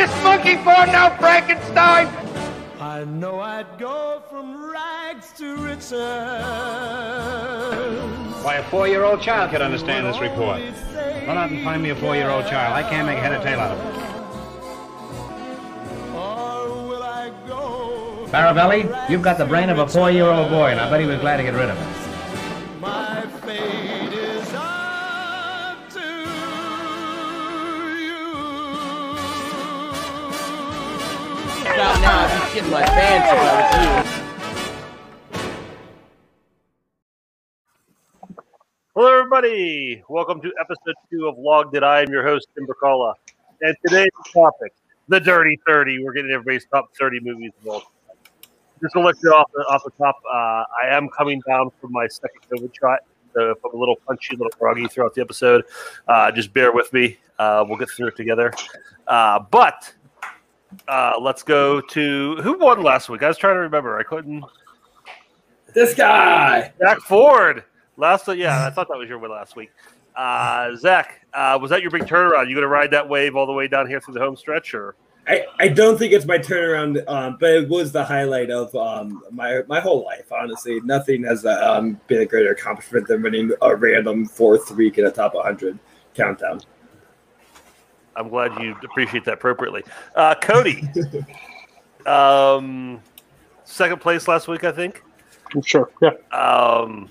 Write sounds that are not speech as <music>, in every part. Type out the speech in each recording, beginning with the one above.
this monkey for now, Frankenstein? I know I'd go from rags to riches. Why, a four-year-old child could understand this report. Run out and find me a four-year-old child. I can't make head or tail out of it. Or will I go? Baravelli, you've got the brain of a four-year-old boy, and I bet he was glad to get rid of it. Stop now, I'd be shitting my pants if I was you. Hello, everybody. Welcome to episode two of Logged It. I am your host, Tim Bricola. And today's topic, the Dirty 30. We're getting everybody's top 30 movies of all time. Just to let you off the, off the top, uh, I am coming down from my second COVID shot. So if I'm a little punchy, a little groggy throughout the episode, uh, just bear with me. Uh, we'll get through it together. Uh, but uh, let's go to who won last week? I was trying to remember. I couldn't. This guy. Zach Ford. Last, yeah, I thought that was your win last week. Uh, Zach, uh, was that your big turnaround? You going to ride that wave all the way down here through the home stretch, or I, I don't think it's my turnaround, um, but it was the highlight of um, my my whole life. Honestly, nothing has um, been a greater accomplishment than winning a random fourth week in a top 100 countdown. I'm glad you appreciate that appropriately. Uh, Cody, <laughs> um, second place last week, I think. Sure. Yeah. Um,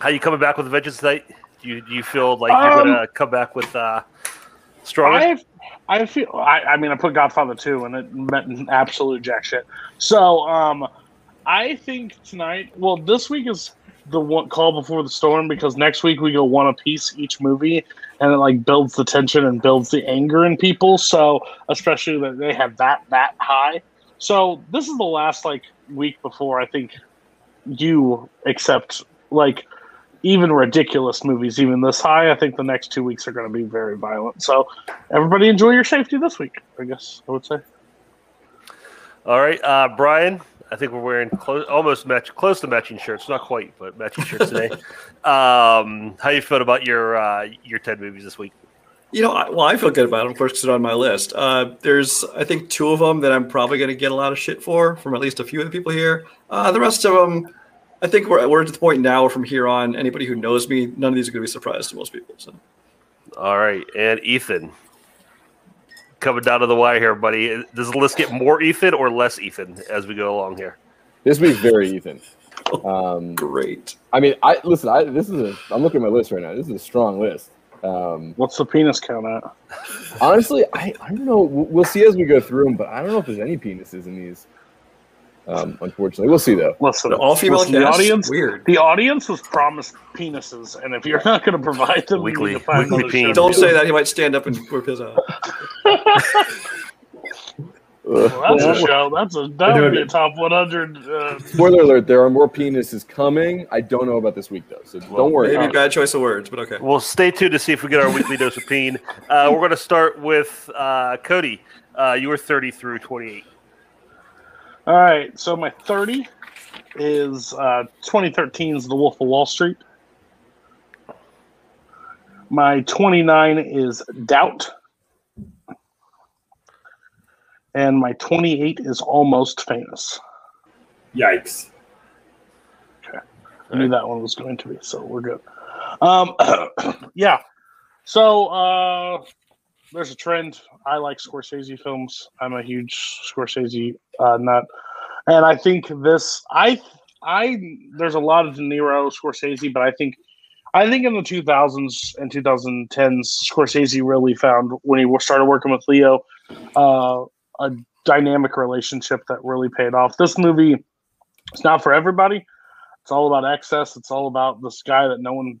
how you coming back with a vengeance tonight? Do you, do you feel like you're Um, going to come back with uh, stronger? I I feel I, I mean I put Godfather two and it meant absolute jack shit. So um I think tonight well this week is the one call before the storm because next week we go one a piece each movie and it like builds the tension and builds the anger in people. So especially that they have that that high. So this is the last like week before I think you accept like even ridiculous movies, even this high, I think the next two weeks are going to be very violent. So, everybody enjoy your safety this week. I guess I would say. All right, uh, Brian. I think we're wearing close, almost match, close to matching shirts. Not quite, but matching shirts today. <laughs> um, how you feel about your uh, your ten movies this week? You know, I, well, I feel good about them, of course, because they're on my list. Uh, there's, I think, two of them that I'm probably going to get a lot of shit for from at least a few of the people here. Uh, the rest of them, I think we're, we're at the point now where from here on, anybody who knows me, none of these are going to be surprised to most people. So, All right, and Ethan. Coming down to the wire here, buddy. Does the list get more Ethan or less Ethan as we go along here? This week's very Ethan. <laughs> Um, great. I mean, I listen. I this is a. I'm looking at my list right now. This is a strong list. Um, What's the penis count at? honestly, I, I don't know. We'll we'll see as we go through them, but I don't know if there's any penises in these. Um, unfortunately, we'll see though. Listen, all female listen, the audience. Weird. The audience was promised penises, and if you're not going to provide them, you Weekly- need to find weekly another penis. show don't say that. He might stand up and whip his out. <laughs> Well, that's a show. That's a that would be a top 100. Uh, Spoiler alert: there are more penises coming. I don't know about this week though, so don't worry. Maybe bad choice of words, but okay. Well, stay tuned to see if we get our weekly dose of peen. Uh, we're going to start with uh, Cody. Uh, you were 30 through 28. All right, so my 30 is uh, 2013's The Wolf of Wall Street. My 29 is Doubt. And my 28 is Almost Famous. Yikes. I knew that one was going to be, so we're good. Um, <clears throat> yeah. So uh, there's a trend. I like Scorsese films. I'm a huge Scorsese uh, nut, and I think this. I I there's a lot of De Niro, Scorsese, but I think I think in the 2000s and 2010s, Scorsese really found when he started working with Leo uh, a dynamic relationship that really paid off. This movie, it's not for everybody. It's all about excess. It's all about this guy that no one,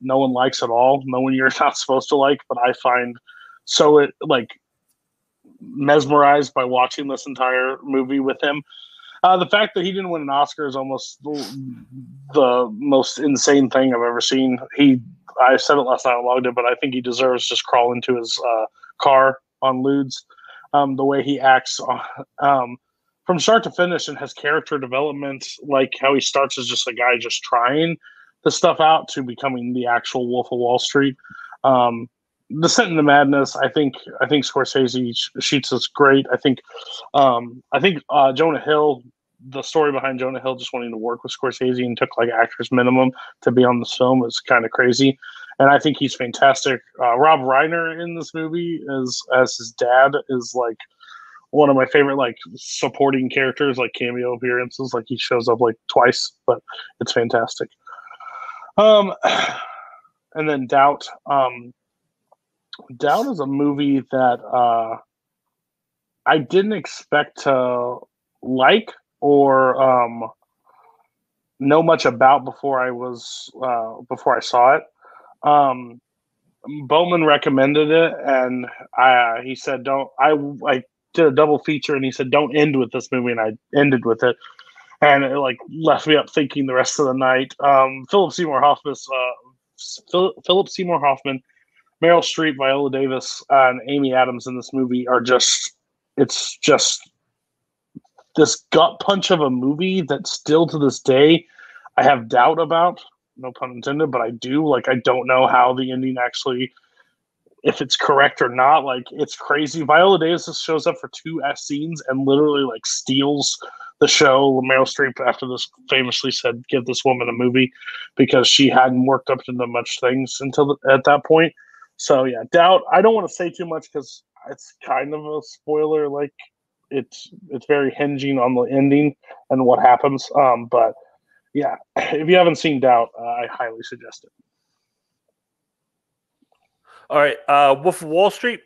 no one likes at all. No one you're <laughs> not supposed to like, but I find so it like mesmerized by watching this entire movie with him. Uh, the fact that he didn't win an Oscar is almost the, the most insane thing I've ever seen. He, I said it last night, I logged it, but I think he deserves just crawl into his uh, car on Ludes. Um, the way he acts, um, from start to finish and has character development, like how he starts as just a guy just trying the stuff out to becoming the actual Wolf of Wall Street. Um, Descent into Madness. I think I think Scorsese sh- shoots us great. I think um, I think uh, Jonah Hill. The story behind Jonah Hill just wanting to work with Scorsese and took like actors minimum to be on this film is kind of crazy, and I think he's fantastic. Uh, Rob Reiner in this movie is as his dad is like one of my favorite like supporting characters, like cameo appearances. Like he shows up like twice, but it's fantastic. Um, <sighs> and then Doubt. Um, Doubt is a movie that uh, I didn't expect to like or um, know much about before I was uh, before I saw it. Um, Bowman recommended it, and I, he said, "Don't." I I did a double feature, and he said, "Don't end with this movie," and I ended with it, and it like left me up thinking the rest of the night. Um, Philip Seymour Hoffman, uh, Philip Seymour Hoffman, Meryl Streep, Viola Davis, and Amy Adams in this movie are just. It's just this gut punch of a movie that still to this day I have doubt about. No pun intended, but I do. Like I don't know how the ending actually if it's correct or not. Like it's crazy. Viola Davis just shows up for two S scenes and literally like steals the show. Meryl Streep after this famously said, "Give this woman a movie," because she hadn't worked up into much things until the, at that point. So yeah, doubt. I don't want to say too much because it's kind of a spoiler. Like it's it's very hinging on the ending and what happens. Um, but yeah, <clears throat> if you haven't seen Doubt, uh, I highly suggest it. All right, uh, Wolf of Wall Street.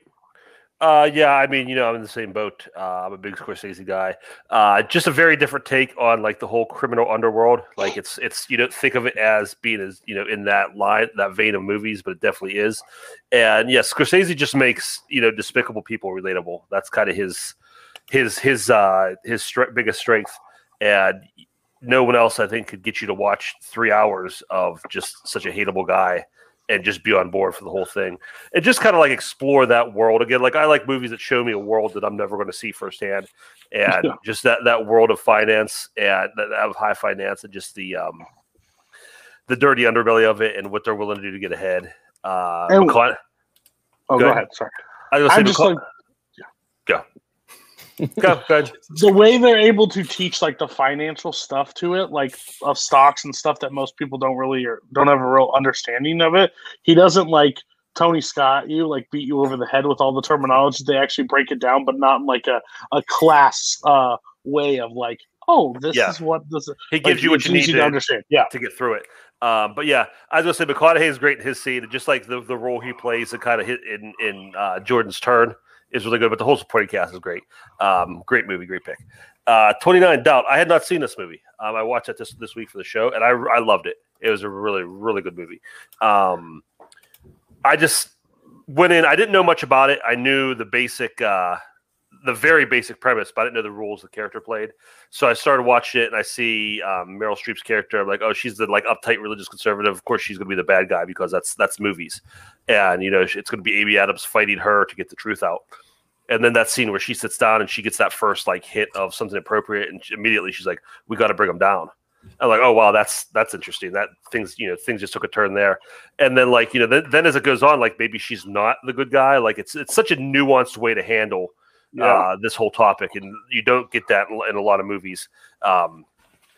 Uh, yeah, I mean, you know, I'm in the same boat. Uh, I'm a big Scorsese guy. Uh, just a very different take on like the whole criminal underworld. Like it's it's you don't think of it as being as you know in that line that vein of movies, but it definitely is. And yes, Scorsese just makes you know despicable people relatable. That's kind of his his his uh his biggest strength. And no one else, I think, could get you to watch three hours of just such a hateable guy and just be on board for the whole thing and just kind of like explore that world again like i like movies that show me a world that i'm never going to see firsthand and yeah. just that that world of finance and that of high finance and just the um the dirty underbelly of it and what they're willing to do to get ahead uh and, McCon- oh go, go ahead. ahead. sorry i was just McCon- like Go, go The way they're able to teach like the financial stuff to it, like of stocks and stuff that most people don't really or don't have a real understanding of it. He doesn't like Tony Scott you, like beat you over the head with all the terminology. They actually break it down, but not in like a, a class uh, way of like, oh, this yeah. is what this. He like, gives you what you need to, understand, yeah, to get through it. Um, but yeah, as I was gonna say McConaughey is great in his scene, just like the, the role he plays, and kind of hit in in uh, Jordan's turn is really good, but the whole supporting cast is great. Um, great movie, great pick. Uh, 29 Doubt. I had not seen this movie. Um, I watched it this this week for the show, and I I loved it. It was a really really good movie. Um, I just went in. I didn't know much about it. I knew the basic, uh, the very basic premise, but I didn't know the rules the character played. So I started watching it, and I see um, Meryl Streep's character. I'm like, oh, she's the like uptight religious conservative. Of course, she's gonna be the bad guy because that's that's movies, and you know it's gonna be Amy Adams fighting her to get the truth out. And then that scene where she sits down and she gets that first like hit of something appropriate, and she, immediately she's like, "We got to bring him down." I'm like, "Oh wow, that's that's interesting." That things you know things just took a turn there, and then like you know then, then as it goes on, like maybe she's not the good guy. Like it's it's such a nuanced way to handle yeah. uh, this whole topic, and you don't get that in, a lot of movies um,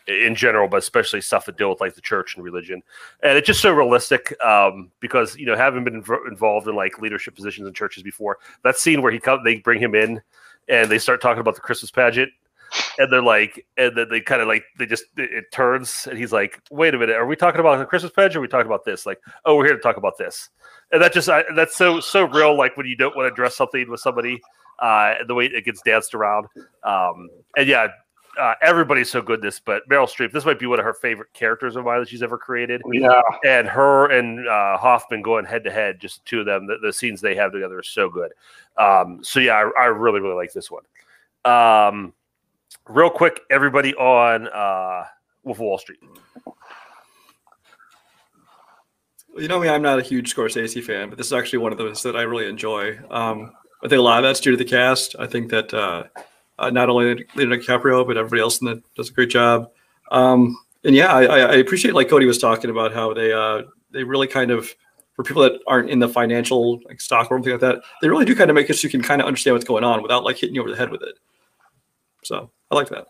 in general, but especially stuff that deal with like the church and religion. And it's just so realistic um, because you know having been inv- involved in like leadership positions in churches before, that scene where he come, they bring him in and they start talking about the Christmas pageant. And they're like, and then they kind of like, they just, it, it turns, and he's like, wait a minute, are we talking about the Christmas pageant? Or are we talking about this? Like, oh, we're here to talk about this. And that just, I, that's so, so real. Like when you don't want to address something with somebody, uh, the way it gets danced around. Um, and yeah, uh, everybody's so good this, but Meryl Streep, this might be one of her favorite characters of mine that she's ever created. Yeah, and her and uh, Hoffman going head to head, just two of them. The, the, scenes they have together are so good. Um, so yeah, I, I, really really like this one. Um, real quick, everybody on uh, Wolf of Wall Street. You know me, I'm not a huge Scorsese fan, but this is actually one of those that I really enjoy. Um, I think a lot of that's due to the cast. I think that uh, uh, not only Leonardo DiCaprio, but everybody else in that does a great job. Um, and yeah, I, I, appreciate like Cody was talking about how they uh, they really kind of for people that aren't in the financial like stock or anything like that, they really do kind of make it so you can kind of understand what's going on without like hitting you over the head with it. So I like that.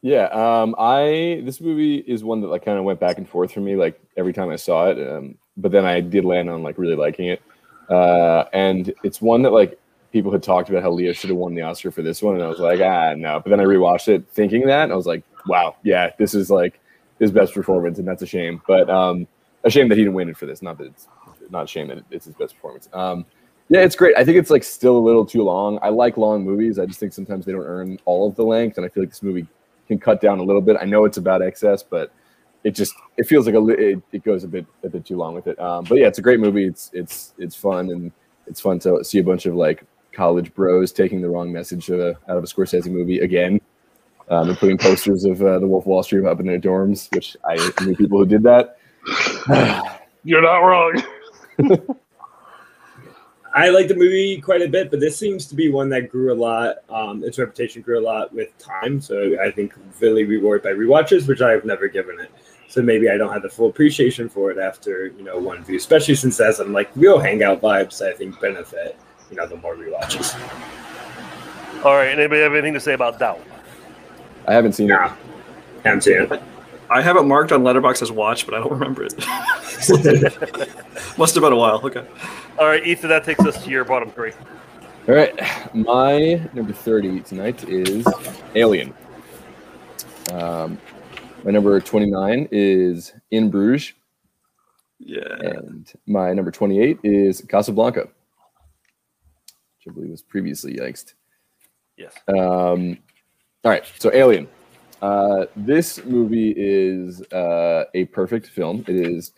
Yeah, um, I this movie is one that like kind of went back and forth for me like every time I saw it, um, but then I did land on like really liking it, uh, and it's one that like people had talked about how Leo should have won the Oscar for this one, and I was like, ah, no. But then I rewatched it thinking that, and I was like, wow, yeah, this is like his best performance, and that's a shame. But um, a shame that he didn't win it for this. Not that it's not a shame that it's his best performance. Um, yeah, it's great. I think it's like still a little too long. I like long movies. I just think sometimes they don't earn all of the length, and I feel like this movie can cut down a little bit. I know it's about excess, but it just it feels like a it, it goes a bit a bit too long with it. Um, but yeah, it's a great movie. It's it's it's fun and it's fun to see a bunch of like college bros taking the wrong message uh, out of a Scorsese movie again. Um, and putting posters of uh, the Wolf of Wall Street up in their dorms, which I knew people who did that. <sighs> You're not wrong. <laughs> I like the movie quite a bit, but this seems to be one that grew a lot. Um, its reputation grew a lot with time, so I think really rewarded by rewatches, which I've never given it. So maybe I don't have the full appreciation for it after you know one view, especially since it has some like real hangout vibes. I think benefit you know the more rewatches. All right. Anybody have anything to say about Doubt? I haven't seen Yeah, haven't seen it. I have it marked on Letterboxd as watch, but I don't remember it. <laughs> Must have been a while. Okay. All right, Ethan. That takes us to your bottom three. All right, my number thirty tonight is Alien. Um, my number twenty-nine is In Bruges, Yeah. and my number twenty-eight is Casablanca, which I believe was previously yikes. Yes. Um, all right, so Alien. Uh, this movie is uh, a perfect film. It is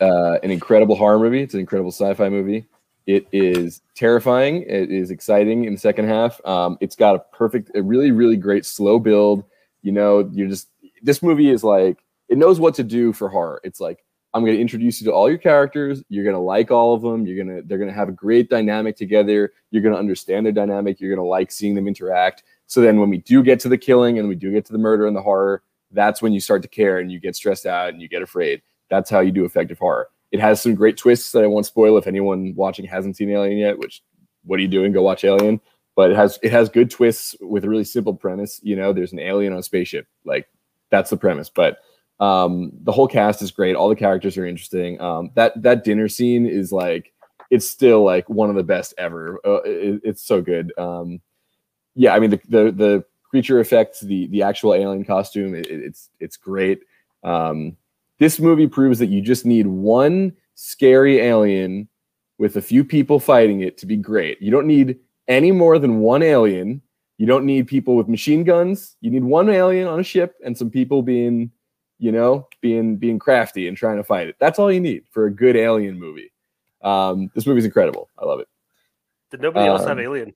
uh, an incredible horror movie. It's an incredible sci-fi movie. It is terrifying. It is exciting in the second half. Um, it's got a perfect, a really, really great slow build. You know, you're just this movie is like it knows what to do for horror. It's like I'm going to introduce you to all your characters. You're going to like all of them. You're going to they're going to have a great dynamic together. You're going to understand their dynamic. You're going to like seeing them interact. So then when we do get to the killing and we do get to the murder and the horror, that's when you start to care and you get stressed out and you get afraid. That's how you do effective horror. It has some great twists that I won't spoil if anyone watching hasn't seen Alien yet, which what are you doing? Go watch Alien. But it has it has good twists with a really simple premise. You know, there's an alien on a spaceship. Like that's the premise. But um, the whole cast is great. All the characters are interesting. Um, that that dinner scene is like it's still like one of the best ever. Uh, it- it's so good. Um, yeah, I mean the the, the creature effects, the the actual alien costume, it, it- it's it's great. Um, this movie proves that you just need one scary alien with a few people fighting it to be great. You don't need any more than one alien. You don't need people with machine guns. You need one alien on a ship and some people being, you know, being being crafty and trying to fight it. That's all you need for a good alien movie. Um, this movie's incredible. I love it. Did nobody else have Um, Alien?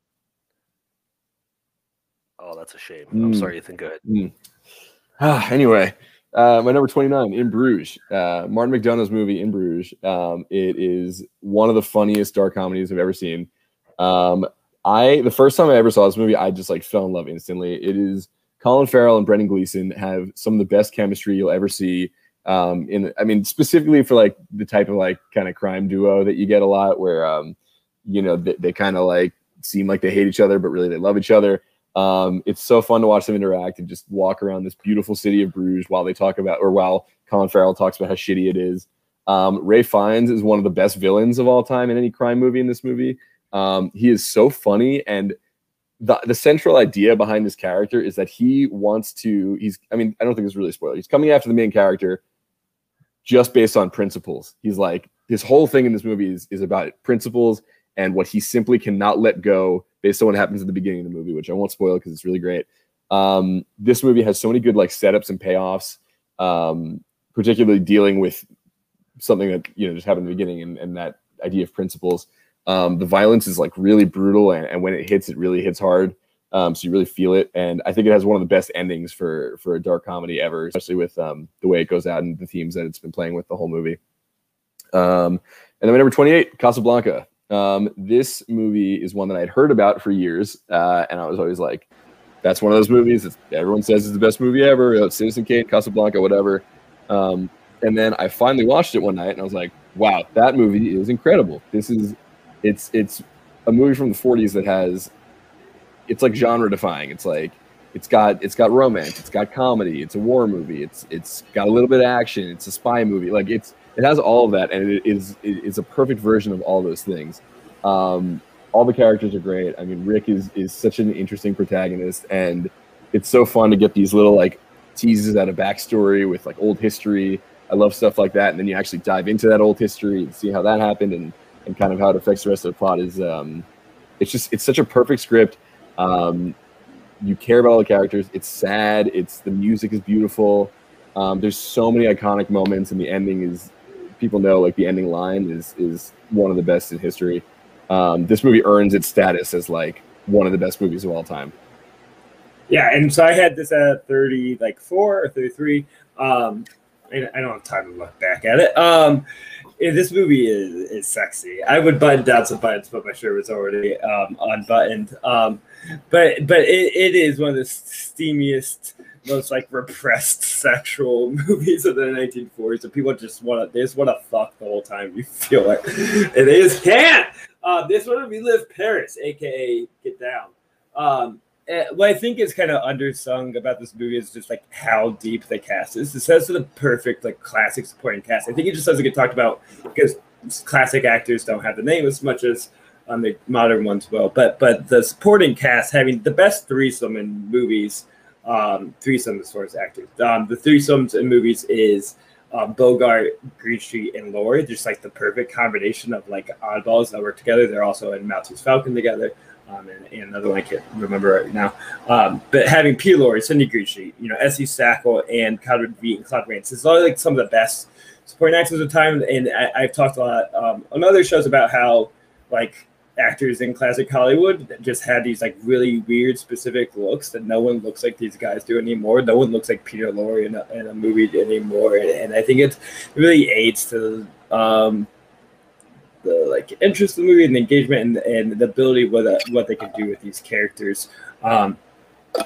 Oh, that's a shame. I'm Mm. sorry, Ethan. Go ahead. Mm. Ah, anyway, uh, my number 29, In Bruges. Uh, Martin McDonagh's movie, In Bruges. Um, it is one of the funniest dark comedies I've ever seen. Um, I the first time I ever saw this movie, I just like fell in love instantly. It is Colin Farrell and Brendan Gleeson have some of the best chemistry you'll ever see. Um, in I mean, specifically for like the type of like kind of crime duo that you get a lot, where um, you know they, they kind of like seem like they hate each other, but really they love each other. Um, it's so fun to watch them interact and just walk around this beautiful city of Bruges while they talk about, or while Colin Farrell talks about how shitty it is. Um, Ralph Fiennes is one of the best villains of all time in any crime movie in this movie. Um, he is so funny, and the the central idea behind this character is that he wants to. He's, I mean, I don't think it's really a spoiler. He's coming after the main character just based on principles. He's like his whole thing in this movie is is about principles and what he simply cannot let go based on what happens at the beginning of the movie, which I won't spoil because it's really great. Um, this movie has so many good like setups and payoffs, um, particularly dealing with something that you know just happened in the beginning and, and that idea of principles. Um, the violence is like really brutal, and, and when it hits, it really hits hard. Um, so you really feel it, and I think it has one of the best endings for for a dark comedy ever, especially with um, the way it goes out and the themes that it's been playing with the whole movie. Um, and then number twenty eight, Casablanca. Um, this movie is one that I'd heard about for years, uh, and I was always like, "That's one of those movies that everyone says is the best movie ever." uh, Citizen Kane, Casablanca, whatever. Um, and then I finally watched it one night, and I was like, "Wow, that movie is incredible. This is, it's it's a movie from the '40s that has, it's like genre defying. It's like, it's got it's got romance, it's got comedy, it's a war movie, it's it's got a little bit of action, it's a spy movie. Like it's it has all of that, and it is it is a perfect version of all those things. Um, all the characters are great. I mean, Rick is is such an interesting protagonist, and it's so fun to get these little like teases out of backstory with like old history. I love stuff like that, and then you actually dive into that old history and see how that happened and and kind of how it affects the rest of the plot. Is um, it's just it's such a perfect script. Um, you care about all the characters. It's sad. It's the music is beautiful. Um, there's so many iconic moments, and the ending is people know like the ending line is is one of the best in history. Um, this movie earns its status as like one of the best movies of all time. Yeah, and so I had this at 30, like four or 33. Um, I I don't have time to look back at it. Um, this movie is, is sexy. I would button down some buttons, but my shirt was already um, unbuttoned. Um, but but it, it is one of the steamiest, most like repressed <laughs> sexual <laughs> movies of the 1940s. So people just want to they just want to fuck the whole time. You feel it, and they just can't. Uh, this one we live Paris, aka Get Down. Um, uh, what I think is kind of undersung about this movie is just like how deep the cast is. It says the perfect like classic supporting cast. I think it just doesn't get talked about because classic actors don't have the name as much as um, the modern ones will. But but the supporting cast having the best threesome in movies, um, threesome far as actors. Um, the threesomes in movies is um, Bogart, Greenstreet, and Lorre. Just like the perfect combination of like oddballs that work together. They're also in Maltese Falcon together um, and, and, another one I can't remember right now. Um, but having Peter Lorre, Sydney Greenstreet, you know, S.Z. Sakall, and Conrad Veidt and Claude Rains, all like some of the best supporting actors of the time. And I, have talked a lot um, on other shows about how like actors in classic Hollywood just had these like really weird specific looks that no one looks like these guys do anymore. No one looks like Peter Lorre in a, in a movie anymore. And, and I think it really aids to um, the like interest in the movie and the engagement and, and the ability what uh, what they can do with these characters. Um,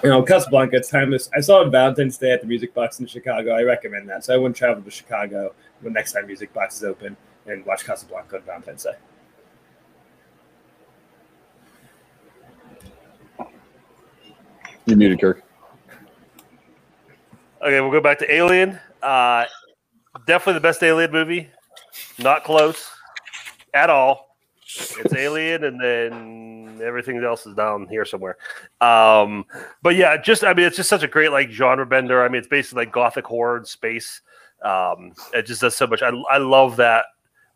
you know, Casablanca, it's timeless. I saw Valentine's Day at the Music Box in Chicago. I recommend that. So I wouldn't travel to Chicago when next time Music Box is open and watch Casablanca on Valentine's Day. You muted, Kirk. Okay, we'll go back to Alien. Uh, definitely the best Alien movie. Not close at all. It's Alien, and then everything else is down here somewhere. Um, but yeah, just I mean, it's just such a great like genre bender. I mean, it's basically like gothic horror space. Um, it just does so much. I I love that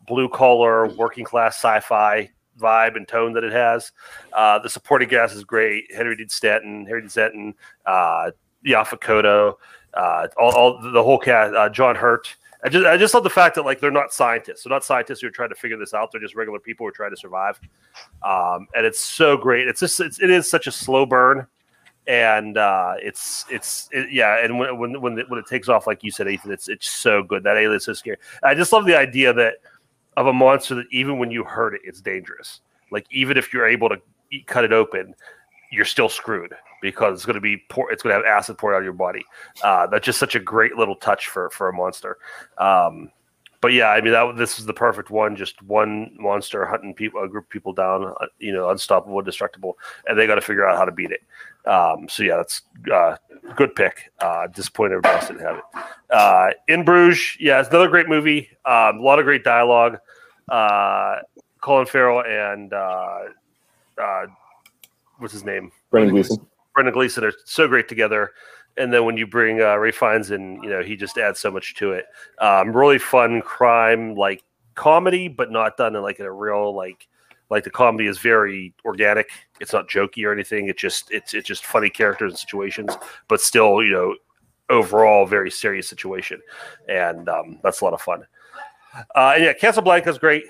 blue collar working class sci-fi vibe and tone that it has. Uh, the supporting cast is great. Harry Dean Stanton, Harry Dean Stanton, uh, Kotto, uh, all, all the whole cast. Uh, John Hurt. I just I just love the fact that like they're not scientists. They're not scientists who are trying to figure this out. They're just regular people who are trying to survive. Um, and it's so great. It's just it's, it is such a slow burn, and uh, it's it's it, yeah. And when when when it, when it takes off, like you said, Ethan, it's it's so good. That alias is scary. I just love the idea that of a monster that even when you hurt it, it's dangerous. Like even if you're able to eat, cut it open, you're still screwed because it's going to be pour, it's going to have acid poured out of your body. Uh, that's just such a great little touch for for a monster. Um, but yeah, I mean that this is the perfect one. Just one monster hunting people, a group of people down, uh, you know, unstoppable, indestructible, and they got to figure out how to beat it. Um, so yeah, that's uh, good pick. Uh, disappointed everybody else didn't have it. Uh, in Bruges, yeah, it's another great movie. Um, a lot of great dialogue. Uh, Colin Farrell and uh, uh, what's his name? Brendan Gleeson. Brendan Gleeson are so great together. And then when you bring uh, Ralph Fiennes in, you know, he just adds so much to it. Um, really fun crime, like comedy, but not done in like in a real like like the comedy is very organic. It's not jokey or anything. It just it's it's just funny characters and situations, but still, you know, overall very serious situation, and um, that's a lot of fun. Uh, yeah, Casablanca is great.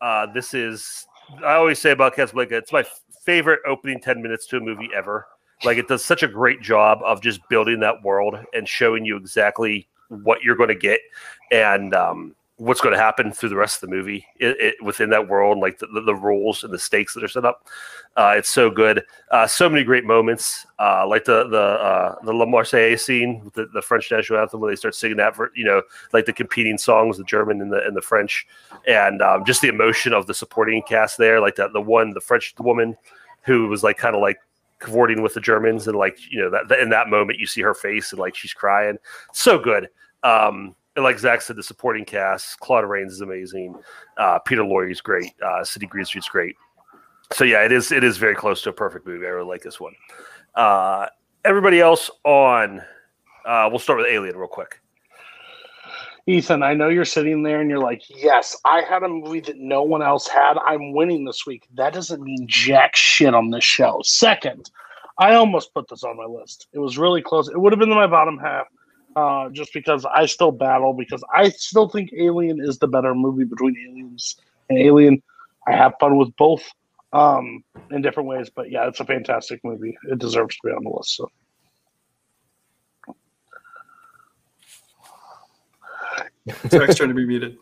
Uh, this is I always say about Casablanca, it's my favorite opening ten minutes to a movie ever. Like it does such a great job of just building that world and showing you exactly what you're going to get, and um, what's going to happen through the rest of the movie it, it, within that world, like the, the, the rules and the stakes that are set up. Uh, it's so good. Uh, so many great moments, uh, like the the uh, the La Marseillaise scene with the, the French national anthem, where they start singing that for you know like the competing songs, the German and the and the French, and um, just the emotion of the supporting cast there, like that the one the French woman who was like kind of like cavorting with the Germans, and like you know that in that moment you see her face and like she's crying. So good. Um, like Zach said, the supporting cast, Claude Rains is amazing. Uh, Peter is great. Uh, Sydney Greenstreet's great. So yeah, it is. It is very close to a perfect movie. I really like this one. Uh, everybody else on. Uh, we'll start with Alien real quick. Ethan, I know you're sitting there and you're like, yes, I had a movie that no one else had. I'm winning this week. That doesn't mean jack shit on this show. Second, I almost put this on my list. It was really close. It would have been in my bottom half uh, just because I still battle because I still think Alien is the better movie between Aliens and Alien. I have fun with both um, in different ways, but yeah, it's a fantastic movie. It deserves to be on the list. So. Zach's trying to be muted.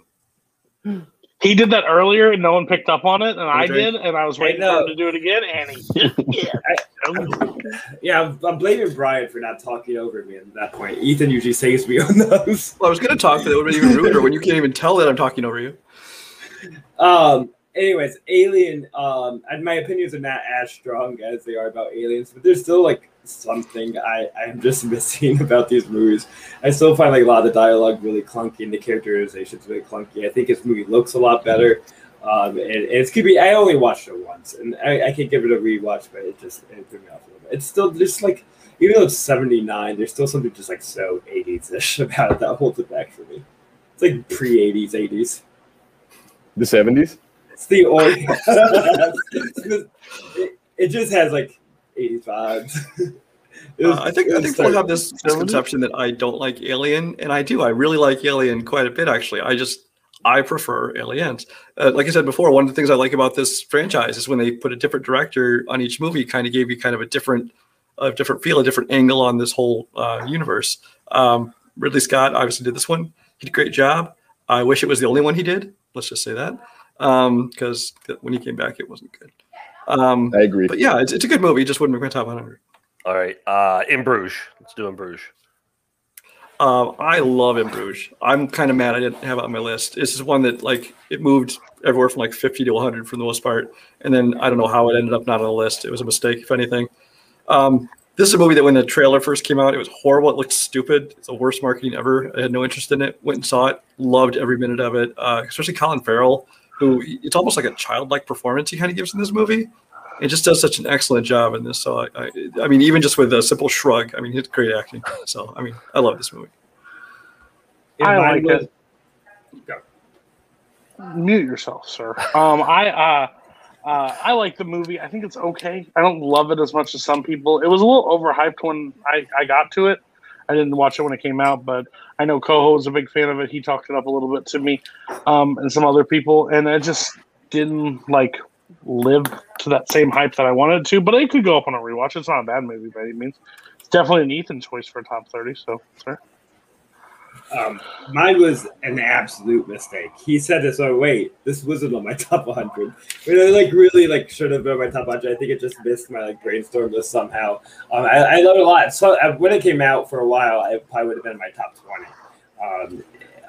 <laughs> He did that earlier and no one picked up on it, and I did, and I was waiting for him to do it again, and he <laughs> did. <laughs> Yeah, I'm, I'm blaming Brian for not talking over me at that point. Ethan usually saves me <laughs> on those. Well, I was going to talk, but it would have been even ruder when you can't even tell that I'm talking over you. Um. Anyways, Alien. Um. And my opinions are not as strong as they are about aliens, but they're still like something I I'm just <laughs> missing about these movies. I still find like a lot of the dialogue really clunky and the characterization's really clunky. I think this movie looks a lot better. Um, and, and it's could be. I only watched it once, and I, I can give it a rewatch, but it just it threw me off a little bit. It's still just like even though it's 79, there's still something just like so 80s ish <laughs> about it that holds it back for me. It's like pre 80s, 80s. The seventies. It's the only. <laughs> it, it just has like 80s <laughs> vibes. Was- Uh, I think I think people have this misconception that I don't like Alien, and I do. I really like Alien quite a bit, actually. I just I prefer Aliens. Uh, like I said before, one of the things I like about this franchise is when they put a different director on each movie, kind of gave you kind of a different, a different feel, a different angle on this whole uh, universe. Um, Ridley Scott obviously did this one. He did a great job. I wish it was the only one he did. Let's just say that because when he came back, it wasn't good. Um, I agree. but yeah, it's, it's a good movie. It just wouldn't make my top 100. All right, uh, in Bruges. Let's do in Bruges. Um, I love In Bruges. I'm kind of mad I didn't have it on my list. This is one that like it moved everywhere from like 50 to 100 for the most part, and then I don't know how it ended up not on the list. It was a mistake, if anything. Um, this is a movie that when the trailer first came out, it was horrible. It looked stupid. It's the worst marketing ever. I had no interest in it. Went and saw it. Loved every minute of it. Uh, especially Colin Farrell, who it's almost like a childlike performance he kind of gives in this movie. It just does such an excellent job in this. So I, I, I mean, even just with a simple shrug, I mean, it's great acting. So I mean, I love this movie. in I like was- it. Mute yourself, sir. Um, I uh, uh, I like the movie. I think it's okay. I don't love it as much as some people. It was a little overhyped when I, I got to it. I didn't watch it when it came out, but I know Coho was a big fan of it. He talked it up a little bit to me, um, and some other people, and I just didn't like live to that same hype that I wanted to. But it could go up on a rewatch. It's not a bad movie by any means. It's definitely an Ethan choice for top thirty. So, sir. Um, mine was an absolute mistake. He said this. Oh wait, this wasn't on my <laughs> top 100. But I like really like should have been on my top 100. I think it just missed my like brainstorm list somehow. Um, I, I love it a lot. So uh, when it came out for a while, it probably would have been in my top 20. Um,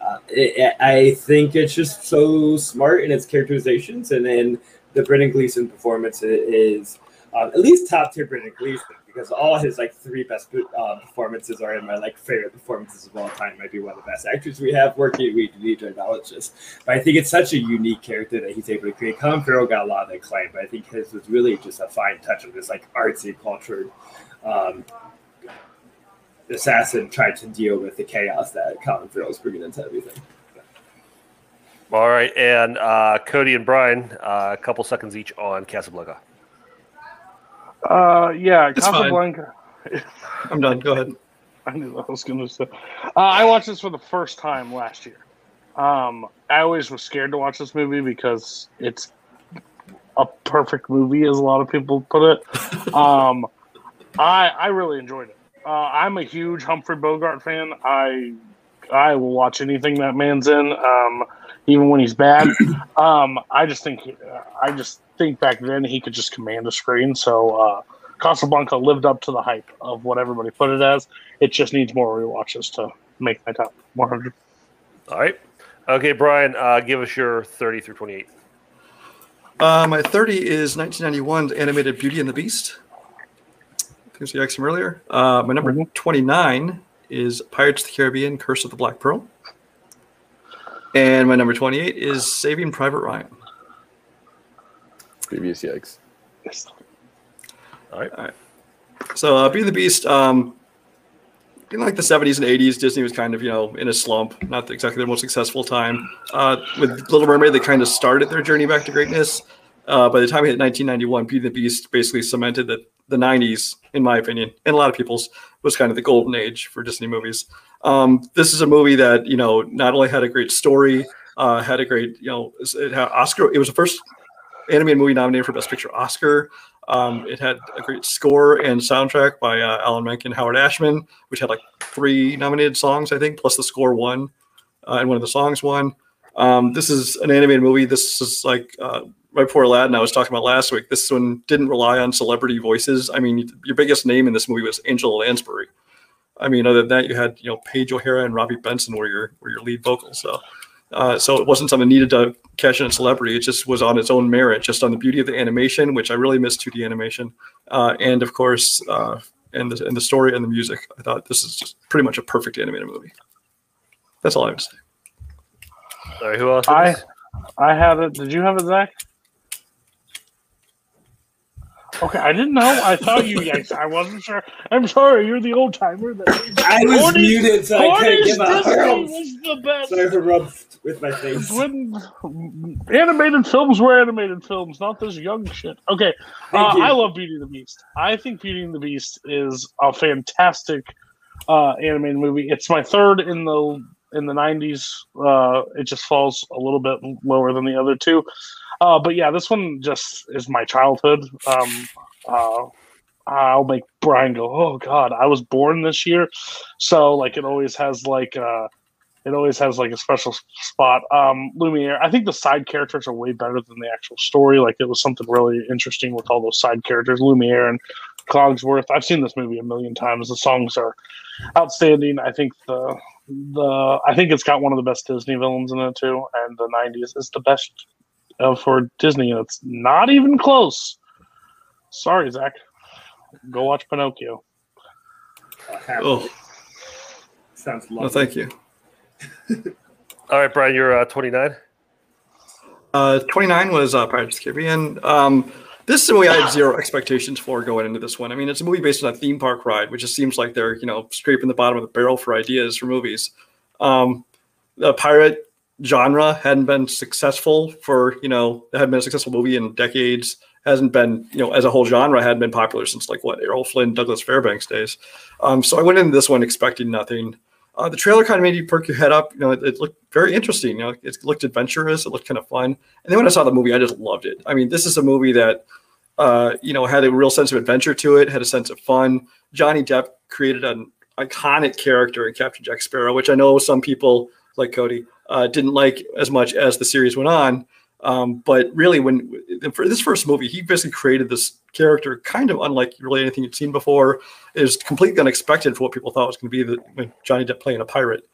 uh, it, I think it's just so smart in its characterizations, and then the Brendan Gleeson performance is um, at least top tier Brendan Gleeson because all his like three best uh, performances are in my like favorite performances of all time. Might be one of the best actors we have working. We need to but I think it's such a unique character that he's able to create. Colin Farrell got a lot of acclaim, but I think his was really just a fine touch of this like artsy cultured. Um, assassin tried to deal with the chaos that Colin Farrell was bringing into everything. All right, and uh, Cody and Brian, uh, a couple seconds each on Casablanca. Uh, yeah, It's. Casablanca. <laughs> I'm done. Go ahead. <laughs> I knew what I was going to say. Uh, I watched this for the first time last year. Um, I always was scared to watch this movie because it's a perfect movie, as a lot of people put it. <laughs> Um, I I really enjoyed it. Uh, I'm a huge Humphrey Bogart fan. I I will watch anything that man's in. Um, even when he's bad. <clears throat> Um, I just think I just think back then he could just command the screen. So uh, Casablanca lived up to the hype of what everybody put it as. It just needs more rewatches to make my top 100. All right. Okay, Brian, uh, give us your 30 through 28. Uh, my 30 is 1991's animated Beauty and the Beast. I think you asked him earlier. Uh, my number 29 is Pirates of the Caribbean Curse of the Black Pearl. And my number 28 is Saving Private Ryan. Previous yikes. All right. All right. So, uh, Beauty and the Beast, um, in like the 70s and 80s, Disney was kind of, you know, in a slump, not exactly their most successful time. Uh, with Little Mermaid, they kind of started their journey back to greatness. Uh, by the time we hit 1991, Beauty and the Beast basically cemented that the 90s, in my opinion, and a lot of people's, was kind of the golden age for Disney movies. Um, this is a movie that, you know, not only had a great story, uh, had a great, you know, it had Oscar, it was the first animated movie nominated for Best Picture Oscar. Um, it had a great score and soundtrack by uh, Alan Menken, Howard Ashman, which had like three nominated songs, I think, plus the score won, uh, and one of the songs won. Um, this is an animated movie. This is like uh, right before Aladdin, I was talking about last week. This one didn't rely on celebrity voices. I mean, your biggest name in this movie was Angela Lansbury. I mean, other than that, you had you know Paige O'Hara and Robby Benson were your were your lead vocals. So uh, so it wasn't something needed to cash in a celebrity. It just was on its own merit, just on the beauty of the animation, which I really miss 2D animation, uh, and of course, uh, and the and the story and the music. I thought this is just pretty much a perfect animated movie. That's all I would say. Sorry, who else? I I have it. Did you have it, Zach? Okay, I didn't know. I thought you. <laughs> I wasn't sure. I'm sorry. You're the old timer. That I was muted, so I couldn't give a hurl. was the best. Sorry for rub with my face. When animated films were animated films, not this young shit. Okay, uh. I love Beauty and the Beast. I think Beauty and the Beast is a fantastic uh, animated movie. It's my third in the in the '90s. Uh, it just falls a little bit lower than the other two. Uh, but yeah, this one just is my childhood. Um, uh, I'll make Brian go, "Oh God, I was born this year," so like it always has like uh, it always has like a special spot. Um, Lumiere, I think the side characters are way better than the actual story. Like it was something really interesting with all those side characters, Lumiere and Cogsworth. I've seen this movie a million times. The songs are outstanding. I think the the I think it's got one of the best Disney villains in it too, and the '90s is the best uh, for Disney, and it's not even close. Sorry, Zach. Go watch Pinocchio. Oh, Sounds lovely. no, thank you. <laughs> All right, Brian, you're uh, 29. Uh, 29 was uh, Pirates of the Caribbean. Um, this is a movie I had zero expectations for going into this one. I mean, it's a movie based on a theme park ride, which just seems like they're, you know, scraping the bottom of the barrel for ideas for movies. Um, the pirate genre hadn't been successful for, you know, it hadn't been a successful movie in decades. Hasn't been, you know, as a whole genre, hadn't been popular since like what Errol Flynn, Douglas Fairbanks days. Um, so I went into this one expecting nothing. Uh, the trailer kind of made you perk your head up. You know, it, it looked very interesting. You know, it looked adventurous. It looked kind of fun. And then when I saw the movie, I just loved it. I mean, this is a movie that, uh, you know, had a real sense of adventure to it. Had a sense of fun. Johnny Depp created an iconic character in Captain Jack Sparrow, which I know some people like Cody uh, didn't like as much as the series went on. Um, but really, when for this first movie, he basically created this character kind of unlike really anything you'd seen before. It was completely unexpected for what people thought was going to be the Johnny Depp playing a pirate.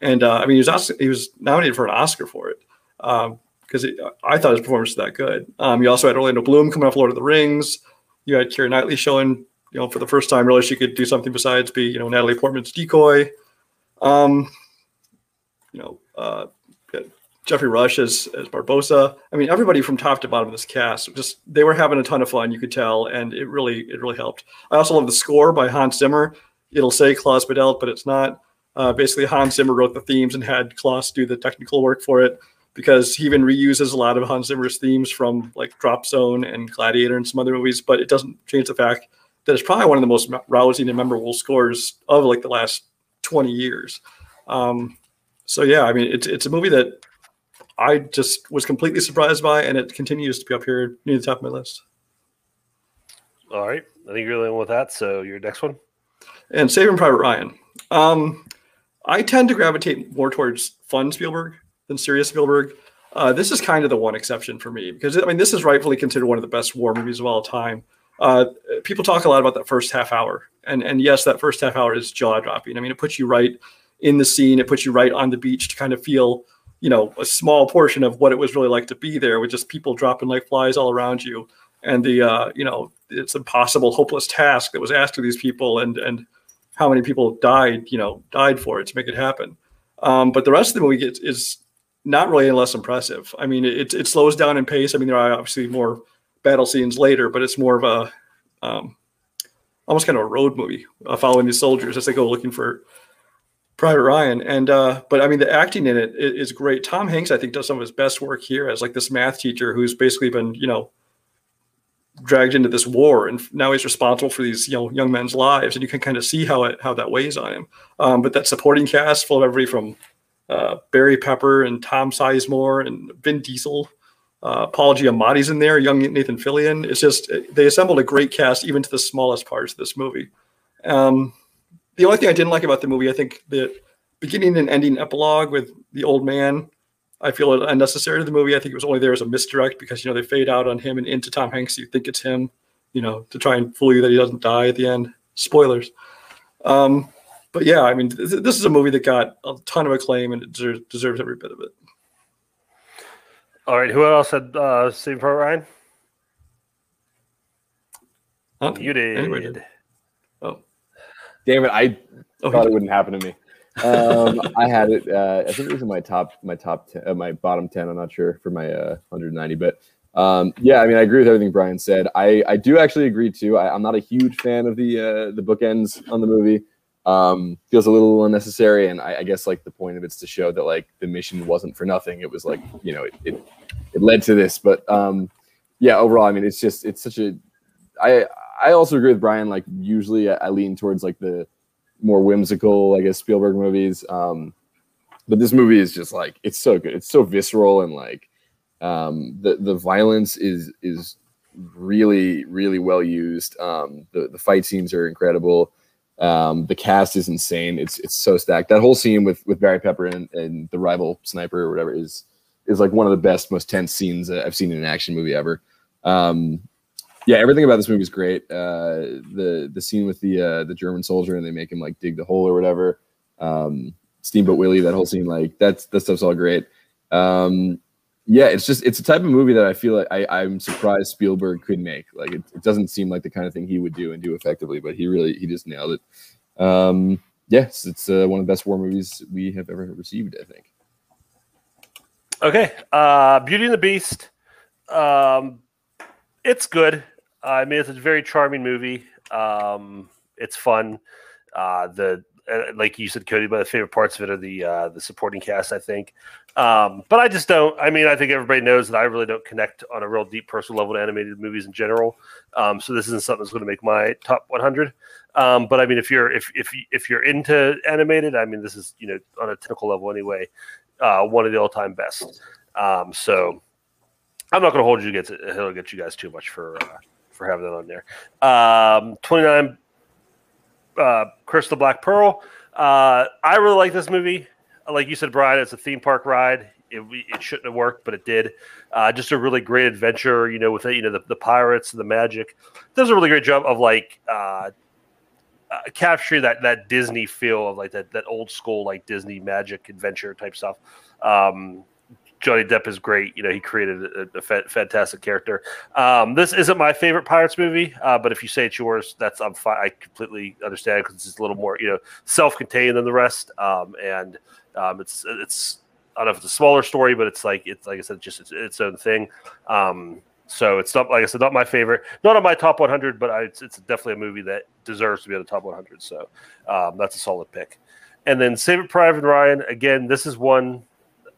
And uh, I mean, he was Oscar, he was nominated for an Oscar for it because I thought his performance was that good. Um, you also had Orlando Bloom coming off Lord of the Rings. You had Keira Knightley showing, you know, for the first time, really she could do something besides be, you know, Natalie Portman's decoy. Um, you know, uh, Geoffrey Rush as, as Barbossa. I mean, everybody from top to bottom of this cast just they were having a ton of fun. You could tell, and it really it really helped. I also love the score by Hans Zimmer. It'll say Klaus Badelt, but it's not. Uh, basically, Hans Zimmer wrote the themes and had Klaus do the technical work for it because he even reuses a lot of Hans Zimmer's themes from like Drop Zone and Gladiator and some other movies. But it doesn't change the fact that it's probably one of the most rousing and memorable scores of like the last 20 years. Um, so yeah, I mean, it's it's a movie that I just was completely surprised by, and it continues to be up here near the top of my list. All right. I think you're one with that. So your next one. And Saving Private Ryan. Um, I tend to gravitate more towards fun Spielberg. than serious Spielberg. Uh, this is kind of the one exception for me because I mean this is rightfully considered one of the best war movies of all time. Uh, people talk a lot about that first half hour, and and yes, that first half hour is jaw dropping. I mean, it puts you right in the scene. It puts you right on the beach to kind of feel, you know, a small portion of what it was really like to be there with just people dropping like flies all around you, and the uh, you know, it's impossible, hopeless task that was asked of these people, and and how many people died, you know, died for it to make it happen. Um, but the rest of the movie gets, is not really any less impressive. I mean, it, it slows down in pace. I mean, there are obviously more battle scenes later, but it's more of a um, almost kind of a road movie uh, following these soldiers as they go looking for Private Ryan. And uh, but I mean, the acting in it is great. Tom Hanks, I think, does some of his best work here as like this math teacher who's basically been, you know, dragged into this war, and now he's responsible for these you know young men's lives, and you can kind of see how it how that weighs on him. Um, but that supporting cast full of everybody from uh, Barry Pepper and Tom Sizemore and Vin Diesel, uh, Paul Giamatti's in there, young Nathan Fillion. It's just they assembled a great cast even to the smallest parts of this movie. Um, the only thing I didn't like about the movie, I think the beginning and ending epilogue with the old man I feel it unnecessary to the movie. I think it was only there as a misdirect because you know they fade out on him and into Tom Hanks. You think it's him, you know, to try and fool you that he doesn't die at the end. Spoilers. Um, but yeah, I mean, th- this is a movie that got a ton of acclaim and it deserves, deserves every bit of it. All right, who else had uh, Saving Private Ryan? You did. Anyway, did. Damn it! I Oh, thought it wouldn't happen to me. Um, I had it. Uh, I think it was in my top, my top, 10, uh, my bottom ten. I'm not sure for my uh, 190, but um, yeah, I mean, I agree with everything Brian said. I, I do actually agree too. I, I'm not a huge fan of the uh, the bookends on the movie. Um, feels a little unnecessary, and I, I guess like the point of it's to show that like the mission wasn't for nothing. It was like you know it it, it led to this, but um, yeah, overall, I mean, it's just it's such a. I I also agree with Brian. Like usually, I, I lean towards like the more whimsical, I guess, Spielberg movies. Um, but this movie is just like it's so good. It's so visceral and like um, the the violence is is really really well used. Um, the the fight scenes are incredible. Um, the cast is insane. It's it's so stacked. That whole scene with with Barry Pepper and, and the rival sniper or whatever is is like one of the best, most tense scenes I've seen in an action movie ever. Um, yeah, everything about this movie is great. Uh, the the scene with the uh, the German soldier and they make him like dig the hole or whatever. Um, Steamboat Willie, that whole scene, like that's that stuff's all great. Um, yeah, it's just it's a type of movie that I feel like I, I'm surprised Spielberg could make. Like it, it doesn't seem like the kind of thing he would do and do effectively, but he really he just nailed it. Um, yes, it's uh, one of the best war movies we have ever received. I think. Okay, uh, Beauty and the Beast. Um, it's good. I mean, it's a very charming movie. Um, it's fun. Uh, the uh, like you said, Cody, but the favorite parts of it are the uh, the supporting cast. I think, um, but I just don't. I mean, I think everybody knows that I really don't connect on a real deep personal level to animated movies in general. Um, so this isn't something that's going to make my top 100. Um, but I mean, if you're if if if you're into animated, I mean, this is you know on a technical level anyway, uh, one of the all time best. Um, so I'm not going to hold you against it. It'll get you guys too much for uh, for having that on there. Um, 29, uh, Curse the Black Pearl. Uh, I really like this movie. Like you said, Brian, it's a theme park ride. It, it shouldn't have worked, but it did. Uh, just a really great adventure, you know, with it, you know, the, the pirates and the magic. Does a really great job of like uh, uh, capturing that that Disney feel of like that that old school like Disney magic adventure type stuff. Um, Johnny Depp is great. You know, he created a, a fa- fantastic character. Um, this isn't my favorite Pirates movie, uh, but if you say it's yours, that's I'm fine. I completely understand because it's a little more, you know, self-contained than the rest. Um, and um, it's it's I don't know if it's a smaller story, but it's like it's like I said, just it's its own thing. Um, so it's not like I said, not my favorite, not on my top 100, but I, it's, it's definitely a movie that deserves to be on the top 100. So um, that's a solid pick. And then Save It Private Ryan. Again, this is one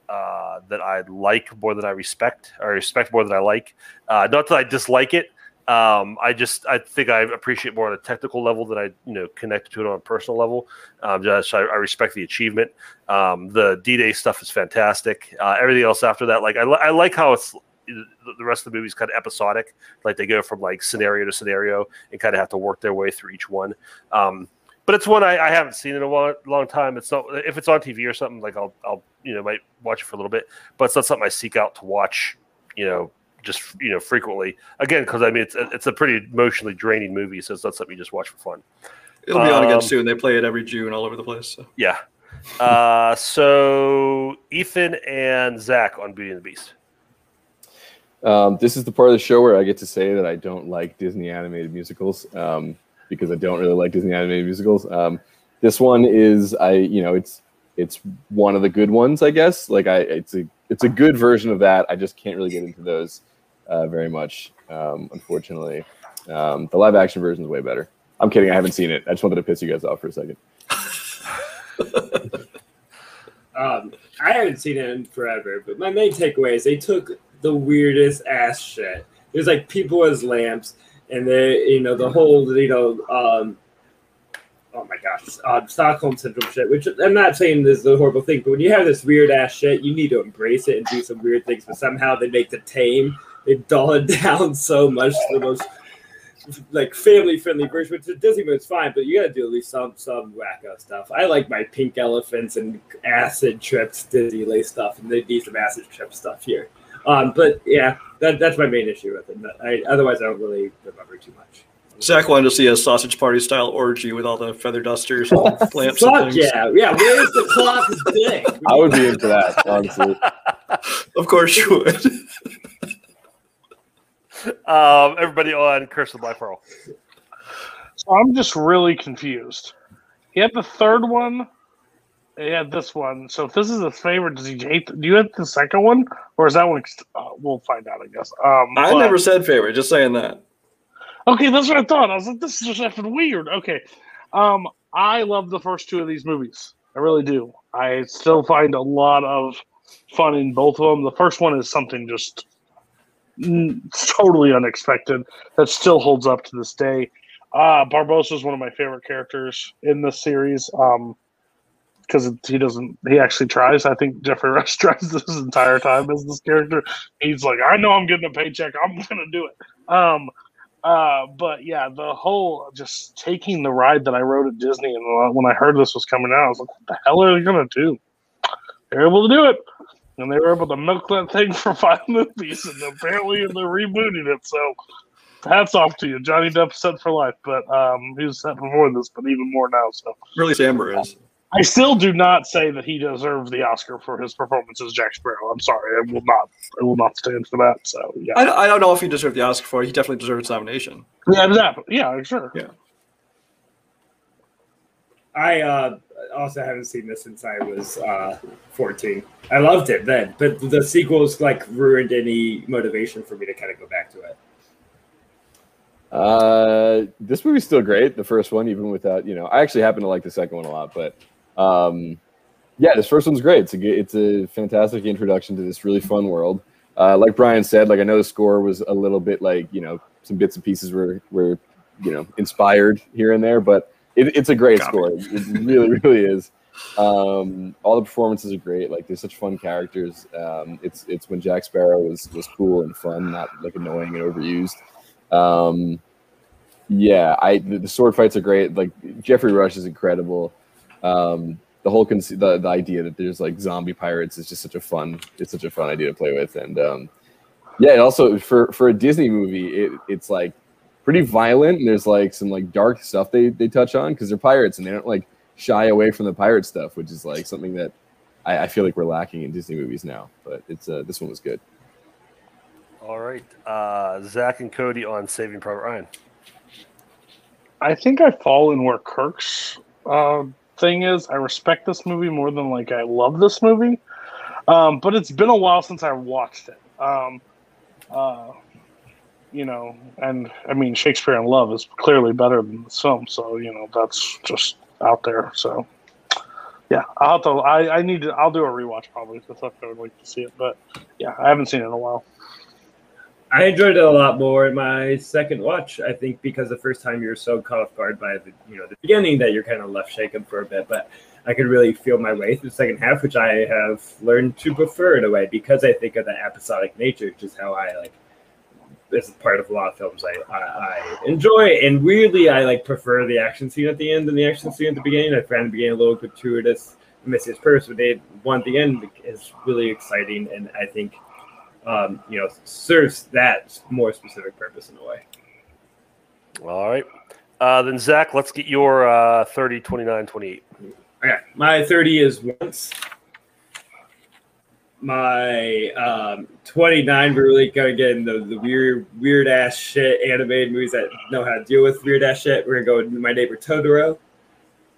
uh, that I like more than I respect, or respect more than I like. Uh, not that I dislike it. Um, I just I think I appreciate more on a technical level than I you know connect to it on a personal level. Um, just I, I respect the achievement. Um, the D Day stuff is fantastic. Uh, everything else after that, like I, I like how it's the rest of the movie's kind of episodic. Like they go from like scenario to scenario and kind of have to work their way through each one. Um, but it's one I, I haven't seen in a long, long time. It's not if it's on TV or something like I'll I'll you know might watch it for a little bit, but it's not something I seek out to watch. You know, just you know frequently. Again, because I mean it's it's a pretty emotionally draining movie, so it's not something you just watch for fun. It'll be on again Um, soon. They play it every June all over the place. So. Yeah. Uh, <laughs> so Ethan and Zach on Beauty and the Beast. Um, this is the part of the show where I get to say that I don't like Disney animated musicals um, because I don't really like Disney animated musicals. Um, this one is I, you know, it's it's one of the good ones, I guess. Like I, it's a it's a good version of that. I just can't really get into those uh, very much, um, unfortunately. Um, the live action version is way better. I'm kidding. I haven't seen it. I just wanted to piss you guys off for a second. <laughs> Um, I haven't seen it in forever, but my main takeaway is they took the weirdest ass shit. There's like people as lamps, and they, you know, the whole, you know, um, oh my gosh, uh, Stockholm syndrome shit. Which I'm not saying this is a horrible thing, but when you have this weird ass shit, you need to embrace it and do some weird things. But somehow they make the tame, they dull it <laughs> down so much the most like family friendly version, which it Disney movie's fine, but you gotta do at least some some wacko stuff. I like my pink elephants and acid trips Disney Disneyland stuff, and they need some acid trip stuff here. Um, but yeah, that, that's my main issue with it. I, otherwise, I don't really remember too much. Zach wanted to see a sausage party style orgy with all the feather dusters and <laughs> lamps Fuck and things. yeah, yeah. Where's the clock's dick? I would be into that, honestly. Of course you would. <laughs> Um, everybody on Curse of Black Pearl. So I'm just really confused. He had the third one. He had this one. So if this is his favorite, does he hate? Do you have the second one, or is that one? Uh, we'll find out, I guess. Um, I but- never said favorite, just saying that. Okay, that's what I thought. I was like, this is just effing weird. Okay. Um, I love the first two of these movies. I really do. I still find a lot of fun in both of them. The first one is something just totally unexpected that still holds up to this day. Uh, Barbossa is one of my favorite characters in this series. Um, because he doesn't, he actually tries. I think Geoffrey <laughs> Rush tries this entire time as this character. He's like, I know I'm getting a paycheck. I'm <laughs> gonna do it. Um, uh, but yeah, the whole just taking the ride that I rode at Disney, and uh, when I heard this was coming out, I was like, "What the hell are they gonna do?" They're able to do it, and they were able to milk that thing <laughs> for five movies, and apparently they're rebooting it. So, hats off to you, Johnny Depp set for life, but um, he was set before this, but even more now. So, Really, Amber is. I still do not say that he deserves the Oscar for his performance as Jack Sparrow. I'm sorry, I will not. I will not stand for that. So, yeah, I, I don't know if he deserved the Oscar for it. He definitely deserves nomination. yeah, exactly. Yeah, sure. Yeah. I uh, also haven't seen this since I was uh, 14. I loved it then, but the sequels like ruined any motivation for me to kind of go back to it. Uh, this movie's still great. The first one, even without you know, I actually happen to like the second one a lot. But um, yeah, this first one's great. It's a good- it's a fantastic introduction to this really fun world. Uh, like Brian said, like I know the score was a little bit like you know some bits and pieces were were you know inspired here and there, but it, it's a great Copy. score. It really <laughs> really is. Um, all the performances are great. Like there's such fun characters. Um, it's it's when Jack Sparrow was was cool and fun, not like annoying and overused. Um, yeah, I the, the sword fights are great. Like Geoffrey Rush is incredible. Um, the whole con- the, the idea that there's like zombie pirates is just such a fun it's such a fun idea to play with and um, yeah and also for for a disney movie it, it's like pretty violent and there's like some like dark stuff they they touch on because they're pirates and they don't like shy away from the pirate stuff which is like something that i, I feel like we're lacking in disney movies now but it's uh, this one was good All right. Uh, Zach and Cody on Saving Private Ryan. I think I fall in where Kirk's uh, thing is. I respect this movie more than like I love this movie, um, but it's been a while since I watched it. Um, uh, you know, and I mean Shakespeare in Love is clearly better than the film, so you know that's just out there. So yeah, I'll have to. I, I need to. I'll do a rewatch probably because I would like to see it, but yeah, I haven't seen it in a while. I enjoyed it a lot more in my second watch. I think because the first time you're so caught off guard by the you know the beginning that you're kind of left shaken for a bit, but I could really feel my way through the second half, which I have learned to prefer in a way because I think of the episodic nature, which is how I like This is part of a lot of films I, I, I enjoy. And weirdly, I like prefer the action scene at the end than the action scene at the beginning. I find the beginning a little gratuitous, missing its purpose, but they one at the end is really exciting, and I think um, you know serves that more specific purpose in a way. All right. Uh, then, Zach, let's get your uh, 30, 29, 28. Okay, my 30 is once. My um, 29, we're really get in the, the weird, weird ass shit animated movies that know how to deal with weird ass shit. We're gonna go with My Neighbor Totoro.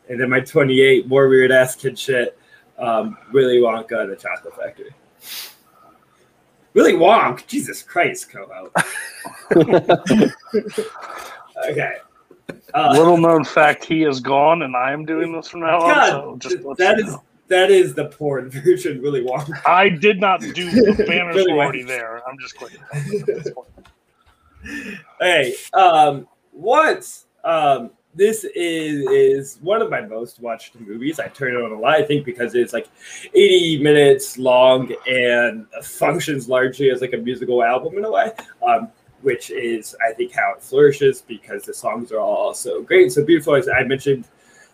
And then my 28, more weird ass kid shit. Um, Willy Wonka and the Chocolate Factory. Willy Wonk, Jesus Christ, Coho. <laughs> okay. Uh, <laughs> Little known fact: he is gone, and I am doing this from now on. God, So just let that you is know. that is the porn <laughs> version, Willy Wonka. I did not do the banners Really were already Wonka. there. I'm just clicking. hey, um, once um, this is is one of my most watched movies. I turn it on a lot. I think because it's like 80 minutes long and functions largely as like a musical album in a way. Um, which is I think how it flourishes because the songs are all so great so beautiful. As I mentioned,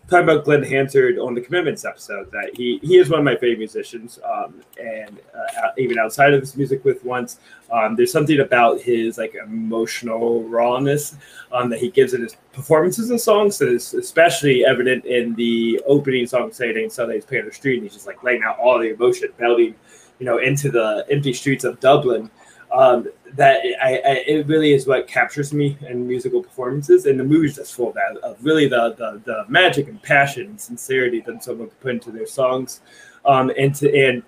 talking about Glen Hansard on the Commitments episode, that he he is one of my favorite musicians, um, and uh, even outside of his music with once, um, there's something about his like emotional rawness um, that he gives in his performances and songs that is especially evident in the opening song "Saturday Sunday's Paint on the Street." And he's just like laying out all the emotion, belting, you know, into the empty streets of Dublin. Um, that I, I, it really is what captures me in musical performances, and the movie's just full of that, of really the, the the magic and passion and sincerity that someone can put into their songs, um, and to and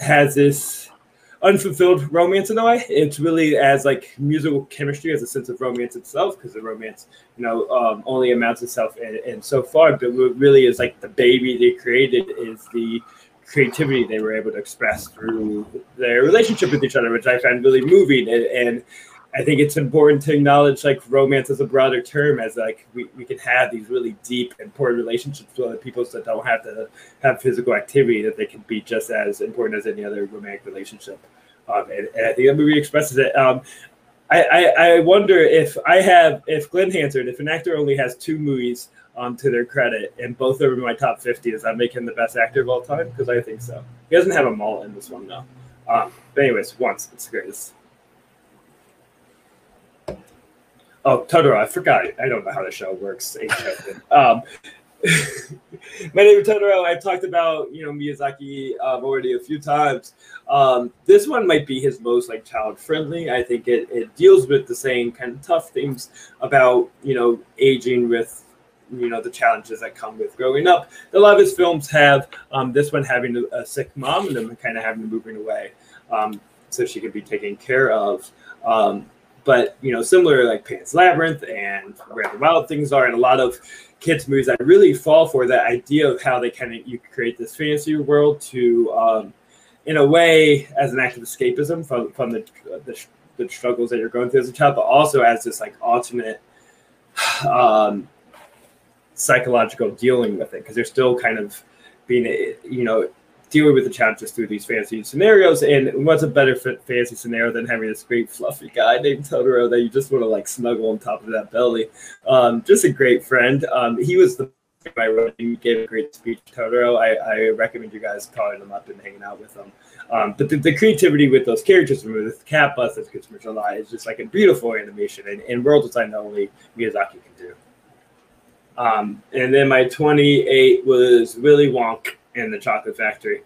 has this unfulfilled romance in a way. It's really as like musical chemistry as a sense of romance itself, because the romance, you know, um, only amounts itself and, and so far, but what really is like the baby they created is the creativity they were able to express through their relationship with each other, which I find really moving. And, and I think it's important to acknowledge like romance as a broader term, as like we, we can have these really deep, important relationships with other people that don't have to have physical activity, that they can be just as important as any other romantic relationship. Um, and, and I think the movie expresses it. Um, I, I, I wonder if I have, if Glen Hansard, if an actor only has two movies um, to their credit, and both are in my top 50. Does that make him the best actor of all time? Because I think so. He doesn't have a mall in this one, though. Um, but, anyways, once. It's the greatest. Oh, Totoro. I forgot. I don't know how the show works. <laughs> um, <laughs> my name is Totoro. I've talked about you know Miyazaki um, already a few times. Um, this one might be his most like child friendly. I think it, it deals with the same kind of tough themes about you know aging with you know the challenges that come with growing up. A lot of his films have um, this one having a, sick mom and then kind of having to moving away um, so she could be taken care of. Um, but you know, similar like Pan's Labyrinth and Where the Wild Things Are, and a lot of kids movies, I really fall for that idea of how they kind of you create this fantasy world to, um, in a way, as an act of escapism from from the, the the struggles that you're going through as a child, but also as this like ultimate <sighs> um, psychological dealing with it because they're still kind of being you know dealing with the challenges through these fantasy scenarios. And what's a better fit fantasy scenario than having this great fluffy guy named Totoro that you just want to like snuggle on top of that belly? Um, just a great friend. Um, he was the I wrote he gave a great speech Totoro. I, I recommend you guys calling him up and hanging out with him. Um, but the, the, creativity with those characters with cat bus that gets July is just like a beautiful animation and, and world design that only Miyazaki can do um, and then my 28 was Willy Wonk and the Chocolate Factory.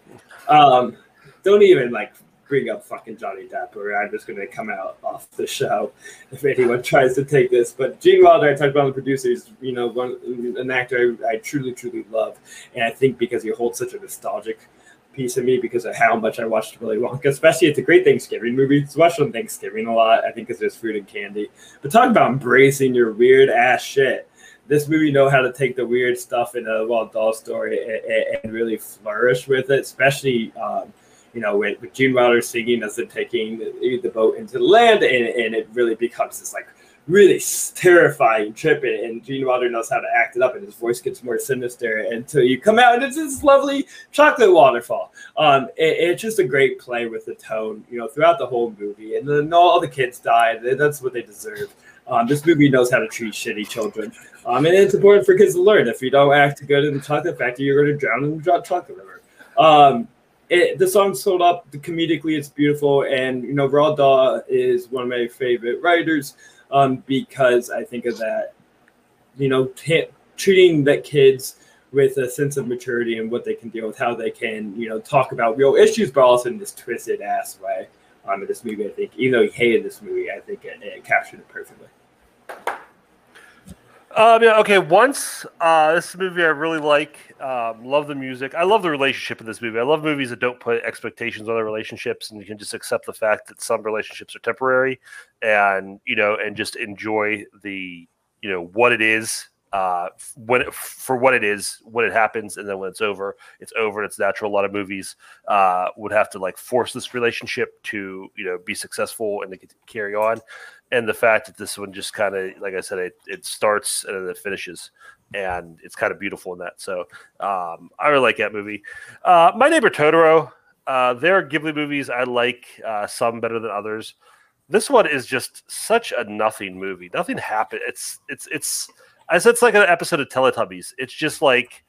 Um, don't even like bring up fucking Johnny Depp, or I'm just to come out off the show if anyone <laughs> tries to take this. But Gene Wilder, I talked about the producers, you know, one an actor I, I truly, truly love, and I think because he holds such a nostalgic piece of me because of how much I watched Willy Wonka, especially it's a great Thanksgiving movie. It's watched on Thanksgiving a lot, I think, because there's food and candy. But talk about embracing your weird ass shit this movie know how to take the weird stuff in a Roald Dahl story and, and, really flourish with it, especially um, you know with, with Gene Wilder singing as they're taking the, the, boat into the land, and, and it really becomes this like really terrifying, trip, and Gene Wilder knows how to act it up, and his voice gets more sinister until you come out and it's this lovely chocolate waterfall. Um, it- it's just a great play with the tone, you know, throughout the whole movie, and then all the kids die. That's what they deserve. Um, this movie knows how to treat shitty children, um, and it's important for kids to learn. If you don't act good in the chocolate factory, you're going to drown in the chocolate river. Um, it, the song sold up comedically. It's beautiful, and you know, Roald Dahl is one of my favorite writers um, because I think of that, you know, t- treating the kids with a sense of maturity and what they can deal with, how they can, you know, talk about real issues, but also in this twisted ass way. Um, in this movie, I think, even though he hated this movie, I think it, it captured it perfectly. Um, yeah, okay. Once uh, this movie I really like. Um, love the music. I love the relationship in this movie. I love movies that don't put expectations on their relationships, and you can just accept the fact that some relationships are temporary, and you know, and just enjoy the you know what it is uh, when it, for what it is when it happens, and then when it's over, it's over and it's natural. A lot of movies uh, would have to like force this relationship to you know be successful and to carry on. And the fact that this one just kind of like i said it, it starts and then it finishes and it's kind of beautiful in that. So um, i really like that movie. Uh, my neighbor totoro uh, there are ghibli movies i like uh, some better than others. This one is just such a nothing movie. Nothing happened. It's it's it's i said it's like an episode of teletubbies. It's just like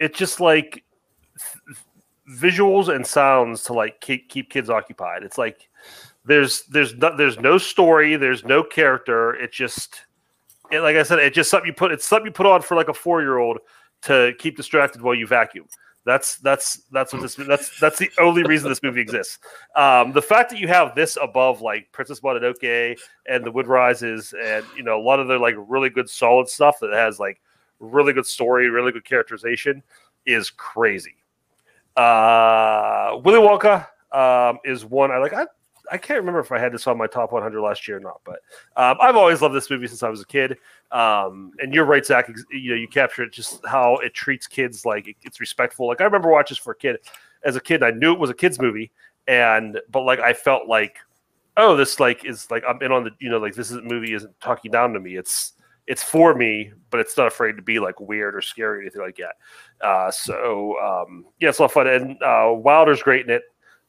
it's just like visuals and sounds to like keep, keep kids occupied. It's like there's there's no, there's no story there's no character. It just it, like i said it's just something you put it's something you put on for like a four year old to keep distracted while you vacuum that's that's that's what this that's that's the only reason this movie exists. Um, the fact that you have this above like princess mononoke and the wind rises and you know a lot of the like really good solid stuff that has like really good story really good characterization is crazy. Uh willy wonka um, is one i like. I I can't remember if I had this on my top 100 last year or not, but um, I've always loved this movie since I was a kid. Um, and you're right, Zach. You know, you capture it just how it treats kids like it's respectful. Like I remember watching this for a kid. As a kid, I knew it was a kids movie, and but like I felt like, oh, this like is like I'm in on the you know like this is, movie isn't talking down to me. It's it's for me, but it's not afraid to be like weird or scary or anything like that. Uh, so um, yeah, it's a lot of fun. And uh, Wilder's great in it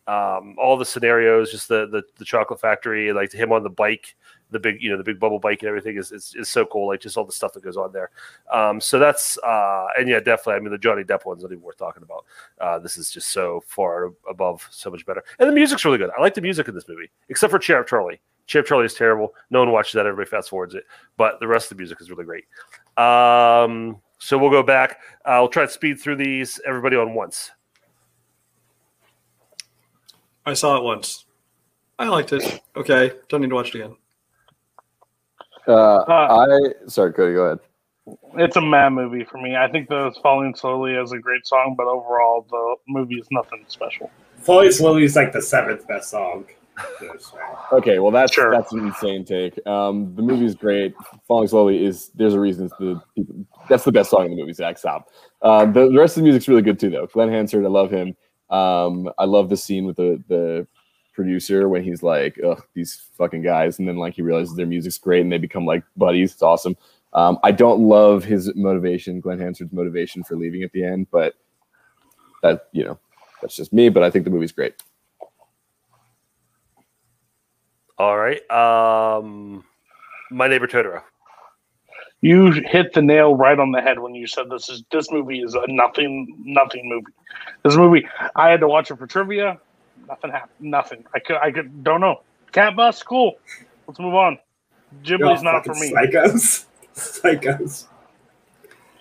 um, all the scenarios, just the, the the chocolate factory, like him on the bike, the big you know the big bubble bike and everything is, is, is so cool. Like just all the stuff that goes on there. Um, so that's uh, and yeah, definitely. I mean, the Johnny Depp one's not even worth talking about. Uh, this is just so far above, so much better. And the music's really good. I like the music in this movie, except for Cheer Up Charlie. Cheer Up Charlie is terrible. No one watches that. Everybody fast forwards it. But the rest of the music is really great. Um, so we'll go back. I'll try to speed through these. Everybody on once. I saw it once. I liked it. Okay, don't need to watch it again. Uh, I sorry, Cody, go ahead. It's a mad movie for me. I think the Falling Slowly is a great song, but overall, the movie is nothing special. Falling Slowly is like the seventh best song. Okay, well that's that's an insane take. Um, the movie is great. Falling slowly is there's a reason the that's the best song in the movie. Zach, stop. Um, the, the rest of the music's really good too, though. Glen Hansard, I love him. Um, I love the scene with the the producer when he's like, "Ugh, these fucking guys," and then like he realizes their music's great and they become like buddies. It's awesome. Um, I don't love his motivation, Glen Hansard's motivation for leaving at the end, but that you know that's just me. But I think the movie's great. All right. Um, my neighbor Totoro. You hit the nail right on the head when you said this is this movie is a nothing nothing movie. This movie, I had to watch it for trivia. Nothing happened. Nothing. I could I could don't know. Cat bus, cool. Let's move on. Ghibli's not for me. Psychos. <laughs> Psychos.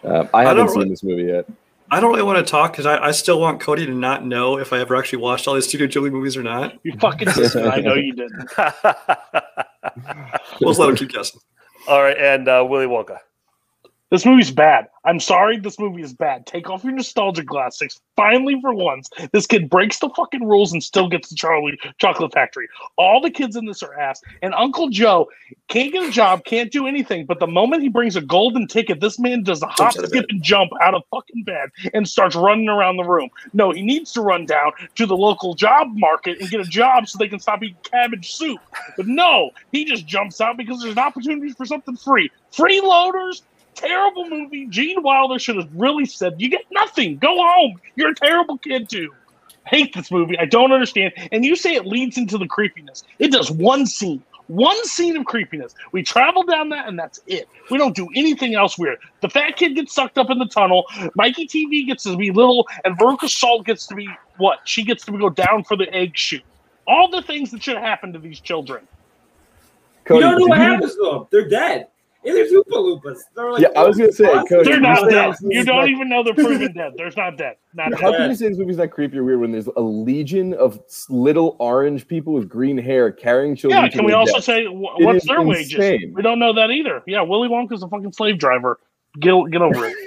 Um, I I haven't don't seen really- this movie yet. I don't really want to talk because I, I still want Cody to not know if I ever actually watched all these Studio Ghibli movies or not. You fucking did. I know you didn't. <laughs> We'll just let him keep guessing. All right, and uh, Willy Wonka. This movie's bad. I'm sorry, this movie is bad. Take off your nostalgia glasses. Finally, for once, this kid breaks the fucking rules and still gets the Charlie Chocolate Factory. All the kids in this are ass, and Uncle Joe can't get a job, can't do anything. But the moment he brings a golden ticket, this man does a hop, skip, and jump out of fucking bed and starts running around the room. No, he needs to run down to the local job market and get a job so they can stop eating cabbage soup. But no, he just jumps out because there's an opportunity for something free. Freeloaders, terrible movie. Gene Wilder should have really said, "You get nothing. Go home. You're a terrible kid too." Hate this movie. I don't understand. And you say it leads into the creepiness. It does one scene. One scene of creepiness. We travel down that, and that's it. We don't do anything else weird. The fat kid gets sucked up in the tunnel. Mikey TV gets to be little, and Veruca Salt gets to be what? She gets to go down for the egg chute. All the things that should happen to these children. You don't know what happens to them. They're dead. And there's Oompa Loompas. They're like, Yeah, I was gonna say, awesome. Cody, They're you not dead. You don't not- even know they're proven dead. There's not dead. Not How dead. can you say this movie's not creepy or weird when there's a legion of little orange people with green hair carrying children? Yeah, can we also death? say wh- It what's is their wages? insane. We don't know that either. Yeah, Willy Wonka's a fucking slave driver. Get get over it. <laughs>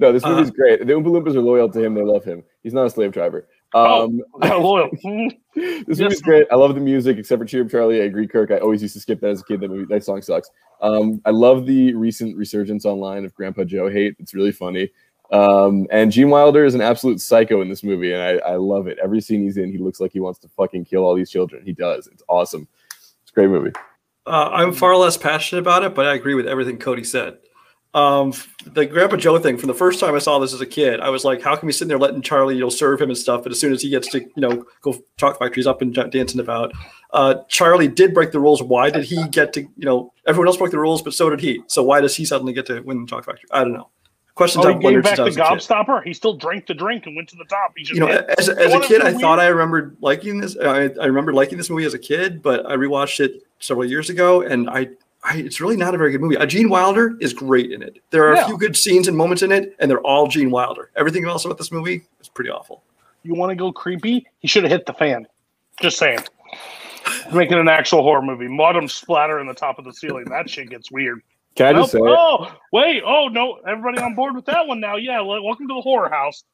No, this Uh, movie's great. The Oompa Loompas are loyal to him. They love him. He's not a slave driver. Um, <laughs> Oh, loyal. <laughs> This Yes. movie's great. I love the music, except for Cheer Up Charlie. I agree, Kirk. I always used to skip that as a kid. That movie, that song sucks. Um, I love the recent resurgence online of Grandpa Joe hate. It's really funny. Um, and Gene Wilder is an absolute psycho in this movie, and I, I love it. Every scene he's in, he looks like he wants to fucking kill all these children. He does. It's awesome. It's a great movie. Uh, I'm far less passionate about it, but I agree with everything Cody said. Um, the Grandpa Joe thing from the first time I saw this as a kid, I was like, how can we sit there letting Charlie, you know, serve him and stuff? But as soon as he gets to, you know, go chalk factories up and dancing about, uh, Charlie did break the rules. Why did he get to, you know, everyone else broke the rules, but so did he. So why does he suddenly get to win the chalk factory? I don't know. Questions Oh, he gave back the I was a kid. gobstopper. He still drank the drink and went to the top. He just You know, did. as, as a kid, I thought? I remembered liking this. I, I remember liking this movie as a kid, but I rewatched it several years ago, and I, I it's really not a very good movie. Uh, Gene Wilder is great in it. There are Yeah. a few good scenes and moments in it, and they're all Gene Wilder. Everything else about this movie is pretty awful. You want to go creepy? He should have hit the fan. Just saying. Make it an actual horror movie. Bottom splatter in the top of the ceiling. That shit gets weird. Can I just Nope. say it? Oh, wait. Oh, no. Everybody on board with that one now. Yeah. Welcome to the horror house.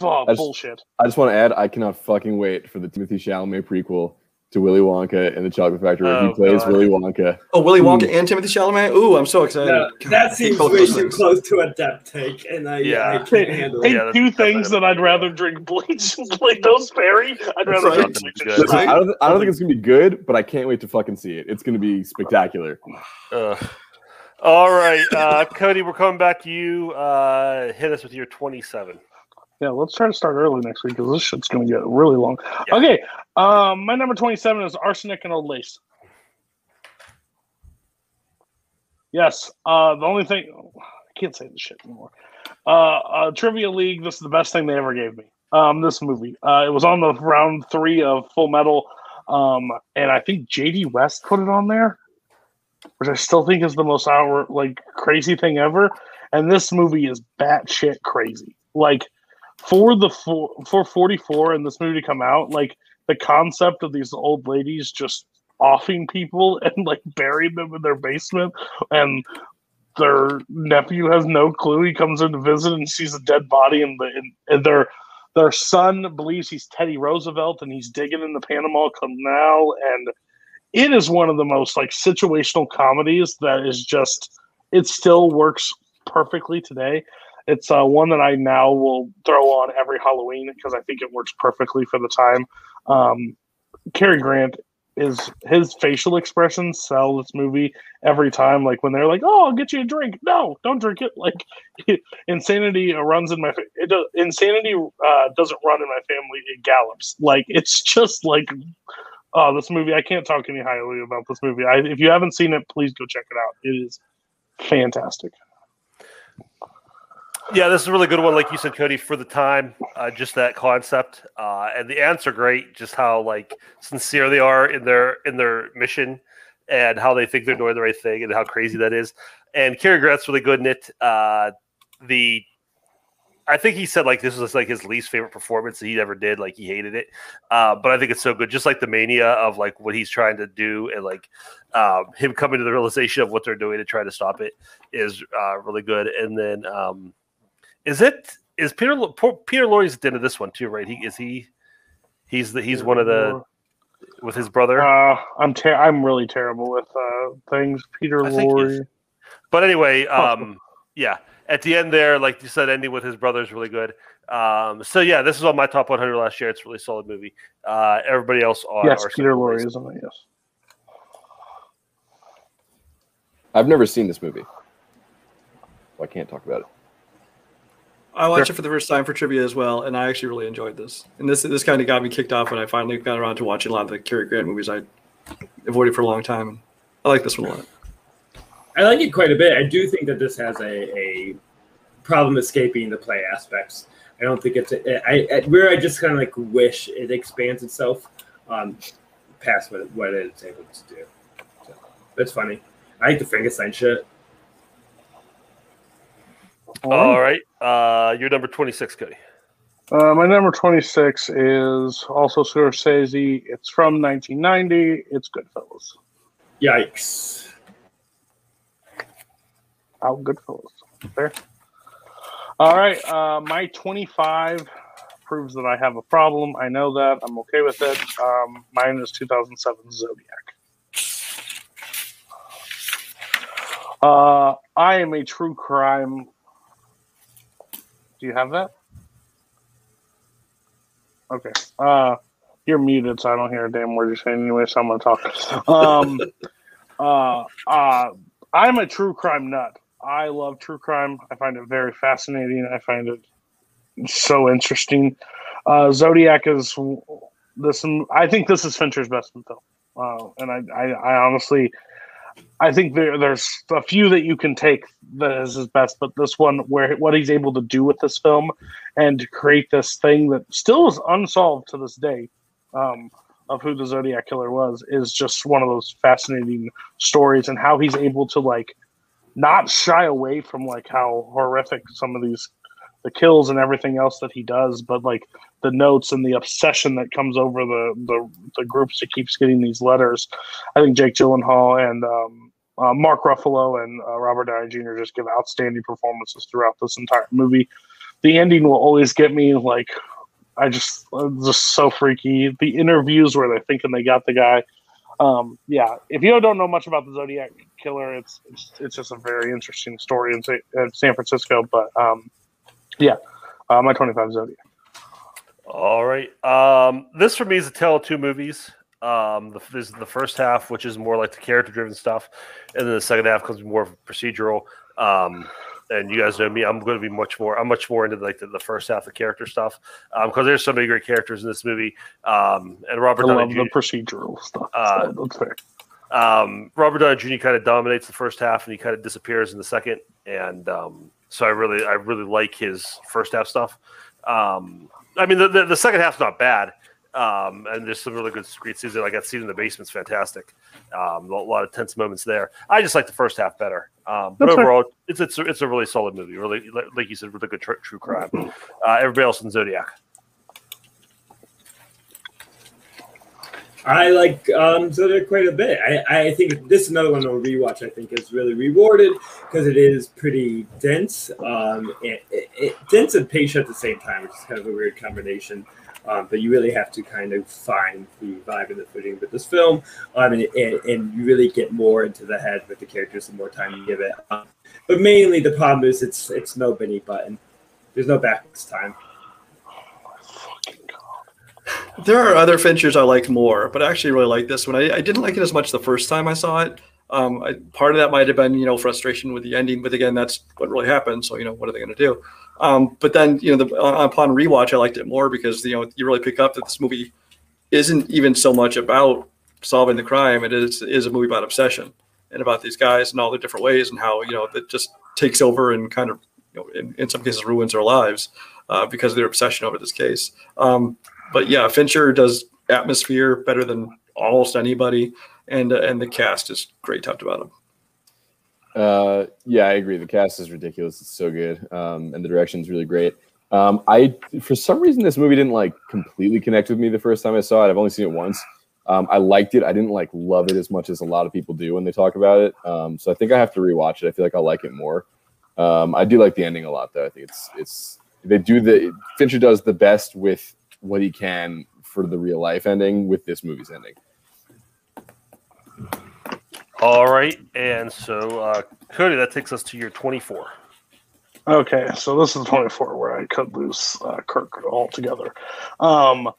Oh, That's- bullshit. I just want to add, I cannot fucking wait for the Timothée Chalamet prequel to Willy Wonka and the Chocolate Factory Oh, he plays God. Willy Wonka. Oh, Willy Wonka and Timothée Chalamet. Ooh, I'm so excited. No, God, that hate seems way too close to a Depp take, and I, Yeah. I can't handle Hey, it. Yeah, that's two definitely things that I'd rather drink bleach <laughs> and play those fairy. I'd rather right. drink bleach. Good. Listen, Right? I don't, I don't think it's gonna be good, but I can't wait to fucking see it. It's gonna be spectacular. Uh, all right, uh, Cody, we're coming back to you. Uh, hit us with your 27. Yeah, let's try to start early next week because this shit's going to get really long. Yeah. Okay, um, my number twenty-seven is arsenic and old lace. Yes, uh, the only thing I can't say this shit anymore. Uh, uh, Trivia League. This is the best thing they ever gave me. Um, this movie. Uh, it was on the round three of Full Metal, um, and I think JD West put it on there, which I still think is the most hour like crazy thing ever. And this movie is batshit crazy. Like for the for, for 44 and this movie to come out, like the concept of these old ladies just offing people <laughs> and like burying them in their basement and their nephew has no clue. He comes in to visit and sees a dead body and the and, and their their son believes he's Teddy Roosevelt and he's digging in the Panama Canal and it is one of the most like situational comedies that is just it still works perfectly today. It's uh, one that I now will throw on every Halloween because I think it works perfectly for the time. Um, Cary Grant is his facial expressions sell this movie every time. Like when they're like, "Oh, I'll get you a drink." No, don't drink it. <laughs> Like <laughs> insanity runs in my fa- it does, insanity uh, doesn't run in my family. It gallops. Like it's just like. Oh, this movie! I can't talk any highly about this movie. I, if you haven't seen it, please go check it out. It is fantastic. Yeah, this is a really good one, like you said, Cody, for the time. Uh, just that concept, uh, and the ants are great. Just how like sincere they are in their in their mission, and how they think they're doing the right thing, and how crazy that is. And Cary Grant's really good in it. Uh, the I think he said like this was like his least favorite performance that he ever did. Like he hated it, uh, but I think it's so good. Just like the mania of like what he's trying to do and like um, him coming to the realization of what they're doing to try to stop it is uh, really good. And then um, is it is Peter Peter Lorre's at the end of this one too, right? He is he he's the he's one of the with his brother. Uh, I'm ter- I'm really terrible with uh, things. Peter I Lorre. But anyway, um, yeah, at the end there, like you said, ending with his brother is really good. Um, so yeah, this is on my top 100 last year. It's a really solid movie. Uh, everybody else on Yes, are Peter some- Lorre is on it. Yes. I've never seen this movie, so I can't talk about it. I watched it for the first time for trivia as well, and I actually really enjoyed this. And this this kind of got me kicked off when I finally got around to watching a lot of the Cary Grant movies I avoided for a long time. I like this one a lot. I like it quite a bit. I do think that this has a, a problem escaping the play aspects. I don't think it's a, I, I where I just kind of like wish it expands itself um, past what what it's able to do. So, that's funny. I like the Frankenstein shit. All right, uh, you're number 26, Cody. Uh, my number 26 is also Scorsese. It's from 1990. It's Goodfellas. Yikes! Oh, Goodfellas. Fair. All right. Uh, my 25 proves that I have a problem. I know that. I'm okay with it. Um, mine is 2007 Zodiac. Uh, I am a true crime. Do you have that? Okay. Uh, you're muted, so I don't hear a damn word you're saying anyway. So I'm gonna talk. Um, <laughs> uh, uh, I'm a true crime nut. I love true crime. I find it very fascinating. I find it so interesting. Uh, Zodiac is this. I think this is Fincher's best film, uh, and I, I, I honestly, I think there, there's a few that you can take that is his best, but this one, where what he's able to do with this film, and create this thing that still is unsolved to this day, um, of who the Zodiac killer was, is just one of those fascinating stories, and how he's able to like not shy away from like how horrific some of these the kills and everything else that he does, but like the notes and the obsession that comes over the the, the groups that keeps getting these letters. I think Jake Gyllenhaal and um, uh, Mark Ruffalo and uh, Robert Downey Jr. just give outstanding performances throughout this entire movie. The ending will always get me like I just it's just so freaky. The interviews where they're thinking they got the guy. Um, yeah, if you don't know much about the Zodiac killer, it's it's, it's just a very interesting story in, in San Francisco. But um, yeah, uh, my 25 Zodiac. All right. Um, this for me is a tale of two movies. Um, the, this is the first half, which is more like the character-driven stuff, and then the second half comes more procedural. Um, and you guys know me; I'm going to be much more. I'm much more into like the, the first half of character stuff because there's so many great characters in this movie. Um, and I Robert love Downey the procedural stuff. Uh, so that's fair. um, Robert Downey Jr. kind of dominates the first half, and he kind of disappears in the second. And um, so I really, I really like his first half stuff. Um, I mean, the, the, the second half's not bad, um, and there's some really good great scenes. Like that scene in the basement's fantastic. Um, a lot of tense moments there. I just like the first half better. Um, but That's overall, it's it's a, it's a really solid movie. Really, like- like you said, really good tr- true crime. Uh, everybody else in Zodiac. I like um, Zodiac quite a bit. I, I think this is another one on rewatch. I think is really rewarded because it is pretty dense, um, and, it, it, dense and patient at the same time, which is kind of a weird combination. Um, but you really have to kind of find the vibe and the footing with this film, um, and, and, and you really get more into the head with the characters the more time you give it. Um, but mainly the problem is it's it's no Benny Button. There's no back this time. There are other Finchers I like more, but I actually really like this one. I, I didn't like it as much the first time I saw it. Um, I, part of that might have been, you know, frustration with the ending, but again, that's what really happened. So, you know, what are they going to do? Um, but then, you know, the, upon rewatch, I liked it more because, you know, you really pick up that this movie isn't even so much about solving the crime. It is is a movie about obsession and about these guys and all their different ways and how, you know, it just takes over and kind of, you know, in, in some cases ruins their lives uh, because of their obsession over this case. Um, but yeah, Fincher does atmosphere better than almost anybody, and uh, and the cast is great top to bottom. Uh, yeah, I agree. The cast is ridiculous. It's so good, um, and the direction is really great. Um, I for some reason this movie didn't like completely connect with me the first time I saw it. I've only seen it once. Um, I liked it. I didn't like love it as much as a lot of people do when they talk about it. Um, so I think I have to rewatch it. I feel like I'll like it more. Um, I do like the ending a lot, though. I think it's it's they do the Fincher does the best with what he can for the real life ending with this movie's ending. All right, and so uh, Cody, that takes us to your 24. Okay, so this is 24 where I could lose uh, Kirk altogether. Um,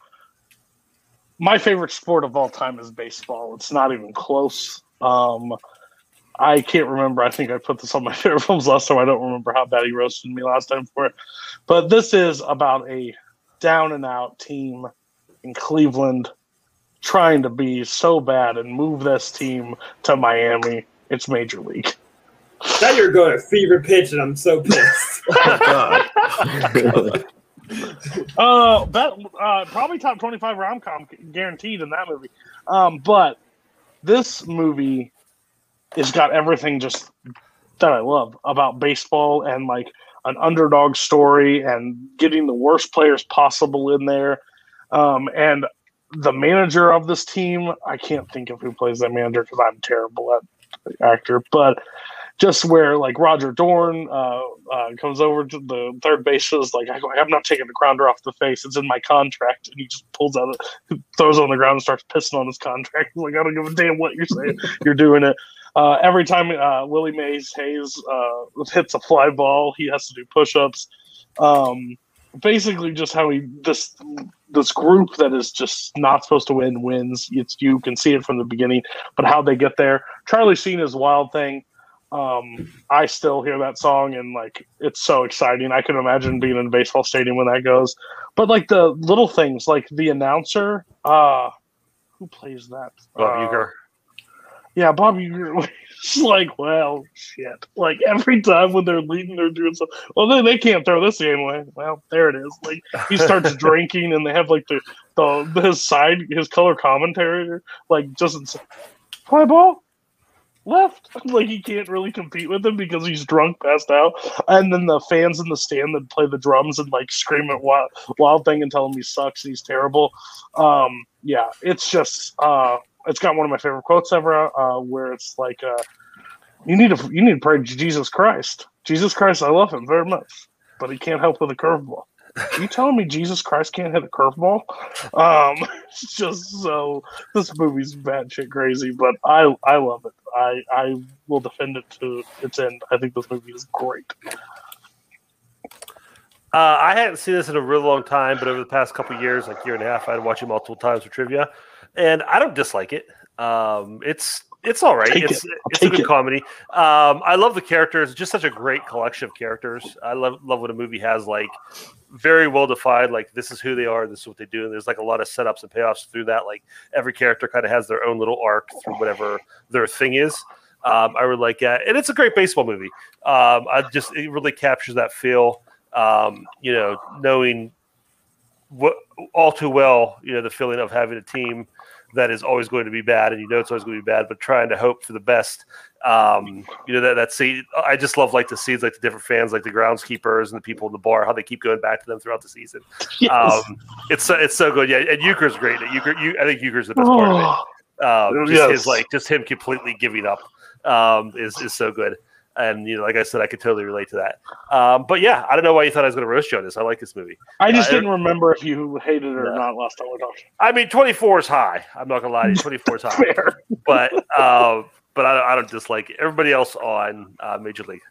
my favorite sport of all time is baseball. It's not even close. Um, I can't remember. I think I put this on my <laughs> favorite films last time. I don't remember how bad he roasted me last time for it. But this is about a down and out team in Cleveland trying to be so bad and move this team to Miami. It's Major League. Now you're going to fever pitch, and I'm so pissed. <laughs> <laughs> uh, bet, uh, probably top 25 rom com guaranteed in that movie. Um, but this movie has got everything just that I love about baseball and like an underdog story and getting the worst players possible in there. Um, and the manager of this team, I can't think of who plays that manager because I'm terrible at actor, but just where like Roger Dorn uh, uh, comes over to the third bases, like I go, I'm not taking the grounder off the face. It's in my contract, and he just pulls out, it, <laughs> throws it on the ground, and starts pissing on his contract. <laughs> Like I don't give a damn what you're saying. you're doing it. Uh, every time uh, Willie Mays Hayes uh, hits a fly ball, he has to do push-ups. Um, basically, just how he this this group that is just not supposed to win wins. It's you can see it from the beginning, but how they get there. Charlie Sheen is Wild Thing um, I still hear that song and like it's so exciting. I can imagine being in a baseball stadium when that goes. But like the little things, like the announcer, uh, who plays that? Bob uh, Uecker. Yeah, Bob Uecker. It's like, well, shit. Like every time when they're leading, they're doing something. Well, they, they can't throw this game away. Well, there it is. Like he starts <laughs> drinking, and they have like the the his side his color commentary like just fly ball left. <laughs> Like he can't really compete with him because he's drunk, passed out. And then the fans in the stand that play the drums and like scream at Wild, Wild Thing and tell him he sucks and he's terrible. Um, yeah, it's just uh, it's got one of my favorite quotes ever, uh, where it's like, uh, "You need to you need to pray to Jesus Christ. Jesus Christ, I love him very much, but he can't help with a curveball." You telling me Jesus Christ can't hit a curveball? Um, <laughs> it's just so this movie's bad shit crazy, but I I love it. I I will defend it to its end. I think this movie is great. Uh, I hadn't seen this in a real long time, but over the past couple years, like year and a half, I'd watch it multiple times for trivia, and I don't dislike it. Um, it's it's all right. Take it's it. it's a good it. comedy. Um, I love the characters. Just such a great collection of characters. I love love when a movie has like very well defined. Like this is who they are. This is what they do. And there's like a lot of setups and payoffs through that. Like every character kind of has their own little arc through whatever their thing is. Um, I really like that, and it's a great baseball movie. Um, I just it really captures that feel. Um, you know, knowing what all too well, you know, the feeling of having a team that is always going to be bad, and you know it's always going to be bad, but trying to hope for the best. Um, you know that that scene. I just love like the seeds, like the different fans, like the groundskeepers and the people in the bar, how they keep going back to them throughout the season. <laughs> Yes. Um, it's so, it's so good. Yeah, and Uecker's great. Uecker, you, I think Uecker's the best part of it. Um, just Yes. his like just him completely giving up um, is is so good. And you know, like I said, I could totally relate to that. Um, but yeah, I don't know why you thought I was going to roast you on this. I like this movie. I just Uh, didn't remember if you hated it or No. not last time we talked. I mean, 24 is high. I'm not gonna lie to you, 24 is <laughs> high. Fair. But uh, but I, don't- I don't dislike it. Everybody else on uh, Major League.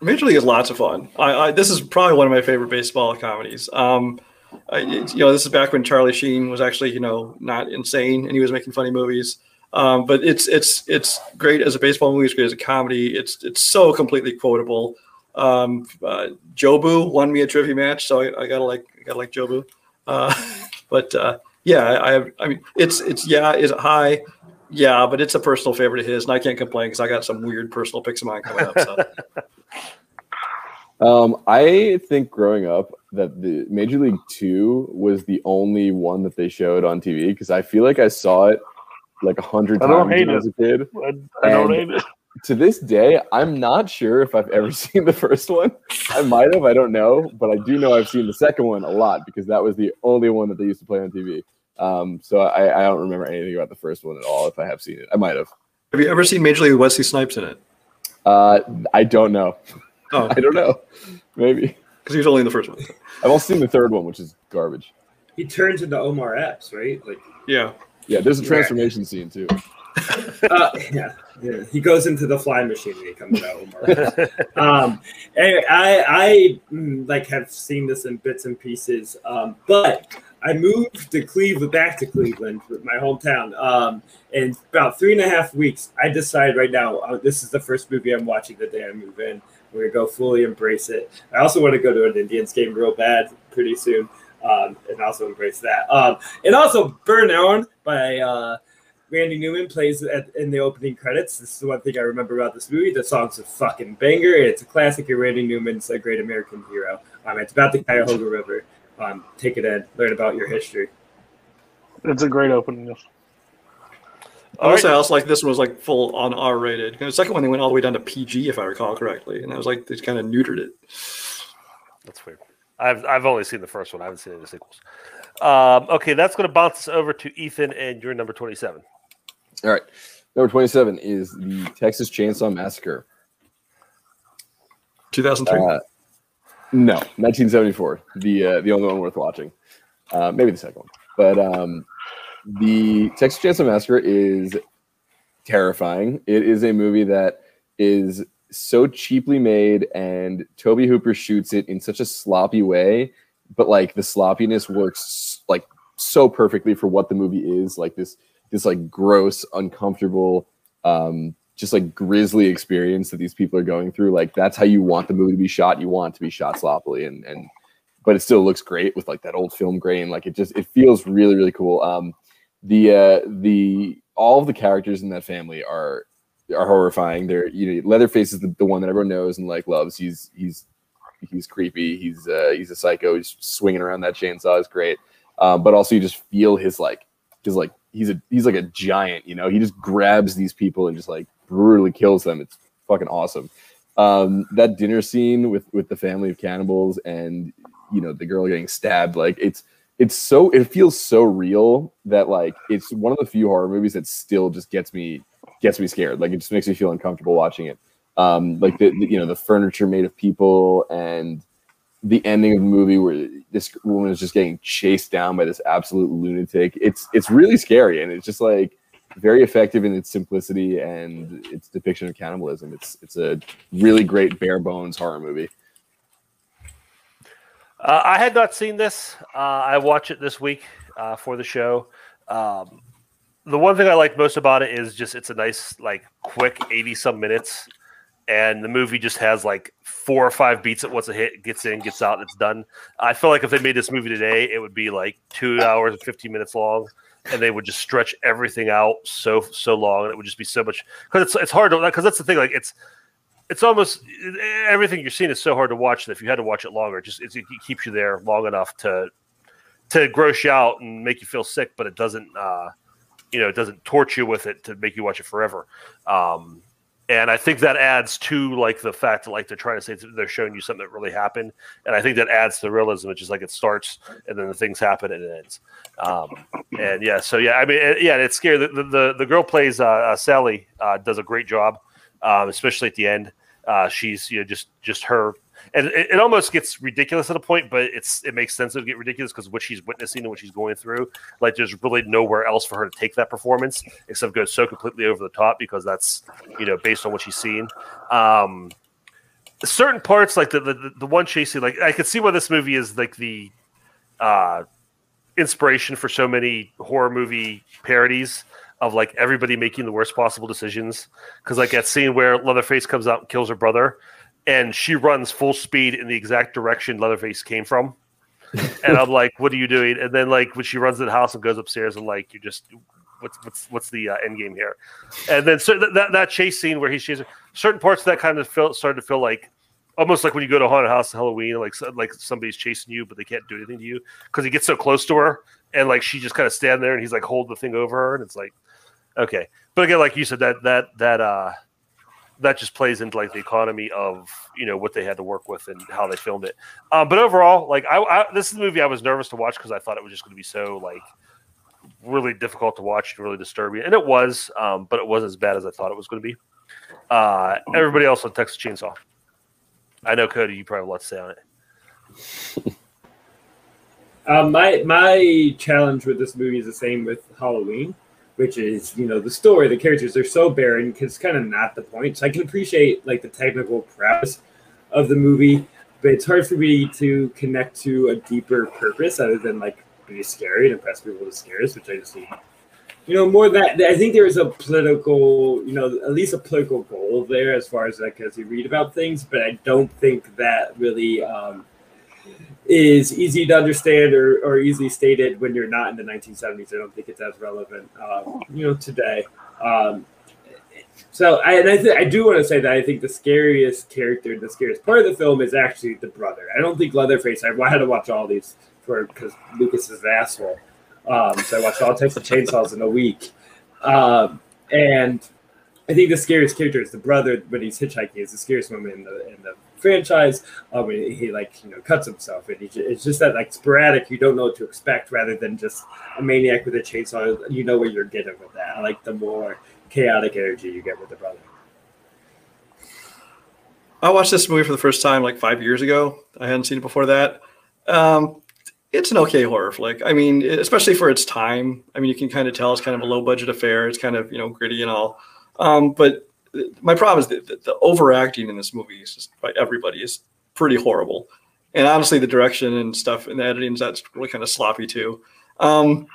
Major League is lots of fun. I, I this is probably one of my favorite baseball comedies. Um, I, you know, this is back when Charlie Sheen was actually you know not insane and he was making funny movies. Um, but it's it's it's great as a baseball movie. It's great as a comedy. It's it's so completely quotable. Um, uh, Jobu won me a trivia match, so I, I gotta like I gotta like Jobu. Uh, <laughs> but uh, yeah, I, I I mean it's it's yeah is it high? Yeah, but it's a personal favorite of his, and I can't complain because I got some weird personal picks of mine coming up. So. <laughs> Um, I think growing up that the Major League Two was the only one that they showed on TV because I feel like I saw it like a hundred I don't times hate when I a kid. I, I don't hate it. to this day, I'm not sure if I've ever <laughs> seen the first one. I might have, I don't know, but I do know I've seen the second one a lot because that was the only one that they used to play on TV. Um, so I, I don't remember anything about the first one at all. If I have seen it, I might have. Have you ever seen Major League Wesley Snipes in it? Uh, I don't know. Oh, <laughs> I don't know. Maybe because he was only in the first one. I've also seen the third one, which is garbage. He turns into Omar Epps, right? Like, Yeah. Yeah, there's a Yeah. transformation scene too. <laughs> uh, yeah, yeah. He goes into the fly machine and he comes out. Omar <laughs> um, anyway, I I mm, like have seen this in bits and pieces, um, but I moved to Cleveland, back to Cleveland, my hometown. Um, in about three and a half weeks, I decide right now uh, this is the first movie I'm watching the day I move in. We're gonna go fully embrace it. I also want to go to an Indians game real bad pretty soon, um, and also embrace that. Um, and also Burn On by uh, Randy Newman plays at, in the opening credits. This is the one thing I remember about this movie. The song's a fucking banger. It's a classic. And Randy Newman's a great American hero. Um, it's about the Cuyahoga River. Um, take it in, learn about your history. It's a great opening. yes. I also, I also like this one was like full on R rated. The second one they went all the way down to PG, if I recall correctly, and I was like they kind of neutered it. That's weird. I've I've only seen the first one. I haven't seen any of the sequels. Um, okay, that's going to bounce us over to Ethan and your number twenty-seven. All right, number twenty-seven is the Texas Chainsaw Massacre. 2003. Uh, no, 1974. The uh, the only one worth watching. Uh, maybe the second one, but um, the Texas Chainsaw Massacre is terrifying. It is a movie that is so cheaply made, and Tobe Hooper shoots it in such a sloppy way. But like the sloppiness works like so perfectly for what the movie is. Like this this like gross, uncomfortable, um, just like grisly experience that these people are going through. Like that's how you want the movie to be shot. You want to be shot sloppily, and and but it still looks great with like that old film grain. Like it just it feels really really cool. Um, the uh, the all of the characters in that family are are horrifying. They're you know Leatherface is the, the one that everyone knows and like loves. He's he's he's creepy. He's uh, he's a psycho. He's swinging around that chainsaw is great. Um, but also you just feel his like his like he's a he's like a giant. You know he just grabs these people and just like brutally kills them. It's fucking awesome. Um, that dinner scene with with the family of cannibals and you know the girl getting stabbed like it's it's so it feels so real that like it's one of the few horror movies that still just gets me gets me scared. Like it just makes me feel uncomfortable watching it. Um like the, the you know the furniture made of people and the ending of the movie where this woman is just getting chased down by this absolute lunatic. It's it's really scary and it's just like very effective in its simplicity and its depiction of cannibalism. It's it's a really great bare bones horror movie. Uh, I had not seen this. Uh, I watched it this week uh, for the show. Um, the one thing I like most about it is just it's a nice, like, quick eighty some minutes, and the movie just has like four or five beats at once a hit gets in, gets out, and it's done. I feel like if they made this movie today, it would be like two hours and fifteen minutes long, and they would just stretch everything out so so long, and it would just be so much because it's it's hard to because that's the thing, like it's it's almost everything you're seeing is so hard to watch that if you had to watch it longer, it just it keeps you there long enough to to gross you out and make you feel sick, but it doesn't uh, you know it doesn't torture you with it to make you watch it forever. Um, and I think that adds to like the fact that like they're trying to say they're showing you something that really happened, and I think that adds to the realism. It's just like it starts and then the things happen and it ends. Um, and yeah, so yeah, I mean, yeah, it's scary. The the, the, the girl plays uh, uh, Sally uh, does a great job, um, especially at the end. Uh, she's you know just just her, and it, it almost gets ridiculous at a point, but it's it makes sense to get ridiculous because what she's witnessing and what she's going through, like there's really nowhere else for her to take that performance except go so completely over the top because that's you know based on what she's seen. Um, certain parts, like the the, the one chase scene, like I could see why this movie is like the uh, inspiration for so many horror movie parodies of like everybody making the worst possible decisions. Because like that scene where Leatherface comes out and kills her brother, and she runs full speed in the exact direction Leatherface came from. and I'm like, "What are you doing?" And then like when she runs to the house and goes upstairs, and like you just what's what's what's the uh, end game here? And then so that, that that chase scene where he's chasing certain parts of that kind of feel started to feel like almost like when you go to a haunted house on Halloween, like like somebody's chasing you, but they can't do anything to you because he gets so close to her, and like she just kind of stand there, and he's like hold the thing over her, and it's like, okay. But again, like you said, that that that uh that just plays into like the economy of you know what they had to work with and how they filmed it. Um, but overall, like I, I, this is the movie I was nervous to watch because I thought it was just going to be so like really difficult to watch and really disturbing, and it was, um, but it wasn't as bad as I thought it was going to be. Uh, everybody else on Texas Chainsaw. I know Cody, you probably have a lot to say on it. Um, <laughs> my my challenge with this movie is the same with Halloween, which is you know the story, the characters are so barren because it's kind of not the point. So I can appreciate like the technical prowess of the movie, but it's hard for me to connect to a deeper purpose other than like be scary and impress people with scares, which I just need. You know, more that I think there is a political, you know, at least a political goal there as far as like as you read about things, but I don't think that really um, is easy to understand or, or easily stated when you're not in the 1970s. I don't think it's as relevant, um, you know, today. Um, so, I, I, th- I do want to say that I think the scariest character, the scariest part of the film is actually the brother. I don't think Leatherface. I had to watch all these for because Lucas is an asshole. Um, so I watched all types of Chainsaws in a week, um, and I think the scariest character is the brother when he's hitchhiking. Is the scariest moment in the in the franchise. Um, he, he like you know cuts himself, and it's just that like sporadic. You don't know what to expect, rather than just a maniac with a chainsaw. You know what you're getting with that. Like the more chaotic energy you get with the brother. I watched this movie for the first time like five years ago. I hadn't seen it before that. Um, it's an okay horror flick. I mean, especially for its time. I mean, you can kind of tell it's kind of a low budget affair. It's kind of you know gritty and all. Um, but my problem is that the, the overacting in this movie is just by everybody is pretty horrible. And honestly, the direction and stuff and the editing is that's really kind of sloppy too. Um,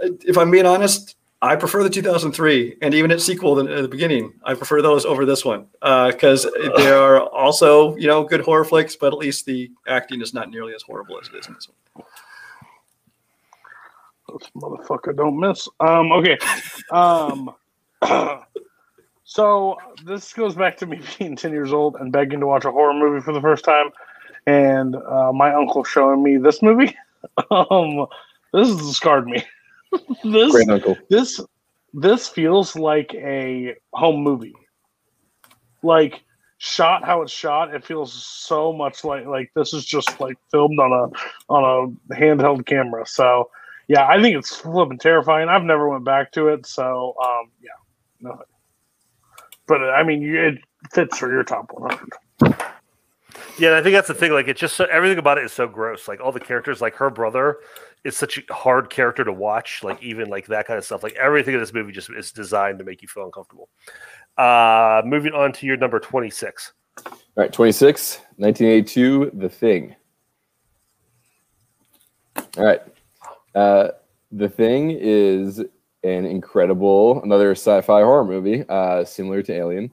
if I'm being honest, I prefer the 2003 and even its sequel at the beginning. I prefer those over this one because uh, <laughs> they are also you know good horror flicks, but at least the acting is not nearly as horrible as it is in this one. This motherfucker don't miss. Um, okay. Um, <clears throat> so this goes back to me <laughs> being 10 years old and begging to watch a horror movie for the first time. And uh, my uncle showing me this movie. <laughs> um, this has scarred me. <laughs> this, Great uncle. This this feels like a home movie. Like shot how it's shot, it feels so much like like this is just like filmed on a on a handheld camera. So yeah, I think it's flipping terrifying. I've never went back to it, so um, yeah. But uh, I mean, it fits for your top 100. Yeah, I think that's the thing. Like, it's just so, everything about it is so gross. Like all the characters, like her brother, is such a hard character to watch. Like even like that kind of stuff. Like everything in this movie just is designed to make you feel uncomfortable. Uh, moving on to your number twenty six. All right, 26, 1982, The Thing. All right. Uh, the Thing is an incredible, another sci-fi horror movie, uh, similar to Alien,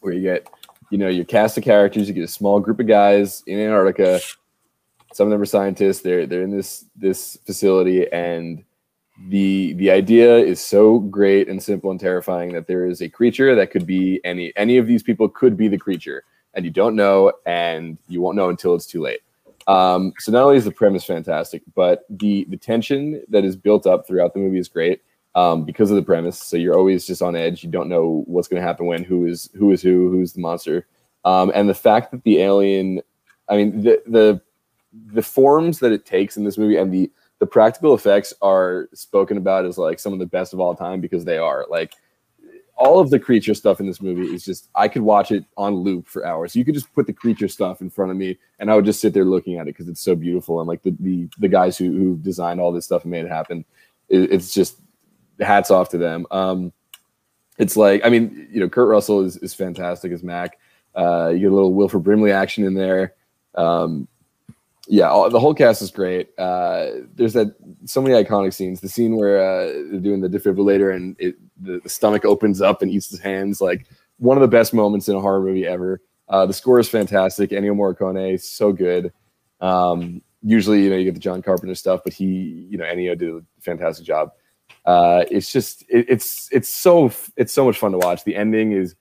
where you get, you know, your cast of characters. You get a small group of guys in Antarctica. Some of them are scientists. They're they're in this this facility, and the the idea is so great and simple and terrifying that there is a creature that could be any any of these people could be the creature, and you don't know, and you won't know until it's too late. Um, so not only is the premise fantastic, but the the tension that is built up throughout the movie is great um, because of the premise. So you're always just on edge. You don't know what's going to happen when, who is who is who, who's the monster, um, and the fact that the alien, I mean the the the forms that it takes in this movie and the the practical effects are spoken about as like some of the best of all time because they are like all of the creature stuff in this movie is just I could watch it on loop for hours. You could just put the creature stuff in front of me and I would just sit there looking at it because it's so beautiful and like the, the the guys who who designed all this stuff and made it happen, it, it's just hats off to them. Um, it's like I mean you know Kurt Russell is is fantastic as Mac. Uh, you get a little Wilford Brimley action in there. Um, yeah, all, the whole cast is great. Uh, there's that so many iconic scenes. The scene where uh, they're doing the defibrillator and it, the, the stomach opens up and eats his hands. Like one of the best moments in a horror movie ever. Uh, the score is fantastic. Ennio Morricone, so good. Um, usually, you know, you get the John Carpenter stuff, but he, you know, Ennio did a fantastic job. Uh, it's just, it, it's, it's so, it's so much fun to watch. The ending is,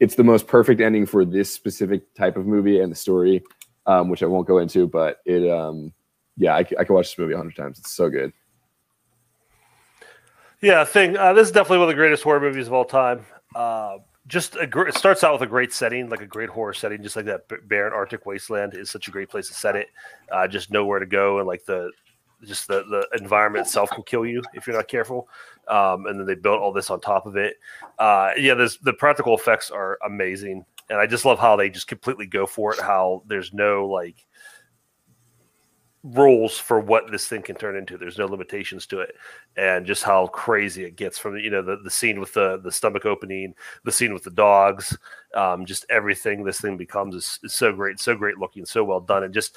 it's the most perfect ending for this specific type of movie and the story um, which I won't go into, but it, um, yeah, I, I can watch this movie a hundred times. It's so good. Yeah, thing. Uh, this is definitely one of the greatest horror movies of all time. Uh, just gr- it starts out with a great setting, like a great horror setting, just like that barren Arctic wasteland is such a great place to set it. Uh, just nowhere to go, and like the just the the environment itself can kill you if you're not careful. Um, and then they built all this on top of it. Uh, yeah, this, the practical effects are amazing, and I just love how they just completely go for it. How there's no like rules for what this thing can turn into. There's no limitations to it, and just how crazy it gets from you know the, the scene with the the stomach opening, the scene with the dogs, um, just everything this thing becomes is, is so great, so great looking, so well done, and just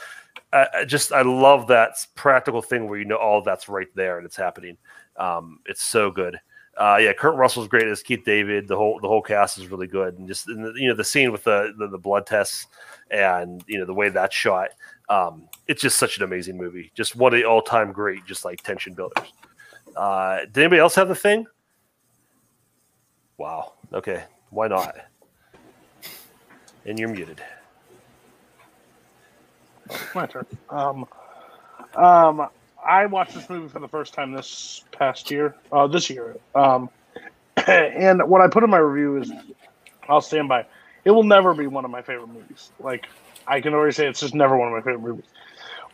I, just I love that practical thing where you know all that's right there and it's happening. Um, it's so good. Uh, yeah, Kurt Russell's great as Keith David. The whole the whole cast is really good, and just you know the scene with the, the the blood tests and you know the way that's shot. Um, it's just such an amazing movie. Just one of the all time great, just like tension builders. Uh, did anybody else have the thing? Wow. Okay. Why not? And you're muted. My turn. Um, um, I watched this movie for the first time this past year, uh, this year. Um, <clears throat> and what I put in my review is, I'll stand by. It will never be one of my favorite movies. Like I can already say, it's just never one of my favorite movies.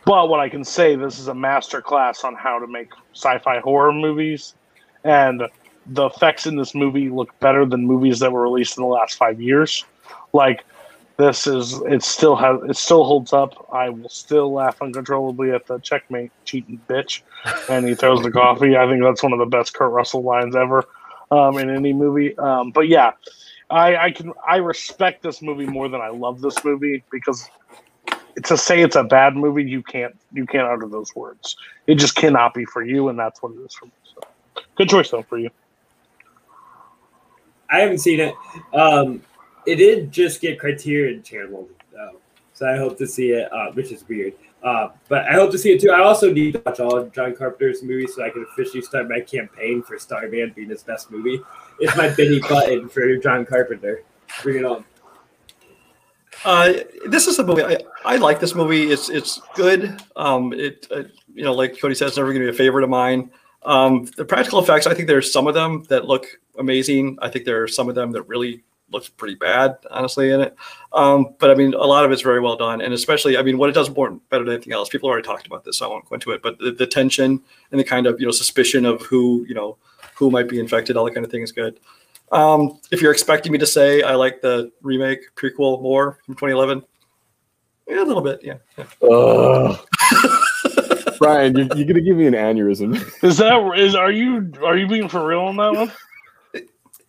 But what I can say, this is a master class on how to make sci-fi horror movies, and the effects in this movie look better than movies that were released in the last five years. Like this is it still has it still holds up. I will still laugh uncontrollably at the checkmate cheating bitch, and he throws the coffee. I think that's one of the best Kurt Russell lines ever um, in any movie. Um, but yeah, I, I can I respect this movie more than I love this movie because to say it's a bad movie, you can't you can't utter those words. It just cannot be for you, and that's what it is for me. So good choice though for you. I haven't seen it. Um, it did just get Criterion channeled, though, so I hope to see it, uh, which is weird. Uh, but I hope to see it too. I also need to watch all of John Carpenter's movies so I can officially start my campaign for Starman being his best movie. It's my Benny <laughs> Button for John Carpenter. Bring it on. Uh, this is a movie. I, I like this movie. It's it's good. Um, it uh, you know, like Cody said, it's never going to be a favorite of mine. Um, the practical effects, I think there's some of them that look amazing. I think there are some of them that really looks pretty bad, honestly, in it. Um, but I mean, a lot of it's very well done, and especially, I mean, what it does more better than anything else. People already talked about this, so I won't go into it. But the, the tension and the kind of you know suspicion of who you know who might be infected, all that kind of thing is good. Um, if you're expecting me to say I like the remake prequel more from 2011, yeah, a little bit, yeah. yeah. Ugh. <laughs> Brian, you're, you're gonna give me an aneurysm. <laughs> Is that is are you are you being for real on that one?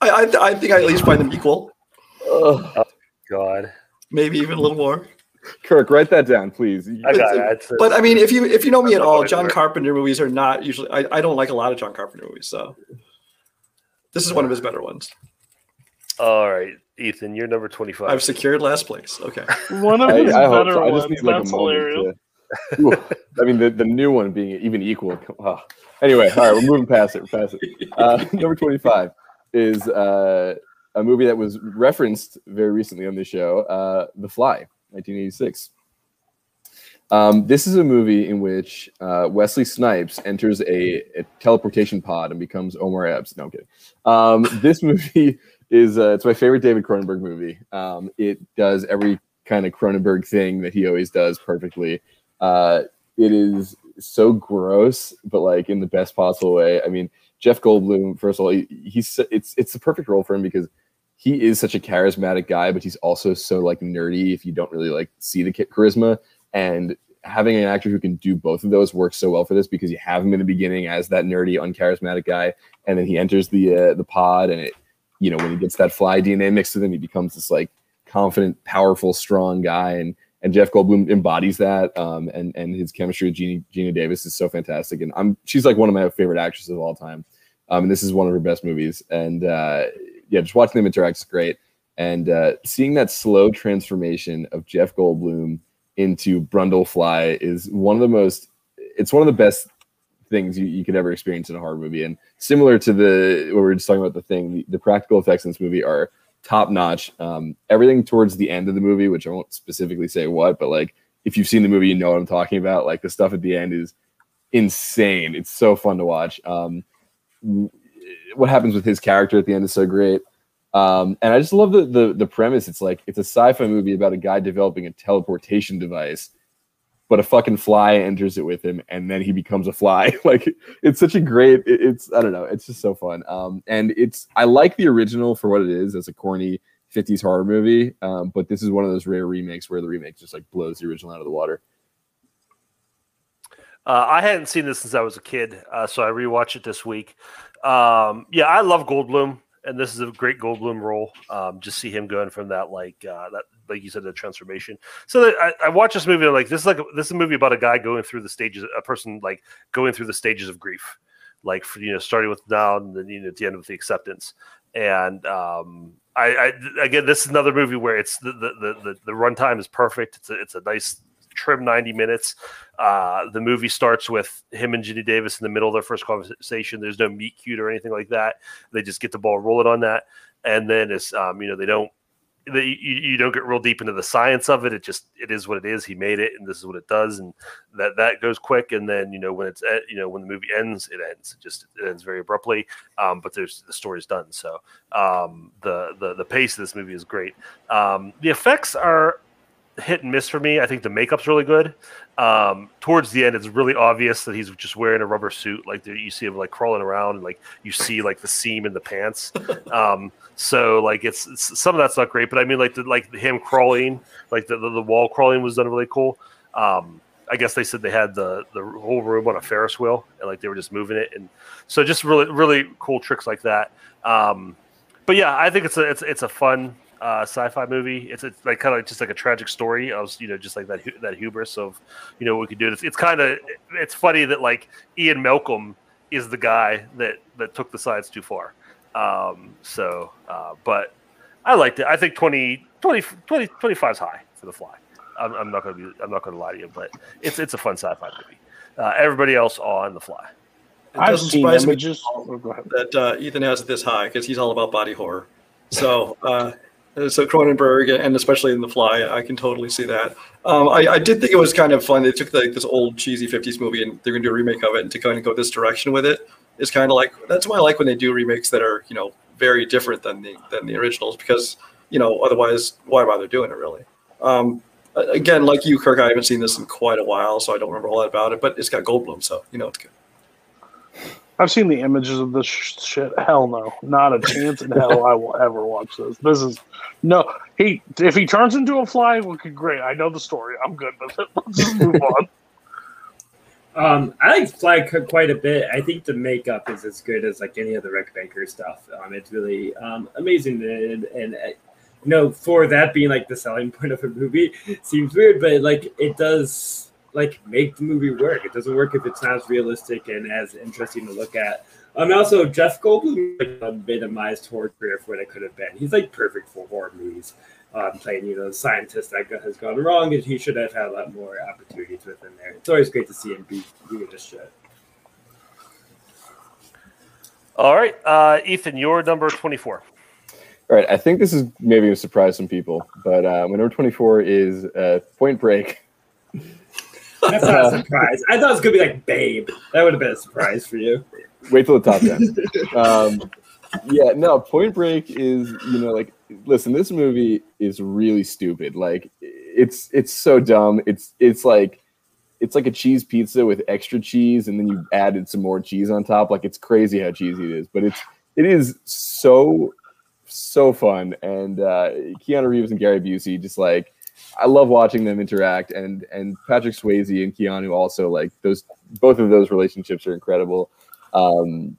I, I, I think I at least find them equal. Ugh. God. Maybe even a little more. Kirk, write that down, please. I got it. It's- But I mean, if you if you know me at all, John learned. Carpenter movies are not usually. I, I don't like a lot of John Carpenter movies, so this is one of his better ones. all right, Ethan, you're number 25. I've secured last place. Okay. One of I, his I hope better so. I ones. just need like a That's moment hilarious. to. Ooh, I mean, the, the new one being even equal. ah. Anyway, all right, we're moving past it. We're past it. Uh, <laughs> number 25 is uh, a movie that was referenced very recently on the show, uh, The Fly, 1986. Um, this is a movie in which uh, Wesley Snipes enters a, a teleportation pod and becomes Omar Epps. No, I'm kidding. Um, this <laughs> movie is uh, it's my favorite David Cronenberg movie. Um, it does every kind of Cronenberg thing that he always does perfectly. Uh, it is so gross, but like in the best possible way. I mean, Jeff Goldblum, first of all, he, he's it's it's the perfect role for him because he is such a charismatic guy, but he's also so like nerdy. If you don't really like see the charisma, and having an actor who can do both of those works so well for this because you have him in the beginning as that nerdy, uncharismatic guy, and then he enters the uh, the pod, and it you know when he gets that fly DNA mixed with him, he becomes this like confident, powerful, strong guy, and and Jeff Goldblum embodies that, um, and and his chemistry with Geena, Geena Davis is so fantastic, and I'm she's like one of my favorite actresses of all time, um, and this is one of her best movies, and uh, yeah, just watching them interact is great, and uh, seeing that slow transformation of Jeff Goldblum into Brundlefly is one of the most, it's one of the best things you, you could ever experience in a horror movie, and similar to the what we were just talking about the thing, the, the practical effects in this movie are top notch. Um, everything towards the end of the movie, which I won't specifically say what, but like if you've seen the movie, you know what I'm talking about. Like the stuff at the end is insane. It's so fun to watch. Um, what happens with his character at the end is so great. Um, and I just love the, the the premise. It's like it's a sci-fi movie about a guy developing a teleportation device, but a fucking fly enters it with him, and then he becomes a fly. <laughs> like it's such a great. it- it's I don't know. It's just so fun. Um, and it's I like the original for what it is as a corny 50s horror movie. Um, but this is one of those rare remakes where the remake just like blows the original out of the water. Uh, I hadn't seen this since I was a kid, uh, so I rewatched it this week. Um, yeah, I love Goldblum, and this is a great Goldblum role. Um, just see him going from that, like uh, that, like you said, the transformation. So I, I watched this movie, like this is like a, this is a movie about a guy going through the stages, a person like going through the stages of grief, like for, you know, starting with down, and then you know at the end with the acceptance. And um, I, I again, this is another movie where it's the the the, the, the runtime is perfect. It's a, it's a nice trim 90 minutes. Uh, the movie starts with him and Ginny Davis in the middle of their first conversation. There's no meet cute or anything like that. They just get the ball rolling on that, and then it's um, you know they don't they, you, you don't get real deep into the science of it. It just it is what it is. He made it, and this is what it does, and that that goes quick. And then you know when it's eh, you know when the movie ends, it ends. It just it ends very abruptly. Um, but there's the story's done. So um, the the the pace of this movie is great. Um, the effects are hit and miss for me. I think the makeup's really good. Um, towards the end, it's really obvious that he's just wearing a rubber suit. Like you see him like crawling around, and like you see like the seam in the pants. <laughs> Um, so like it's, it's some of that's not great, but I mean like the, like him crawling, like the, the the wall crawling was done really cool. Um, I guess they said they had the the whole room on a Ferris wheel, and like they were just moving it, and so just really really cool tricks like that. Um, but yeah, I think it's a it's it's a fun uh, sci-fi movie. It's, it's like kind of just like a tragic story of you know just like that that hubris of you know what we could do. It's, it's kind of it's funny that like Ian Malcolm is the guy that that took the science too far. Um, so, uh, but I liked it. I think 20, 20, 20 25 is high for the fly. I'm, I'm not gonna be I'm not gonna lie to you, but it's it's a fun sci-fi movie. Uh, everybody else on the fly. It I've doesn't seen surprise me images. Oh, go ahead. that uh, Ethan has it this high because he's all about body horror. So, uh, so Cronenberg and especially in The Fly, I can totally see that. Um, I, I did think it was kind of fun. They took like this old cheesy '50s movie and they're going to do a remake of it, and to kind of go this direction with it is kind of like that's why I like when they do remakes that are you know very different than the than the originals because you know otherwise why bother doing it really. Um, again, like you, Kirk, I haven't seen this in quite a while, so I don't remember a lot about it. But it's got Goldblum, so you know it's good. I've seen the images of this sh- shit. Hell no, not a chance in hell I will ever watch this. This is no. He if he turns into a fly, okay, great. I know the story. I'm good with it. <laughs> Let's just move on. Um, I like Fly quite a bit. I think the makeup is as good as like any of the Rick Baker stuff. Um, it's really um, amazing, and, and uh, for that being like the selling point of a movie, seems weird, but like it does like make the movie work. It doesn't work if it's not as realistic and as interesting to look at. Um, and also Jeff Goldblum like, a minimized horror career for what it could have been. He's like perfect for horror movies. Um, playing, you know, the scientist that has gone wrong, and he should have had a lot more opportunities within there. It's always great to see him be doing this shit. All right, uh, Ethan, you're number twenty four. All right, I think this is maybe going to surprise some people, but uh, my number 24 is uh, Point Break. <laughs> That's not a surprise. I thought it was gonna be like Babe. That would have been a surprise for you. Wait till the top 10. <laughs> um, yeah, no, Point Break is, you know, like, listen, this movie is really stupid. Like, it's it's so dumb. It's it's like it's like a cheese pizza with extra cheese, and then you added some more cheese on top. Like, it's crazy how cheesy it is, but it's it is so so fun. And uh, Keanu Reeves and Gary Busey just like I love watching them interact, and and Patrick Swayze and Keanu also like those. Both of those relationships are incredible. Um,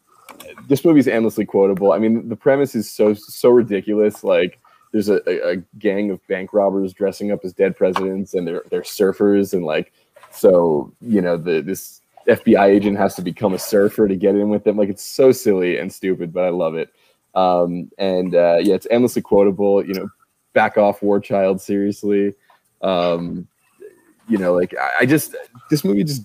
this movie is endlessly quotable. I mean, the premise is so so ridiculous. Like, there's a, a, a gang of bank robbers dressing up as dead presidents, and they're they're surfers, and like, so you know, the this FBI agent has to become a surfer to get in with them. Like, it's so silly and stupid, but I love it. Um, and uh, yeah, it's endlessly quotable. You know, back off, War Child. Seriously, um, you know, like I, I just this movie just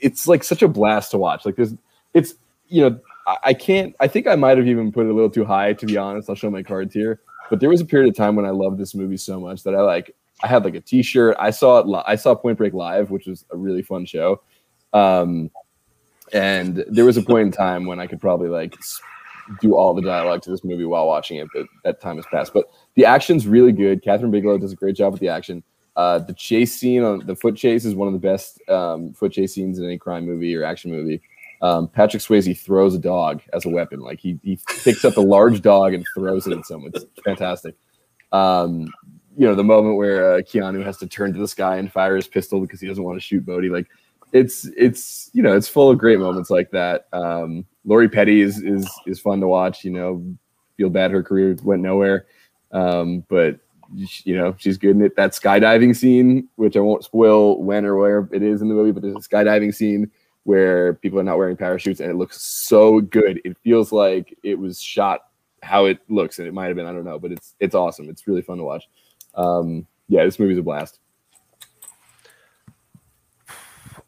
it's like such a blast to watch. Like there's it's you know I, I can't I think I might have even put it a little too high to be honest. I'll show my cards here, but there was a period of time when I loved this movie so much that I like I had like a T-shirt. I saw it. Li- I saw Point Break live, which was a really fun show. Um, and there was a point in time when I could probably like do all the dialogue to this movie while watching it, but that time has passed. But the action's really good. Kathryn Bigelow does a great job with the action. Uh, the chase scene on the foot chase is one of the best um, foot chase scenes in any crime movie or action movie. Um, Patrick Swayze throws a dog as a weapon. Like he, he picks up a large dog and throws it at someone. It's fantastic. Um, you know, the moment where uh, Keanu has to turn to the sky and fire his pistol because he doesn't want to shoot Bodhi. Like it's, it's, you know, it's full of great moments like that. Um, Lori Petty is, is, is fun to watch, you know, feel bad her career went nowhere. Um, but you know, she's good in it. That skydiving scene, which I won't spoil when or where it is in the movie, but there's a skydiving scene where people are not wearing parachutes and it looks so good. It feels like it was shot how it looks, and it might have been, I don't know, but it's it's awesome. It's really fun to watch. Um, yeah, this movie's a blast.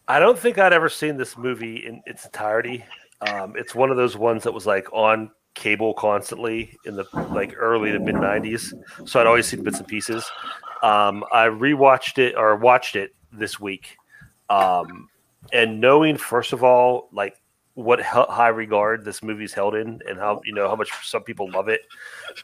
I don't think I'd ever seen this movie in its entirety. Um, it's one of those ones that was like on cable constantly in the like early to mid 90s so i'd always seen bits and pieces. Um, i rewatched it or watched it this week um, and knowing first of all like what high regard this movie's held in and how you know how much some people love it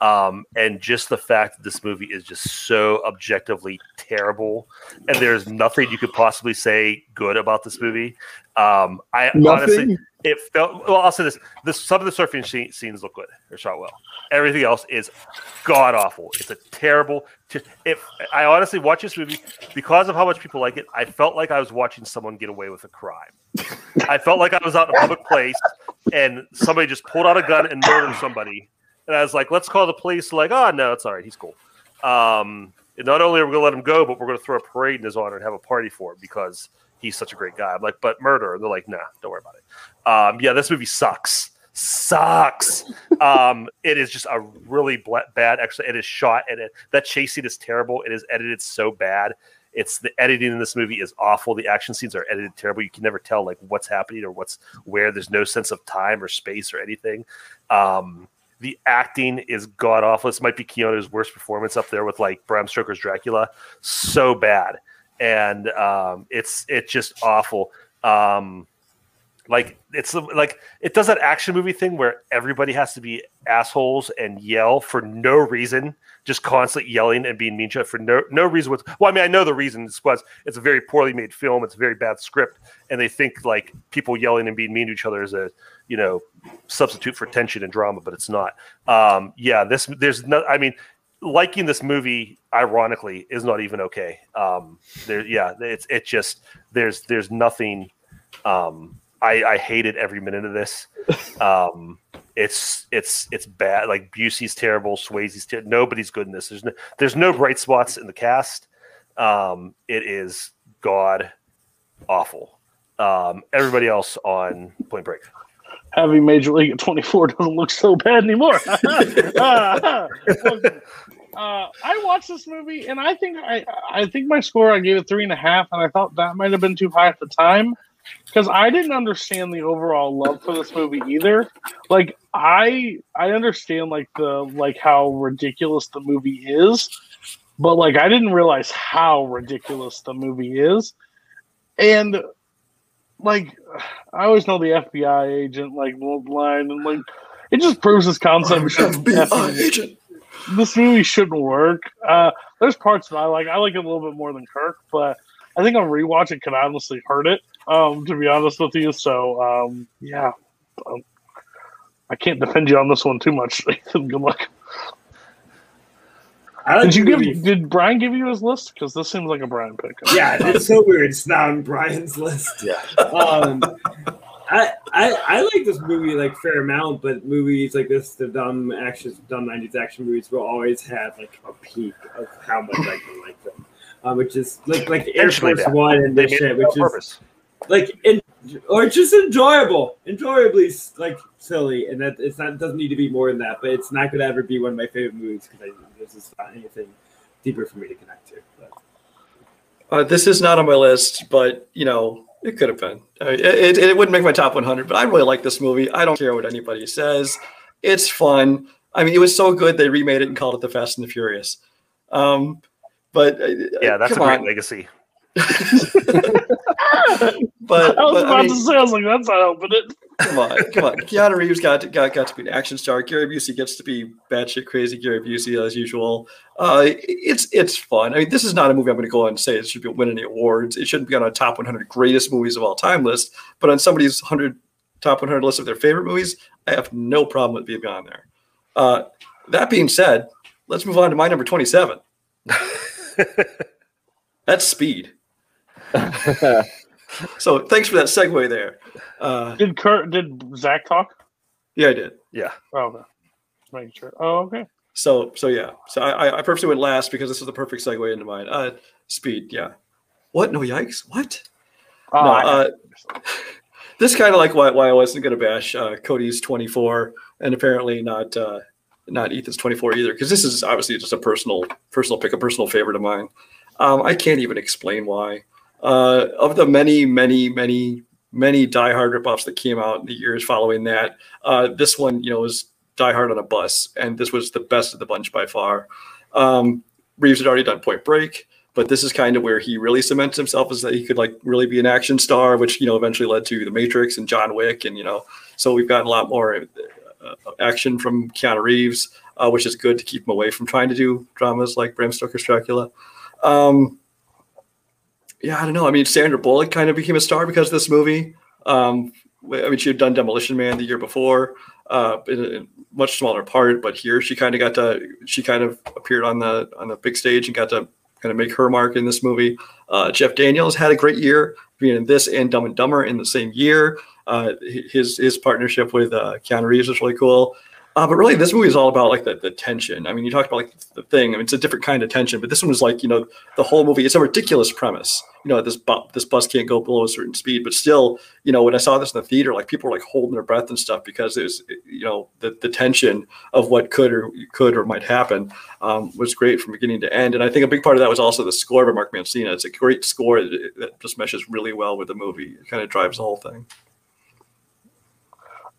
um, and just the fact that this movie is just so objectively terrible and there's nothing you could possibly say good about this movie um, i Nothing? honestly it felt well i'll say this this some of the surfing scene, scenes look good they're shot well. Everything else is god awful it's a terrible if i honestly watch this movie because of how much people like it i felt like i was watching someone get away with a crime. I felt like i was out in a public place and somebody just pulled out a gun and murdered somebody. And i was like let's call the police. Like oh no it's all right. He's cool. Um, and not only are we going to let him go but we're going to throw a parade in his honor and have a party for him because he's such a great guy i'm like but murder and they're like nah don't worry about it um, yeah, this movie sucks. Sucks. <laughs> um, it is just a really bl- bad. Actually, it is shot and it, that chase scene is terrible. It is edited so bad. It's the editing in this movie is awful. The action scenes are edited terrible. You can never tell like what's happening or what's where. There's no sense of time or space or anything. Um, the acting is god awful. This might be Keanu's worst performance up there with like Bram Stoker's Dracula. So bad, and um, it's it's just awful. Um, like it's like it does that action movie thing where everybody has to be assholes and yell for no reason, just constantly yelling and being mean to for no no reason. Well, I mean, I know the reason it's was it's a very poorly made film. It's a very bad script, and they think like people yelling and being mean to each other is a you know substitute for tension and drama, but it's not. Um, yeah, this there's no. I mean, liking this movie ironically is not even okay. Um, there, yeah, it's it just there's there's nothing. Um, I, I hated every minute of this. <laughs> Um, it's it's it's bad. Like Busey's terrible, Swayze's terrible. Nobody's good in this. There's no there's no bright spots in the cast. Um, it is god awful. Um, everybody else on Point Break. Having Major League at 24 <laughs> doesn't look so bad anymore. <laughs> uh, I watched this movie and I think I I think my score I gave it three and a half, and I thought that might have been too high at the time because I didn't understand the overall love for this movie either. Like I I understand like the like how ridiculous the movie is, but like I didn't realize how ridiculous the movie is. And like I always know the FBI agent like line and like it just proves this concept FBI agent. This movie shouldn't work. Uh, there's parts that I like. I like it a little bit more than Kirk, but I think on rewatch it could honestly hurt it. Um, to be honest with you, so um, yeah, um, I can't defend you on this one too much. <laughs> Good luck. Like did you give? movie. Did Brian give you his list? Because this seems like a Brian pick. Yeah, it's so weird. It's not on Brian's list. Yeah. Um, I, I I like this movie like fair amount, but movies like this, the dumb action, dumb '90s action movies, will always have like a peak of how much I can like them. Um, which is like like Air Force. One and this shit, which on is purpose. like in, or just enjoyable, enjoyably like silly, and that it's not doesn't need to be more than that. But it's not going to ever be one of my favorite movies because there's just not anything deeper for me to connect to. But. Uh, this is not on my list, but you know, it could have been. Uh, it, it, it wouldn't make my top 100, but I really like this movie. I don't care what anybody says. It's fun. I mean, it was so good they remade it and called it The Fast and the Furious. Um, but uh, Yeah, that's a great on. legacy. <laughs> but I was but, about I mean, to say, I was like, that's not helping it. come on, come on. Keanu Reeves got to, got got to be an action star. Gary Busey gets to be batshit crazy. Gary Busey as usual. Uh, it's it's fun. I mean, this is not a movie I'm going to go on and say it should be win any awards. It shouldn't be on a top 100 greatest movies of all time list. But on somebody's 100 top 100 list of their favorite movies, I have no problem with being on there. Uh, that being said, let's move on to my number 27. <laughs> That's Speed. <laughs> So thanks for that segue there. Uh, Did Kurt? Did Zach talk? yeah, I did. Yeah. Oh, okay. Just making sure. Oh, okay. So so yeah. So I, I- I purposely went last because this is the perfect segue into mine. Uh, speed. Yeah. What? No yikes. What? Oh, no. I- Uh, <laughs> this kind of like why, why I wasn't going to bash uh, Cody's 24 and apparently not uh, not Ethan's 24 either because this is obviously just a personal personal pick, a personal favorite of mine. Um, I can't even explain why. Uh, of the many, many, many, many Die Hard ripoffs that came out in the years following that, uh, this one, you know, was Die Hard on a bus, and this was the best of the bunch by far. Um, Reeves had already done Point Break, but this is kind of where he really cements himself as that he could like really be an action star, which you know eventually led to The Matrix and John Wick, and you know, so we've gotten a lot more uh, action from Keanu Reeves, uh, which is good to keep him away from trying to do dramas like Bram Stoker's Dracula. Um, yeah, I don't know. I mean, Sandra Bullock kind of became a star because of this movie. Um, I mean, she had done Demolition Man the year before, uh, in a much smaller part, but here she kind of got to she kind of appeared on the on the big stage and got to kind of make her mark in this movie. Uh, Jeff Daniels had a great year being in this and Dumb and Dumber in the same year. Uh, his his partnership with uh, Keanu Reeves was really cool. Uh, but really, this movie is all about like the, the tension. I mean, you talked about like the thing. I mean, it's a different kind of tension, but this one was like you know the whole movie. It's a ridiculous premise. You know, this bu- this bus can't go below a certain speed, but still, you know, when I saw this in the theater, like people were like holding their breath and stuff because it was you know the, the tension of what could or could or might happen um, was great from beginning to end. And I think a big part of that was also the score by Mark Mancina. It's a great score that, that just meshes really well with the movie. It kind of drives the whole thing.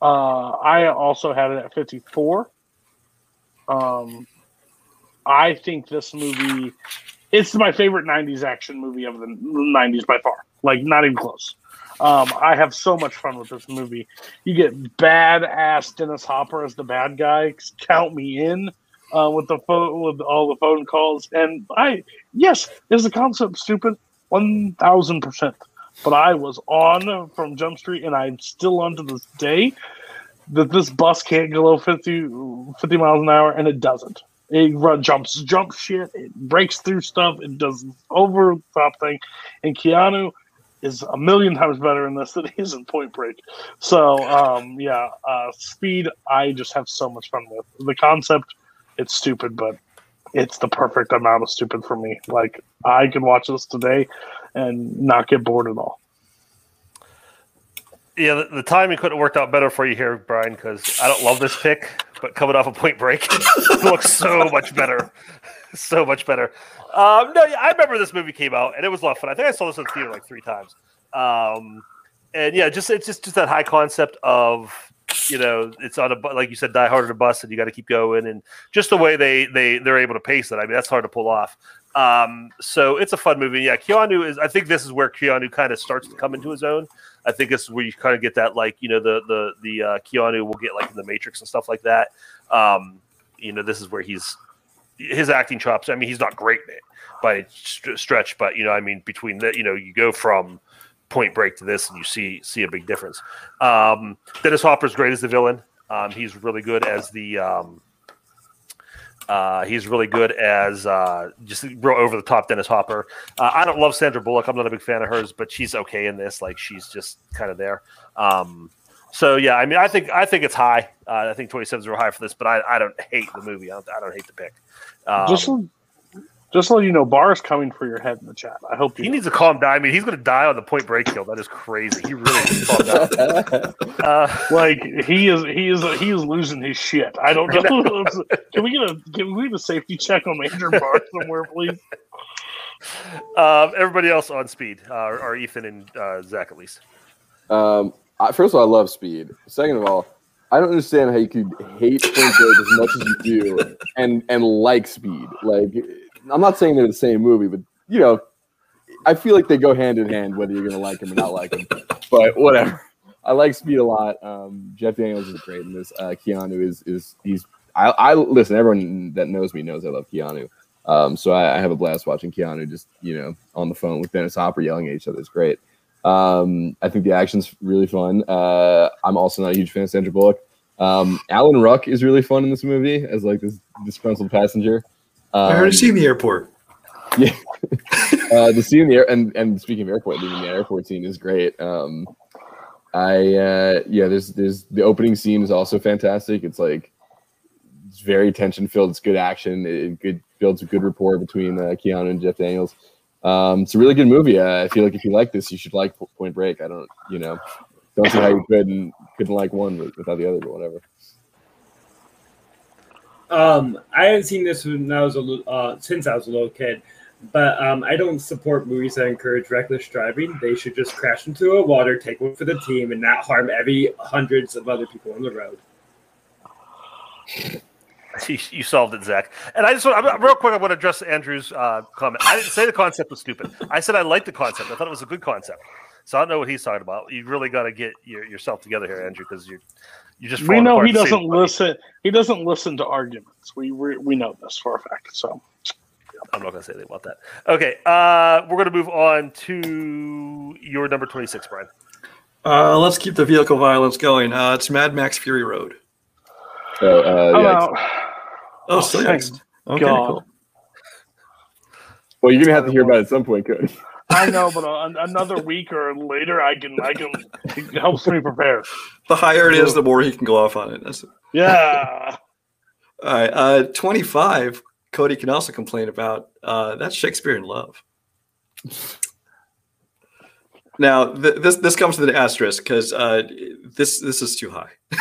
Uh, I also had it at 54. Um, I think this movie, it's my favorite 90s action movie of the 90s by far. Like, not even close. Um, I have so much fun with this movie. You get badass Dennis Hopper as the bad guy. Count me in uh, with the phone, with all the phone calls. And I, yes, is the concept stupid? One thousand percent. But I was on from Jump Street, and I'm still on to this day that this bus can't go below 50, 50 miles an hour, and it doesn't. It run, jumps, jump shit. It breaks through stuff. It does over top thing, and Keanu is a million times better in this than he is in Point Break. So, um, yeah, uh, speed. I just have so much fun with the concept. It's stupid, but it's the perfect amount of stupid for me. Like I can watch this today and not get bored at all. Yeah, the, the timing couldn't have worked out better for you here, Brian, because I don't love this pick, but coming off a point break, it <laughs> looks so much better. <laughs> So much better. Um, no, yeah, I remember this movie came out and it was a lot of fun. I think I saw this in the theater like three times. Um, and yeah, just it's just, just that high concept of you know it's on a like you said, Die Hard on a bus, and you got to keep going, and just the way they they they're able to pace it. I mean, that's hard to pull off. Um, so it's a fun movie. Yeah, Keanu is. I think this is where Keanu kind of starts to come into his own. I think this is where you kind of get that like you know the the the uh, Keanu will get like in the Matrix and stuff like that. Um, you know, this is where he's his acting chops. I mean, he's not great in it by st- stretch, but you know, I mean, between that, you know, you go from Point Break to this, and you see see a big difference. Um, Dennis Hopper's great as the villain. Um, he's really good as the. Um, uh, he's really good as uh, just real over the top Dennis Hopper. Uh, I don't love Sandra Bullock. I'm not a big fan of hers, but she's okay in this. Like she's just kind of there. Um, so yeah, I mean, I think I think it's high. Uh, I think 27 is real high for this, but I, I don't hate the movie. I don't, I don't hate the pick. Um, just, just so you know, Bar is coming for your head in the chat. I hope you he needs to calm down. I mean, he's going to die on the point break kill. That is crazy. He really needs to calm down. <laughs> Uh, like he is he is he is losing his shit. I don't <laughs> know. <laughs> can we get a can we get a safety check on Major Bar somewhere, please? um, everybody else on speed, uh, or Ethan and uh, Zach at least. Um, I, first of all, I love Speed. Second of all, I don't understand how you could hate Point Break as much as you do and and like Speed. Like, I'm not saying they're the same movie, but you know, I feel like they go hand in hand, whether you're gonna like him or not like him. But whatever. I like Speed a lot. Um, Jeff Daniels is great in this. Uh, Keanu is is he's. I, I listen. Everyone that knows me knows I love Keanu. Um, so I, I have a blast watching Keanu just you know on the phone with Dennis Hopper yelling at each other. It's great. Um, I think the action's really fun. Uh, I'm also not a huge fan of Sandra Bullock. Um, Alan Ruck is really fun in this movie as like this disgruntled passenger. Um, I heard see in the airport. <laughs> Yeah, <laughs> uh, the scene in the air and and speaking of airport, leaving the airport scene is great. Um, I uh, yeah, there's there's the opening scene is also fantastic. It's like it's very tension filled. It's good action. It, it good builds a good rapport between uh, Keanu and Jeff Daniels. Um, it's a really good movie. Uh, I feel like if you like this, you should like Point Break. I don't, you know, don't see how you couldn't couldn't like one without the other, but whatever. Um, I haven't seen this when I was a uh, since I was a little kid, but um, I don't support movies that encourage reckless driving. They should just crash into a water, take one for the team, and not harm every hundreds of other people on the road. <laughs> You, solved it, Zach. And I just want, real quick, I want to address Andrew's uh, comment. I didn't say the concept was stupid. I said I liked the concept. I thought it was a good concept. So I don't know what he's talking about. You really got to get your, yourself together here, Andrew, because you you just we know he at the same doesn't time. listen. He doesn't listen to arguments. We we, we know this for a fact. So I'm not going to say anything about that. Okay, uh, we're going to move on to your number 26, Brian. Uh, let's keep the vehicle violence going. Uh, it's Mad Max Fury Road. So uh, I'm yeah, out. Oh, still thank next. Okay, God. cool. well, you're gonna have to hear about it at some point, Cody. I know, but uh, another week or later, I can I can it helps me prepare. The higher it is, the more he can go off on it. That's Yeah. <laughs> All right. Uh, 25, Cody can also complain about. Uh, that's Shakespeare in Love. Now, th- this this comes with an asterisk because uh, this this is too high. <laughs>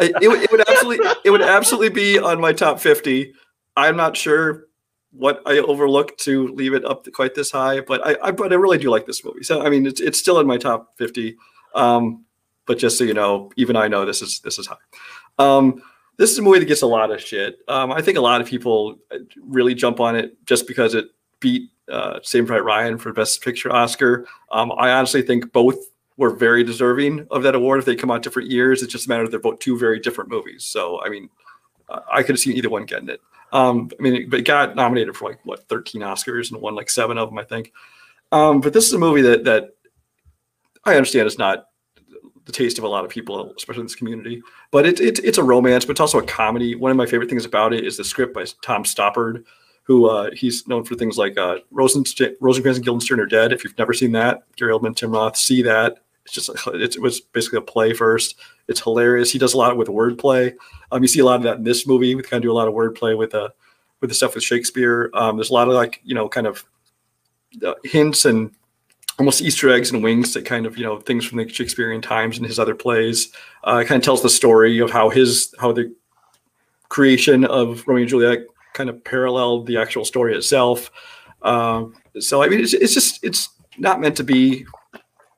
It, it would absolutely it would absolutely be on my top 50. I'm not sure what I overlooked to leave it up quite this high, but I, I but I really do like this movie. So I mean, it's it's still in my top 50. Um, but just so you know, even I know this is this is high. Um, this is a movie that gets a lot of shit. Um, I think a lot of people really jump on it just because it beat uh, Saving Ryan for Best Picture Oscar. Um, I honestly think both were very deserving of that award if they come out different years. It's just a matter of they're both two very different movies. So I mean, I could have seen either one getting it. Um, I mean, but it got nominated for like what 13 Oscars and won like seven of them, I think. Um, but this is a movie that that I understand is not the taste of a lot of people, especially in this community. But it, it, it's a romance, but it's also a comedy. One of my favorite things about it is the script by Tom Stoppard, who uh, he's known for things like uh, Rosenst- Rosencrantz and Guildenstern are Dead. If you've never seen that, Gary Oldman, Tim Roth, see that. It's just it was basically a play first. It's hilarious. He does a lot with wordplay. Um, you see a lot of that in this movie. We kind of do a lot of wordplay with uh, with the stuff with Shakespeare. Um, there's a lot of like you know kind of uh, hints and almost Easter eggs and wings that kind of you know things from the Shakespearean times and his other plays. Uh, kind of tells the story of how his how the creation of Romeo and Juliet kind of paralleled the actual story itself. Um, so I mean, it's, it's just it's not meant to be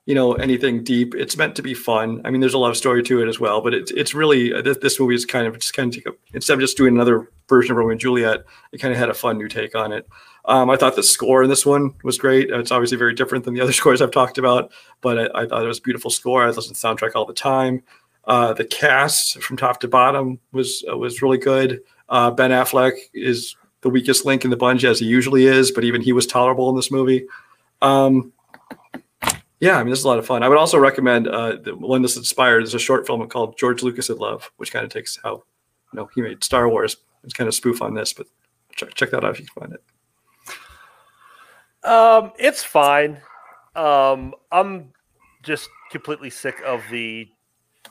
you know anything deep. It's meant to be fun. I mean, there's a lot of story to it as well, but it's it's really uh, this, this movie is kind of just kind of instead of just doing another version of Romeo and Juliet, it kind of had a fun new take on it. Um, I thought the score in this one was great. Uh, It's obviously very different than the <laughs> other scores I've talked about, but I, I thought it was a beautiful score. I listen to the soundtrack all the time. Uh, the cast from top to bottom was uh, was really good. Uh, ben Affleck is the weakest link in the bunch as he usually is, but even he was tolerable in this movie. Um, yeah, I mean, this is a lot of fun. I would also recommend uh, the one that's inspired is a short film called George Lucas in Love, which kind of takes how you know he made Star Wars. It's kind of spoof on this, but check, check that out if you can find it. Um, it's fine. Um, I'm just completely sick of the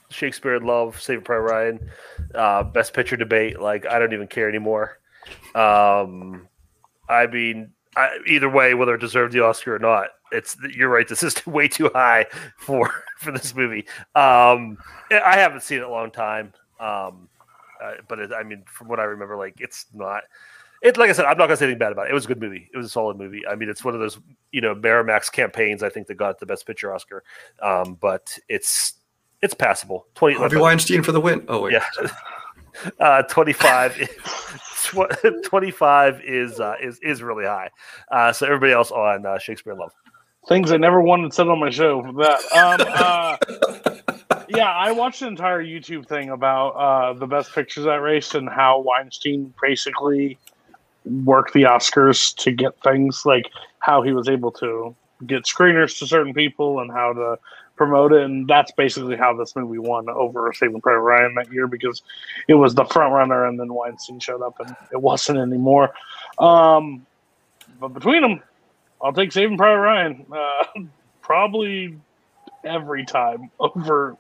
Shakespeare in Love, Saving Private Ryan, uh, Best Picture debate. Like, I don't even care anymore. Um, I mean, I, either way, whether it deserved the Oscar or not, it's you're right. This is <laughs> way too high for <laughs> for this movie. Um, I haven't seen it in a long time. Um, uh, but it, I mean, from what I remember, like it's not. It like I said, I'm not gonna say anything bad about it. It was a good movie. It was a solid movie. I mean, it's one of those you know Miramax campaigns. I think that got the Best Picture Oscar. Um, but it's it's passable. Twenty. Harvey Weinstein for the win. Oh wait, Yeah. <laughs> Uh, 25, tw- 25 is uh, is is really high. Uh, so everybody else on uh, Shakespeare Love. Things I never wanted said on my show. That. Um, uh, yeah, I watched an entire YouTube thing about uh, the best pictures at race and how Weinstein basically worked the Oscars to get things like how he was able to get screeners to certain people and how to promote it. And that's basically how this movie won over Saving Private Ryan that year because it was the front runner and then Weinstein showed up and it wasn't anymore. Um, but between them, I'll take Saving Private Ryan uh, <laughs> probably every time over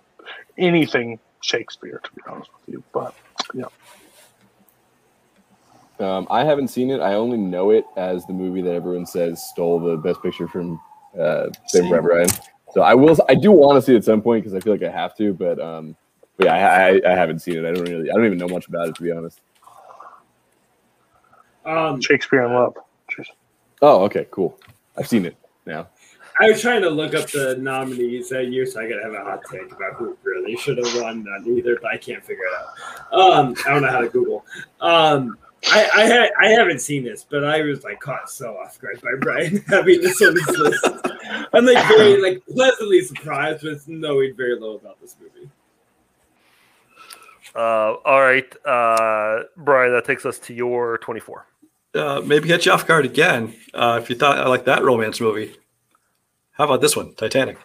anything Shakespeare, to be honest with you. But yeah. Um, I haven't seen it. I only know it as the movie that everyone says stole the best picture from uh, Saving Private Ryan. So I will. I do want to see it at some point because I feel like I have to. But um, but yeah, I, I, I haven't seen it. I don't really. I don't even know much about it to be honest. Um, Shakespeare in Love. Oh, okay, cool. I've seen it now. I was trying to look up the nominees that year, so I gotta have a hot take about who really should have won that either, but I can't figure it out. Um, I don't know how to Google. Um, I I, ha- I haven't seen this, but I was like caught so off guard by Brian <laughs> having this on his list. I'm like very like pleasantly surprised with knowing very little about this movie. Uh, all right, uh, Brian, that takes us to your 24. Uh, maybe get you off guard again uh, if you thought I like that romance movie. How about this one, Titanic?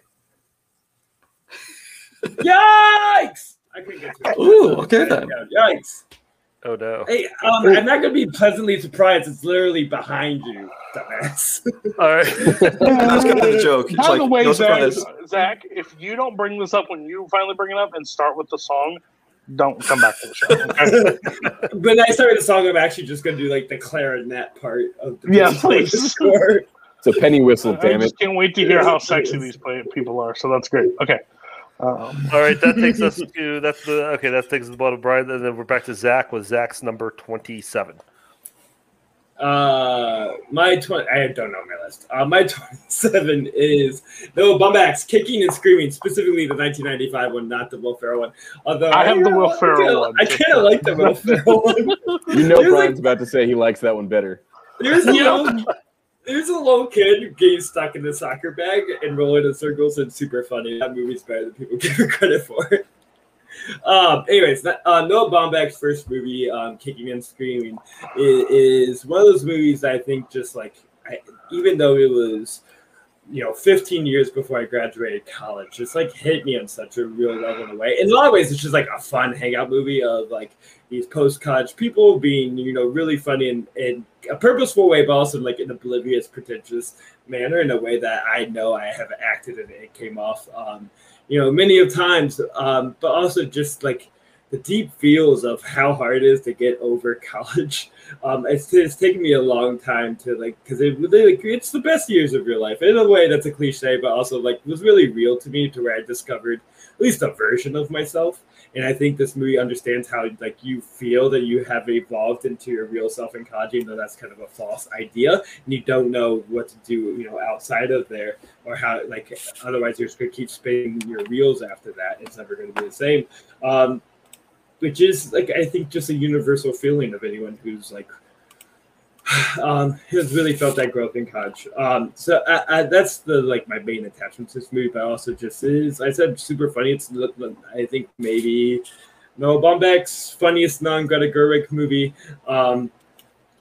<laughs> Yikes! I couldn't get to it. Ooh, okay then. Yikes! Oh no! Hey, um, I'm not gonna be pleasantly surprised. It's literally behind you, dumbass. <laughs> All right. <laughs> That's kind of the joke. It's By like, the way, no Zach. Zach, if you don't bring this up when you finally bring it up and start with the song, don't come back to the show. <laughs> but I started the song, I'm actually just gonna do like the clarinet part of the Yeah, music please. score. It's a penny whistle, I damn it. just can't wait to hear how sexy these play- people are. So that's great. Okay. Um, All right, that takes us to that's the okay. That takes us to the bottom, Brian, and then we're back to Zach with Zach's number 27. Uh, my twenty. I don't know my list. Uh, my <laughs> twenty-seven is Noah Baumbach's kicking and screaming, specifically the 1995 one, not the Will Ferrell one. Although I have the Will I Ferrell one. I kind of like the Will <laughs> Ferrell one. You know There's, like, Brian's about to say he likes that one better. There's a little, there's a little kid getting stuck in the soccer bag and rolling in circles, and super funny. That movie's better than people give it credit for. Um, anyways, uh, Noah Baumbach's first movie, um, Kicking and Screaming, is, is one of those movies that I think just like, I, even though it was, you know, 15 years before I graduated college, just like hit me on such a real level in a way. In a lot of ways, it's just like a fun hangout movie of like these post college people being, you know, really funny in, in a purposeful way, but also in like an oblivious, pretentious manner in a way that I know I have acted and it came off, um, you know, many of times, um, but also just like the deep feels of how hard it is to get over <laughs> college. Um, it's, it's taken me a long time to like, because it like, it's the best years of your life. In a way, that's a cliche, but also like was really real to me to where I discovered at least a version of myself. And I think this movie understands how like you feel that you have evolved into your real self in college, even though that's kind of a false idea, and you don't know what to do, you know, outside of there, or how like otherwise you're just gonna keep spinning your wheels after that. It's never gonna be the same. Um, which is like I think just a universal feeling of anyone who's like um, has really felt that growth in college. Um, so I, I, that's the like my main attachment to this movie, but also just is I said super funny. It's I think maybe Noah Baumbach's funniest non Greta Gerwig movie. Um,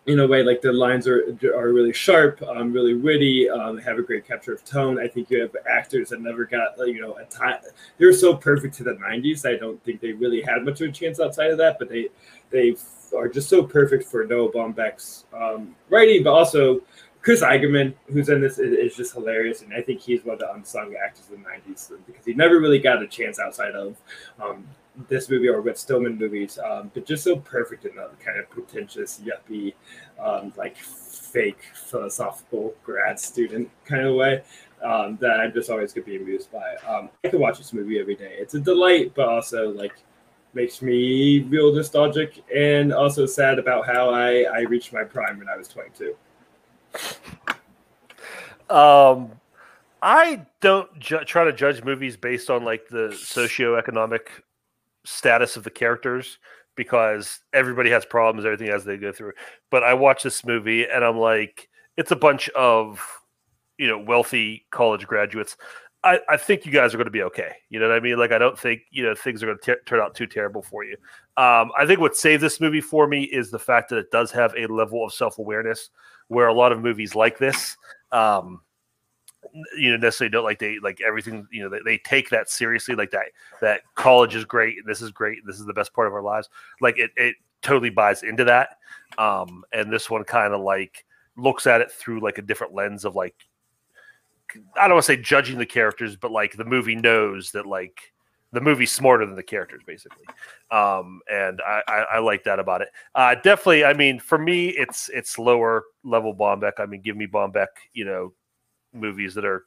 in a way, like the lines are are really sharp, um, really witty, um, have a great capture of tone. I think you have actors that never got you know a time. They were so perfect to the '90s. I don't think they really had much of a chance outside of that, but they they are just so perfect for Noah Baumbach's um, writing, but also Chris Eigeman, who's in this, is, is, just hilarious, and I think he's one of the unsung actors of the '90s because he never really got a chance outside of um, this movie or with Stillman movies, um, but just so perfect in that kind of pretentious, yuppie, um, like fake philosophical grad student kind of way. Um, that I'm just always gonna be amused by. Um, I could watch this movie every day. It's a delight, but also like makes me real nostalgic and also sad about how I, I reached my prime when I was 22. Um, I don't ju- try to judge movies based on like the socioeconomic status of the characters because everybody has problems, everything as they go through. But I watch this movie and I'm like, it's a bunch of you know wealthy college graduates. I, I think you guys are going to be okay. You know what I mean? Like I don't think you know things are going to turn out too terrible for you. Um, I think what saved this movie for me is the fact that it does have a level of self awareness where a lot of movies like this. Um, you know necessarily don't like they like everything you know they, they take that seriously like that that college is great this is great this is the best part of our lives. Like it, it totally buys into that. Um and this one kind of like looks at it through like a different lens of like i don't want to say judging the characters but like the movie knows that like the movie's smarter than the characters basically. Um and i i, I like that about it. Uh definitely i mean for me it's it's lower level Baumbach. I mean give me Baumbach you know movies that are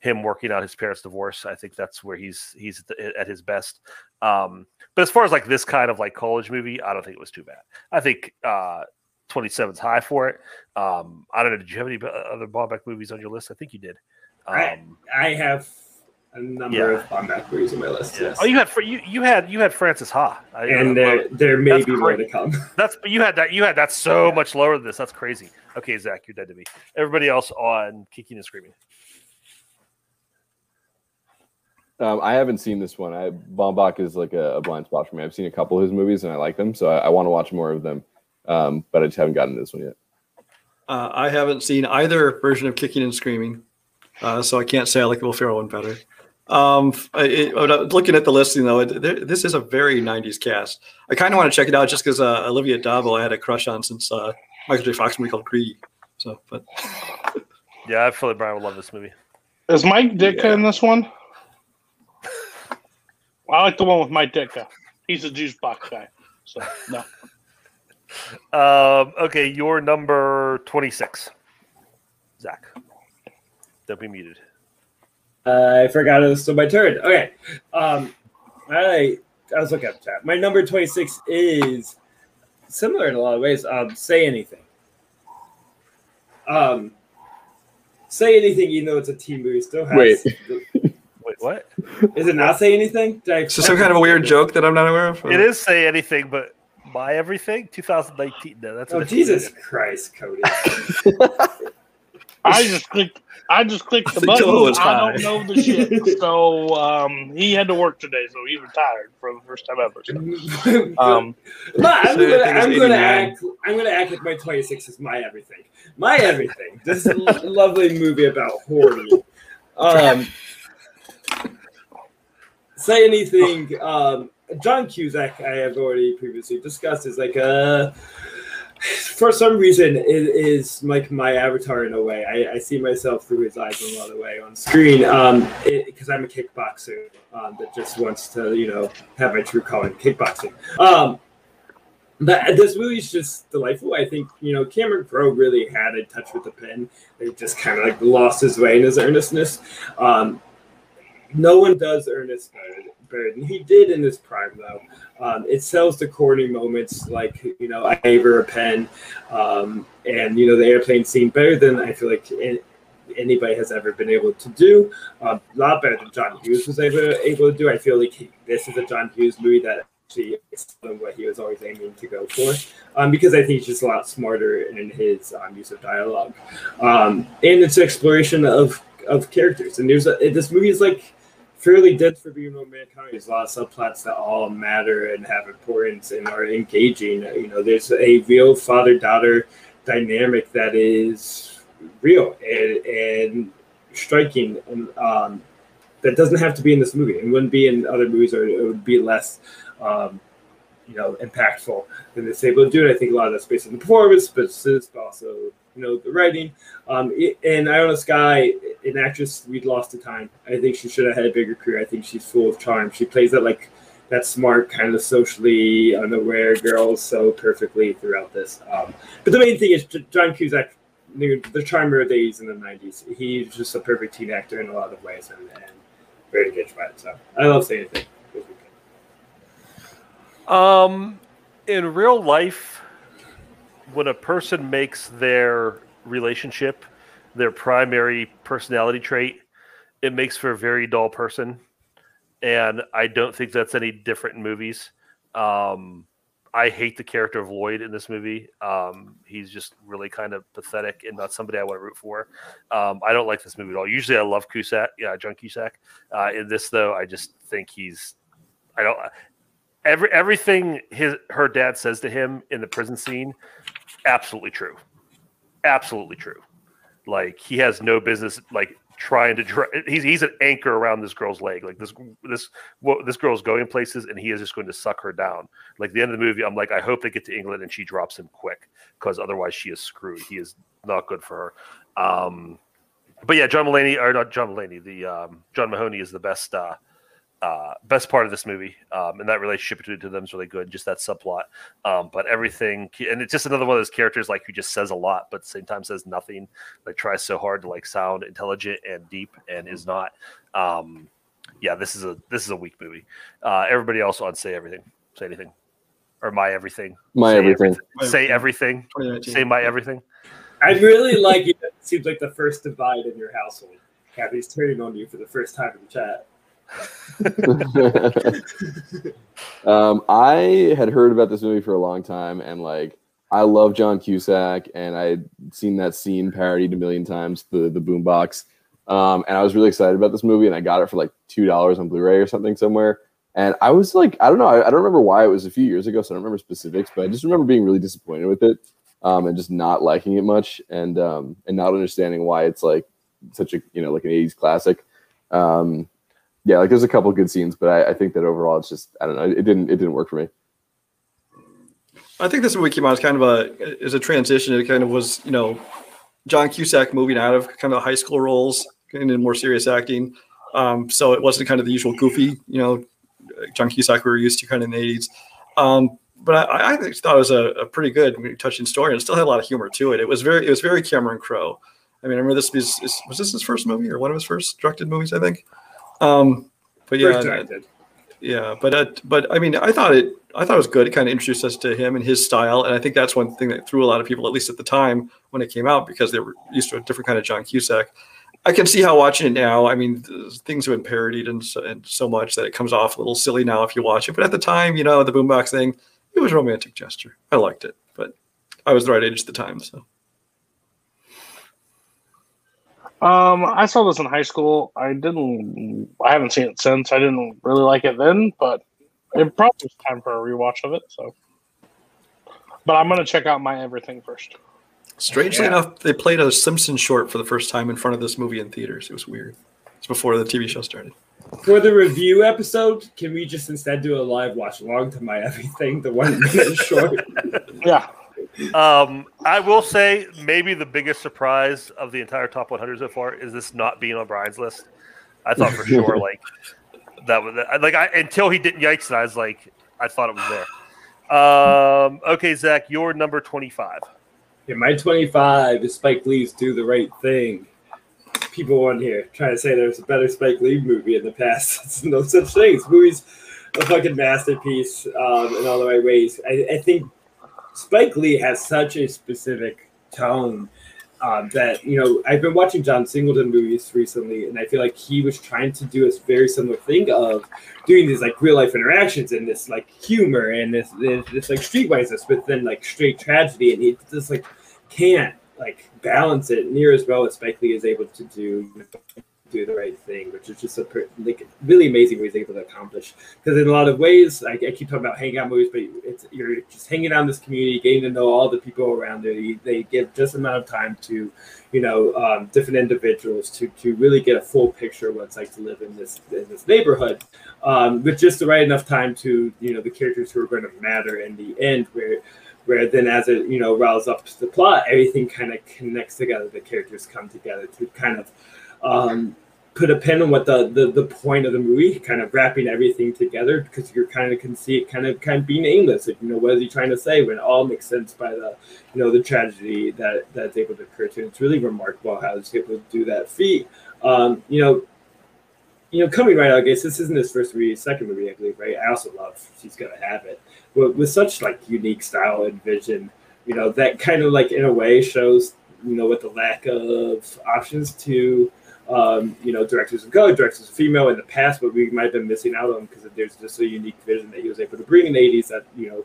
him working out his parents' divorce. I think that's where he's he's at his best. Um, but as far as like this kind of like college movie, I don't think it was too bad. I think uh, 27's high for it. Um, I don't know. Did you have any other Baumbach movies on your list? I think you did. Um, I, I have a number Yeah. of Baumbach movies on my list. Yes. Oh, you had you you had you had Francis Ha, I- and uh, there, there may that's be more to come. <laughs> That's but you had that you had that so much lower than this. That's crazy. Okay, Zach, you're dead to me. Everybody else on kicking and screaming. Um, I haven't seen this one. I Baumbach is like a, a blind spot for me. I've seen a couple of his movies and I like them, so I, I want to watch more of them. Um, but I just haven't gotten this one yet. Uh, I haven't seen either version of Kicking and Screaming, uh, so I can't say I like the Will Ferrell one better. Um, I, it, when I was looking at the listing though, it, there, this is a very '90s cast. I kind of want to check it out just because uh, Olivia D'Abo I had a crush on since uh, Michael J. Fox movie called Greed. So, but <laughs> Yeah, I feel like Brian would love this movie. Is Mike Ditka in this one? <laughs> I like the one with Mike Ditka. He's a juice box guy. So no. <laughs> Um, okay, your number 26. Zach. Don't be muted. I forgot it was still my turn. Okay. Um, I I was looking at the chat. My number twenty six is similar in a lot of ways. Um, say anything. Um, say anything. You know it's a teen movie. Still has. Wait. <laughs> Wait, what? Is it not say anything? Did I is this some kind of a weird joke that I'm not aware of? It is say anything, but buy everything. 2019. No, that's Oh what Jesus. Christ, Cody! <laughs> <laughs> I just clicked. I just clicked <laughs> the think button. Was I don't know the shit. <laughs> So um, he had to work today, so he retired for the first time ever. So, <laughs> um, No, I'm Say gonna, I'm gonna act. I'm gonna act like my 26 is my everything. My everything. This is a lovely movie about hoarding. Um, say anything. Um, John Cusack, I have already previously discussed, is like a. For some reason, it is like my avatar in a way. I, I see myself through his eyes in a lot of way on screen. Um, because I'm a kickboxer um, that just wants to, you know, have my true calling, kickboxing. Um, but this movie's just delightful. I think you know Cameron Crowe really had a touch with the pen. He just kind of like lost his way in his earnestness. Um, no one does earnest better, better than he did in his prime, though. Um, it sells the corny moments like you know I gave her a pen, um, and you know the airplane scene better than I feel like an- anybody has ever been able to do. Um, a lot better than John Hughes was able, able to do. I feel like he, this is a John Hughes movie that actually is what he was always aiming to go for. Um, because I think he's just a lot smarter in his um, use of dialogue, um, and its exploration of of characters. And there's a, this movie is like fairly dense for being romantic comedy. There's a lot of subplots that all matter and have importance and are engaging. You know, there's a real father daughter dynamic that is real and, and striking and um, that doesn't have to be in this movie and wouldn't be in other movies or it would be less um, you know impactful than it's able to do it. I think a lot of that's based on the performance, but also you know the writing. Um, it, and Ione Skye, an actress we'd lost to time. I think she should have had a bigger career. I think she's full of charm. She plays that like that smart, kind of socially unaware girl so perfectly throughout this. Um, but the main thing is John Cusack, the, the charmer days in the '90s. He's just a perfect teen actor in a lot of ways, and, and very good by it. So I love saying anything. Um, in real life, when a person makes their relationship their primary personality trait, it makes for a very dull person. And I don't think that's any different in movies. Um, I hate the character of Lloyd in this movie. Um, he's just really kind of pathetic and not somebody I want to root for. Um, I don't like this movie at all. Usually, I love Cusack, yeah, John Cusack. Uh, in this, though, I just think he's. I don't. Every everything his her dad says to him in the prison scene, absolutely true, absolutely true. Like he has no business. Like trying to dra- he's he's an anchor around this girl's leg like this this what this girl's going places and he is just going to suck her down like the end of the movie i'm like i hope they get to england and she drops him quick because otherwise she is screwed he is not good for her um but yeah john mulaney or not john mulaney the um john mahoney is the best uh uh, best part of this movie, um, and that relationship between the two of them is really good. Just that subplot, um, but everything, and it's just another one of those characters like who just says a lot, but at the same time says nothing. Like tries so hard to like sound intelligent and deep, and is not. Um, yeah, this is a this is a weak movie. Uh, everybody else on say everything, say anything, or my everything, My say everything. say everything, say my everything. I really like it. It seems like the first divide in your household. Kathy's turning on you for the first time in the chat. <laughs> um, I had heard about this movie for a long time, and like I love John Cusack, and I had seen that scene parodied a million times, the the boombox. Um, and I was really excited about this movie, and I got it for like two dollars on Blu-ray or something somewhere. And I was like, I don't know, I, I don't remember why it was a few years ago, so I don't remember specifics, but I just remember being really disappointed with it, um, and just not liking it much, and um, and not understanding why it's like such a you know like an '80s classic. Um, yeah, like there's a couple good scenes, but I, I think that overall it's just I don't know, it didn't it didn't work for me. I think this movie came out as kind of a as a transition. It kind of was, you know, John Cusack moving out of kind of high school roles into more serious acting. Um, so it wasn't kind of the usual goofy, you know, John Cusack we were used to kind of in the eighties. Um, but I, I thought it was a, a pretty good, touching story, and still had a lot of humor to it. It was very, it was very Cameron Crowe. I mean, I remember this was was this his first movie or one of his first directed movies, I think. Um, but yeah, yeah, but uh, but I mean, I thought it. I thought it was good. It kind of introduced us to him and his style, and I think that's one thing that threw a lot of people, at least at the time when it came out, because they were used to a different kind of John Cusack. I can see how watching it now. I mean, things have been parodied and so, and so much that it comes off a little silly now if you watch it. But at the time, you know, the boombox thing, it was a romantic gesture. I liked it, but I was the right age at the time, so. Um, I saw this in high school. I didn't. I haven't seen it since. I didn't really like it then, but it probably was time for a rewatch of it. So, but I'm gonna check out my everything first. Strangely Yeah. enough, they played a Simpsons short for the first time in front of this movie in theaters. It was weird. It's before the TV show started. For the review episode, can we just instead do a live watch along to my <laughs> everything, the one minute <laughs> short? Yeah, Um, I will say maybe the biggest surprise of the entire top 100 so far is this not being on Brian's list. I thought for sure <laughs> like that was like I until he didn't yikes and I was like I thought it was there. Um, okay, Zach, you're number 25. Yeah, my 25 is Spike Lee's Do the Right Thing. People on here trying to say there's a better Spike Lee movie in the past. <laughs> It's no such thing. This movie's a fucking masterpiece um, in all the right ways. I, I think Spike Lee has such a specific tone um, that, you know, I've been watching John Singleton movies recently, and I feel like he was trying to do a very similar thing of doing these like real life interactions and this like humor and this, this, this like streetwiseness, but then like straight tragedy, and he just like can't like balance it near as well as Spike Lee is able to do do the right thing, which is just a per- like really amazing what he's able to accomplish. Because in a lot of ways, like I keep talking about hangout movies, but it's you're just hanging out in this community, getting to know all the people around there. You, they give just amount of time to, you know, um, different individuals to to really get a full picture of what it's like to live in this in this neighborhood, um, with just the right enough time to you know the characters who are going to matter in the end, where where then as it you know riles up the plot everything kind of connects together the characters come together to kind of um, put a pin on what the, the the point of the movie kind of wrapping everything together because you're kind of can see it kind of kind of being aimless like, you know what is he trying to say when it all makes sense by the you know the tragedy that that's able to occur to it's really remarkable how he's able to do that feat um, you know you know, coming right out, I guess this isn't his first movie, second movie, I believe, right? I also love She's Gonna Have It. But with such like unique style and vision, you know, that kind of like in a way shows, you know, with the lack of options to um, you know, directors of color, directors of female in the past, but we might have been missing out on because there's just a unique vision that he was able to bring in the 80s that, you know,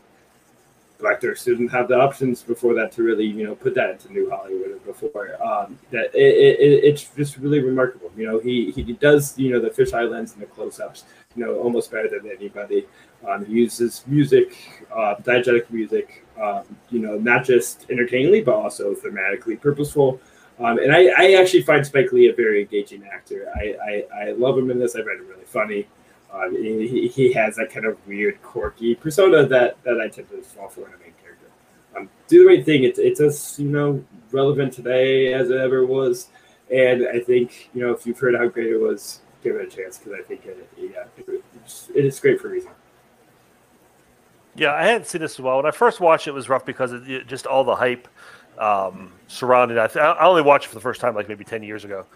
Black Dark didn't have the options before that to really, you know, put that into New Hollywood before. Um, that it, it, it's just really remarkable. You know, he he does you know the fisheye lens and the close-ups, you know, almost better than anybody. Um, he uses music, uh, diegetic music, um, you know, not just entertainingly but also thematically purposeful. Um, and I, I actually find Spike Lee a very engaging actor. I, I, I love him in this. I find him really funny. Um, he, he has that kind of weird, quirky persona that, that I tend to fall for in a main character. Um, do the right thing. It's it's as you know relevant today as it ever was, and I think you know if you've heard how great it was, give it a chance because I think it, yeah, it, it is great for a reason. Yeah, I hadn't seen this as well. When I first watched it, it was rough because of just all the hype um, surrounding. I, th- I only watched it for the first time like maybe ten years ago,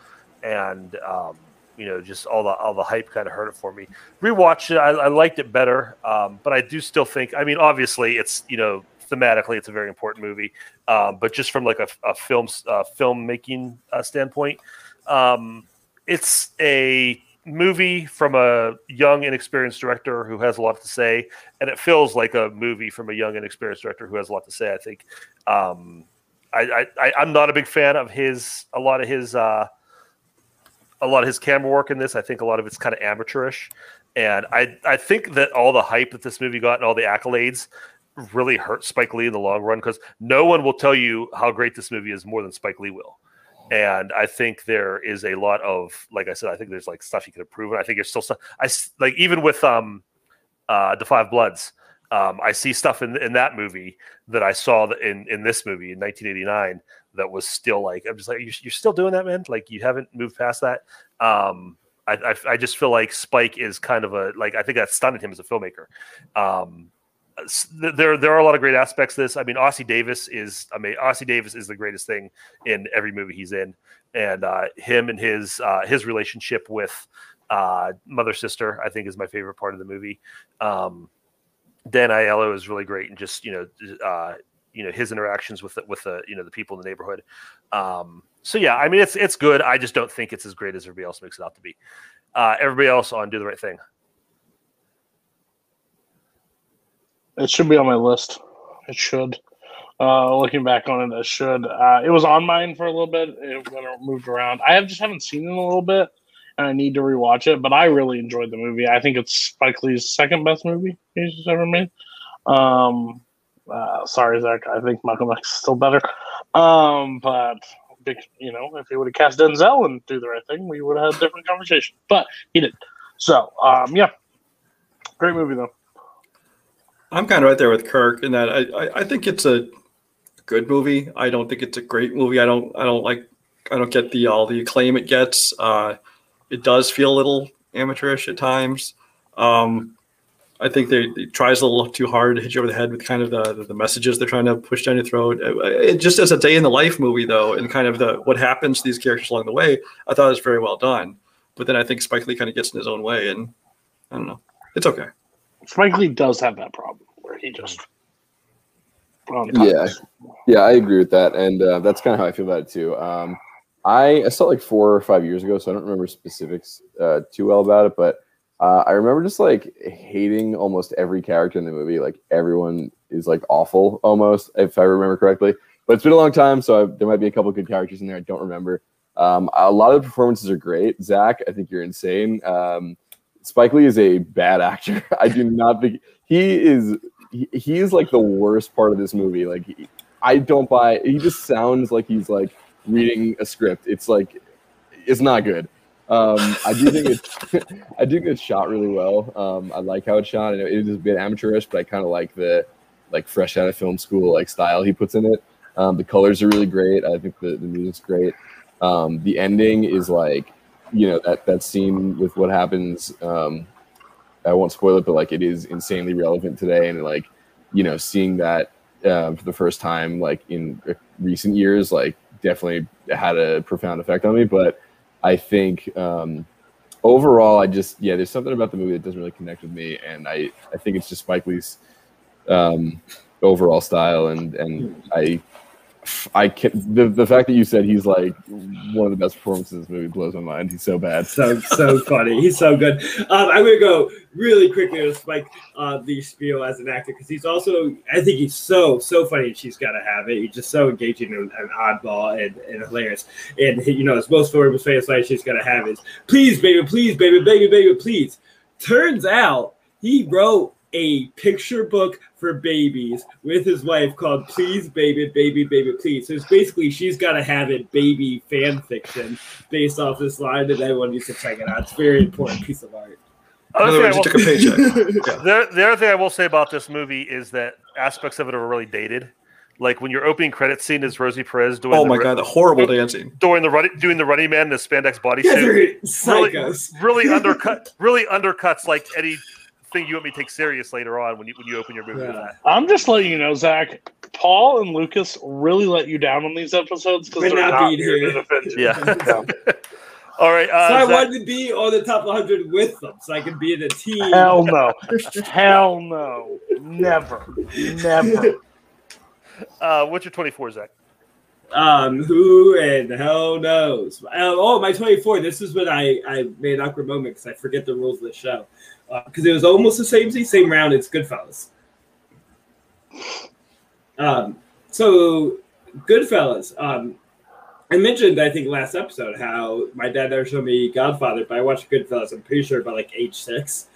and um, you know, just all the all the hype kind of hurt it for me. Rewatched it, I, I liked it better, um, but I do still think. I mean, obviously, it's you know thematically, it's a very important movie, um, but just from like a, a film uh, filmmaking uh, standpoint, um, it's a movie from a young, inexperienced director who has a lot to say, and it feels like a movie from a young, inexperienced director who has a lot to say. I think um, I, I, I'm not a big fan of his a lot of his. Uh, a lot of his camera work in this. I think a lot of it's kind of amateurish, and I I think that all the hype that this movie got and all the accolades really hurt Spike Lee in the long run because no one will tell you how great this movie is more than Spike Lee will. And I think there is a lot of, like I said, I think there's like stuff he could have proven. I think there's still stuff. I like even with um, uh, the Five Bloods. Um, I see stuff in in that movie that I saw in in this movie in 1989 that was still like I'm just like you're, you're still doing that, man. Like you haven't moved past that. Um, I, I, I just feel like Spike is kind of a like I think that stunned him as a filmmaker. Um, there there are a lot of great aspects to this. I mean, Ossie Davis is I mean Ossie Davis is the greatest thing in every movie he's in, and uh, him and his uh, his relationship with uh, mother sister I think is my favorite part of the movie. Um, Dan Aiello is really great and just you know uh, you know his interactions with the, with the you know the people in the neighborhood. Um, so yeah, I mean it's it's good. I just don't think it's as great as everybody else makes it out to be. Uh, everybody else on do the right thing. It should be on my list. It should. Uh, looking back on it, it should. Uh, it was on mine for a little bit. It moved around. I have just haven't seen it in a little bit, I need to rewatch it. But I really enjoyed the movie. I think it's Spike Lee's second best movie he's ever made. Um, uh, sorry, Zach. I think Malcolm X is still better. Um, but you know, if he would have cast Denzel and do the right thing, we would have had a different conversation. But he did. So, um, yeah, great movie though. I'm kind of right there with Kirk in that I, I, I think it's a good movie. I don't think it's a great movie. I don't I don't like I don't get the all the acclaim it gets. Uh, it does feel a little amateurish at times. Um, I think they it tries a little too hard to hit you over the head with kind of the the messages they're trying to push down your throat. It, it, just as a day in the life movie though, and kind of the what happens to these characters along the way, I thought it was very well done. But then I think Spike Lee kind of gets in his own way, and I don't know. It's okay. Spike Lee does have that problem where he just. Yeah, yeah, I agree with that, and uh, that's kind of how I feel about it too. Um, I, I saw it like four or five years ago, so I don't remember specifics uh, too well about it, but uh, I remember just like hating almost every character in the movie. Like everyone is like awful almost, if I remember correctly. But it's been a long time, so I, there might be a couple good characters in there I don't remember. Um, a lot of the performances are great. Zach, I think you're insane. Um, Spike Lee is a bad <laughs> actor. I do not think he is. He, he is like the worst part of this movie. Like he, I don't buy. He just sounds like he's like reading a script. It's like it's not good. Um, I do think it's <laughs> I do think it's shot really well. Um, I like how it's shot, it is a bit amateurish, but I kind of like the like fresh out of film school like style he puts in it. Um, the colors are really great. I think the, the music's great. Um, the ending is like you know that that scene with what happens. Um, I won't spoil it, but like it is insanely relevant today, and like you know seeing that uh, for the first time like in recent years, like definitely had a profound effect on me. But I think um, overall, I just yeah, there's something about the movie that doesn't really connect with me, and I I think it's just Spike Lee's um, overall style, and and I I can the the fact that you said he's like one of the best performances in this movie blows my mind. He's so bad. So so funny. He's so good. Um, I'm gonna go really quickly to Spike uh, the spiel as an actor because he's also I think he's so so funny. and She's got to have it. He's just so engaging and, and oddball and, and hilarious. And you know his most famous famous line she's got to have is "Please, baby, please, baby, baby, baby, please." Turns out he wrote a picture book for babies with his wife called Please Baby Baby Baby Please. So it's basically she's gotta have it baby fan fiction based off this line that everyone needs to check it out. It's a very important piece of art. In other words, you took a paycheck. <laughs> The, the other thing I will say about this movie is that aspects of it are really dated. Like when your opening credit scene is Rosie Perez doing Oh the my ru- god, the horrible dancing. doing the running doing the running man in the spandex bodysuit. Yeah, really, psychos. really <laughs> undercut really undercuts like anything you want me to take serious later on when you when you open your movie Yeah. I'm just letting you know, Zach. Paul and Lucas really let you down on these episodes because they're not not, being here here. to defend you. Yeah. <laughs> <laughs> All right. Uh, so I Zach- wanted to be on the top 100 with them so I could be in a team. Hell no. <laughs> Hell no. Never. Never. uh, what's your 24, Zach? Um, who and hell knows? Uh, oh, my 24. This is when I, I made an awkward moment because I forget the rules of the show. Because it was almost the same same round. It's Goodfellas. Um, so Goodfellas. Um, I mentioned I think last episode how my dad never showed me Godfather, but I watched Goodfellas. I'm pretty sure by like age six,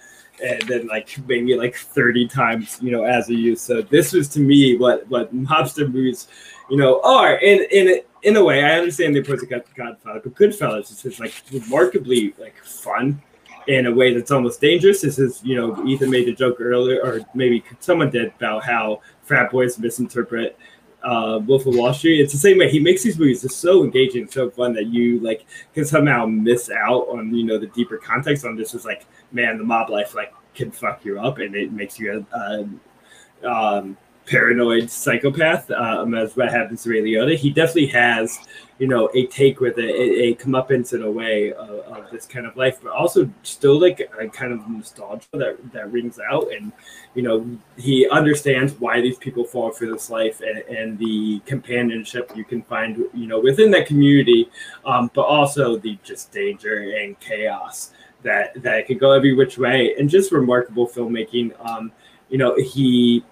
and then like maybe like 30 times, you know, as a youth. So this was to me what what mobster movies, you know, are. And in in a way, I understand the importance of Godfather, but Goodfellas is just like remarkably like fun in a way that's almost dangerous. This is, you know, Ethan made the joke earlier, or maybe someone did about how frat boys misinterpret uh, Wolf of Wall Street. It's the same way he makes these movies just so engaging, so fun that you like can somehow miss out on you know the deeper context on this. Is like, man, the mob life like can fuck you up, and it makes you a, a um, paranoid psychopath. Um, as what happens to Ray Liotta, he definitely has you know a take with it, a, a comeuppance in a way of, of this kind of life, but also still like a kind of nostalgia that that rings out and you know he understands why these people fall for this life and, and the companionship you can find you know within that community um, but also the just danger and chaos that that could go every which way and just remarkable filmmaking. Um, you know he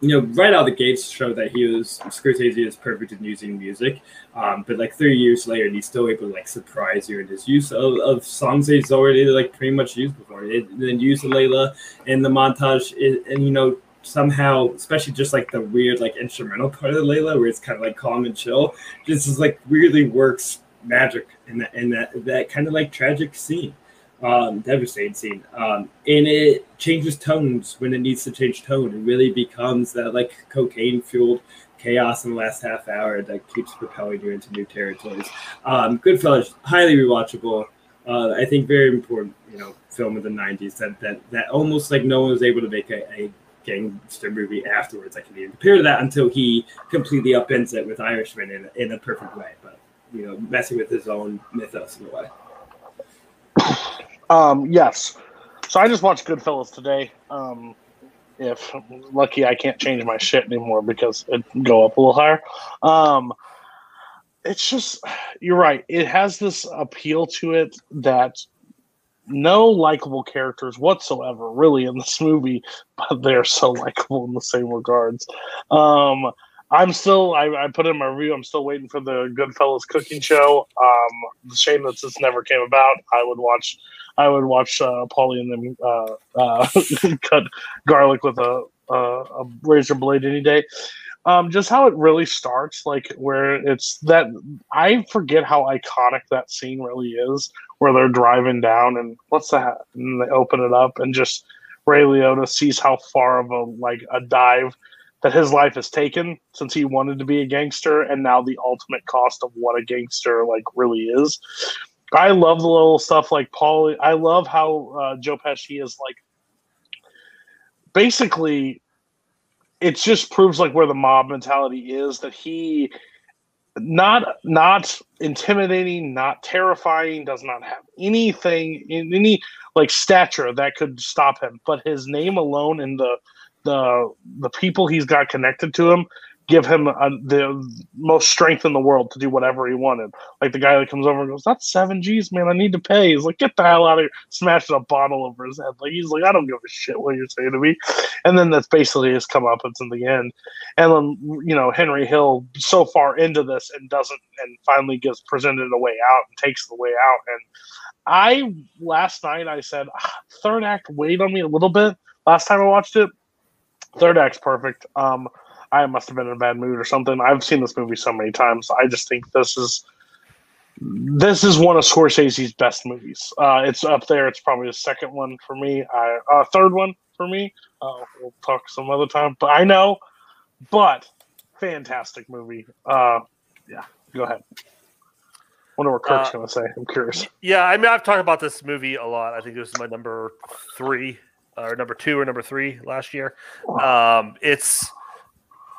you know, right out of the gates show that he was Scorsese is perfect in using music. Um, but like three years later, he's still able to like surprise you in his use of, of songs he's already like pretty much used before. And then use Layla in the montage, it, and you know, somehow, especially just like the weird like instrumental part of Layla, where it's kind of like calm and chill, this is like weirdly works magic in that in that that kind of like tragic scene um, devastating scene. Um, and it changes tones when it needs to change tone. It really becomes that like cocaine fueled chaos in the last half hour that keeps propelling you into new territories. Um, Goodfellas, highly rewatchable. Uh, I think very important, you know, film of the '90s that that that almost like no one was able to make a, a gangster movie afterwards. I can even compare to that until he completely upends it with Irishman in, in a perfect way, but you know, messing with his own mythos in a way. Um, yes. So I just watched Goodfellas today. Um, if lucky, I can't change my shit anymore because it go up a little higher. Um, it's just you're right. It has this appeal to it that no likable characters whatsoever really in this movie, but they're so likable in the same regards. Um, I'm still I, I put in my review. I'm still waiting for the Goodfellas cooking show. Um, the shame that this never came about. I would watch. I would watch uh, Paulie and them uh, uh, <laughs> cut garlic with a, a, a razor blade any day. Um, just how it really starts, like where it's that I forget how iconic that scene really is, where they're driving down and what's that? And they open it up and just Ray Liotta sees how far of a like a dive that his life has taken since he wanted to be a gangster and now the ultimate cost of what a gangster like really is. I love the little stuff like Paul. I love how uh, Joe Pesci is like basically it just proves like where the mob mentality is that he not not intimidating, not terrifying, does not have anything in any like stature that could stop him. But his name alone and the the the people he's got connected to him give him a, the most strength in the world to do whatever he wanted. Like the guy that comes over and goes, "That's seven G's, man. I need to pay." He's like, "Get the hell out of here!" Smashes a bottle over his head. Like he's like, "I don't give a shit what you're saying to me." And then that's basically his comeuppance in the end. And then you know Henry Hill so far into this and doesn't, and finally gets presented a way out and takes the way out. And I last night I said ah, third act weighed on me a little bit. Last time I watched it, third act's perfect. Um, I must have been in a bad mood or something. I've seen this movie so many times. I just think this is this is one of Scorsese's best movies. Uh, it's up there. It's probably the second one for me. I, uh, third one for me. Uh, we'll talk some other time. But I know, but fantastic movie. Uh, yeah, go ahead. I Wonder what Kirk's Uh, gonna say. I'm curious. Yeah, I mean, I've talked about this movie a lot. I think this is my number three, or number two, or number three last year. Um, it's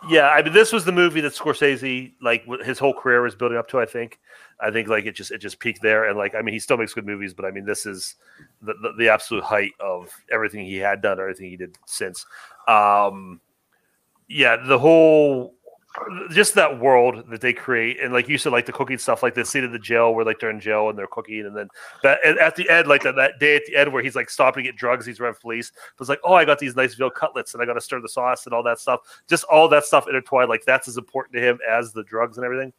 yeah, I mean, this was the movie that Scorsese, like, his whole career was building up to. I think, I think, like, it just it just peaked there, and like, I mean, he still makes good movies, but I mean, this is the the, the absolute height of everything he had done, everything he did since. Um, yeah, the whole just that world that they create, and like you said, like the cooking stuff, like the scene in the jail where like they're in jail and they're cooking, and then that and at the end, like that, that day at the end where he's like stopping to get drugs, he's around police, but it's like, oh, I got these nice veal cutlets and I got to stir the sauce and all that stuff. Just all that stuff intertwined, like that's as important to him as the drugs and everything.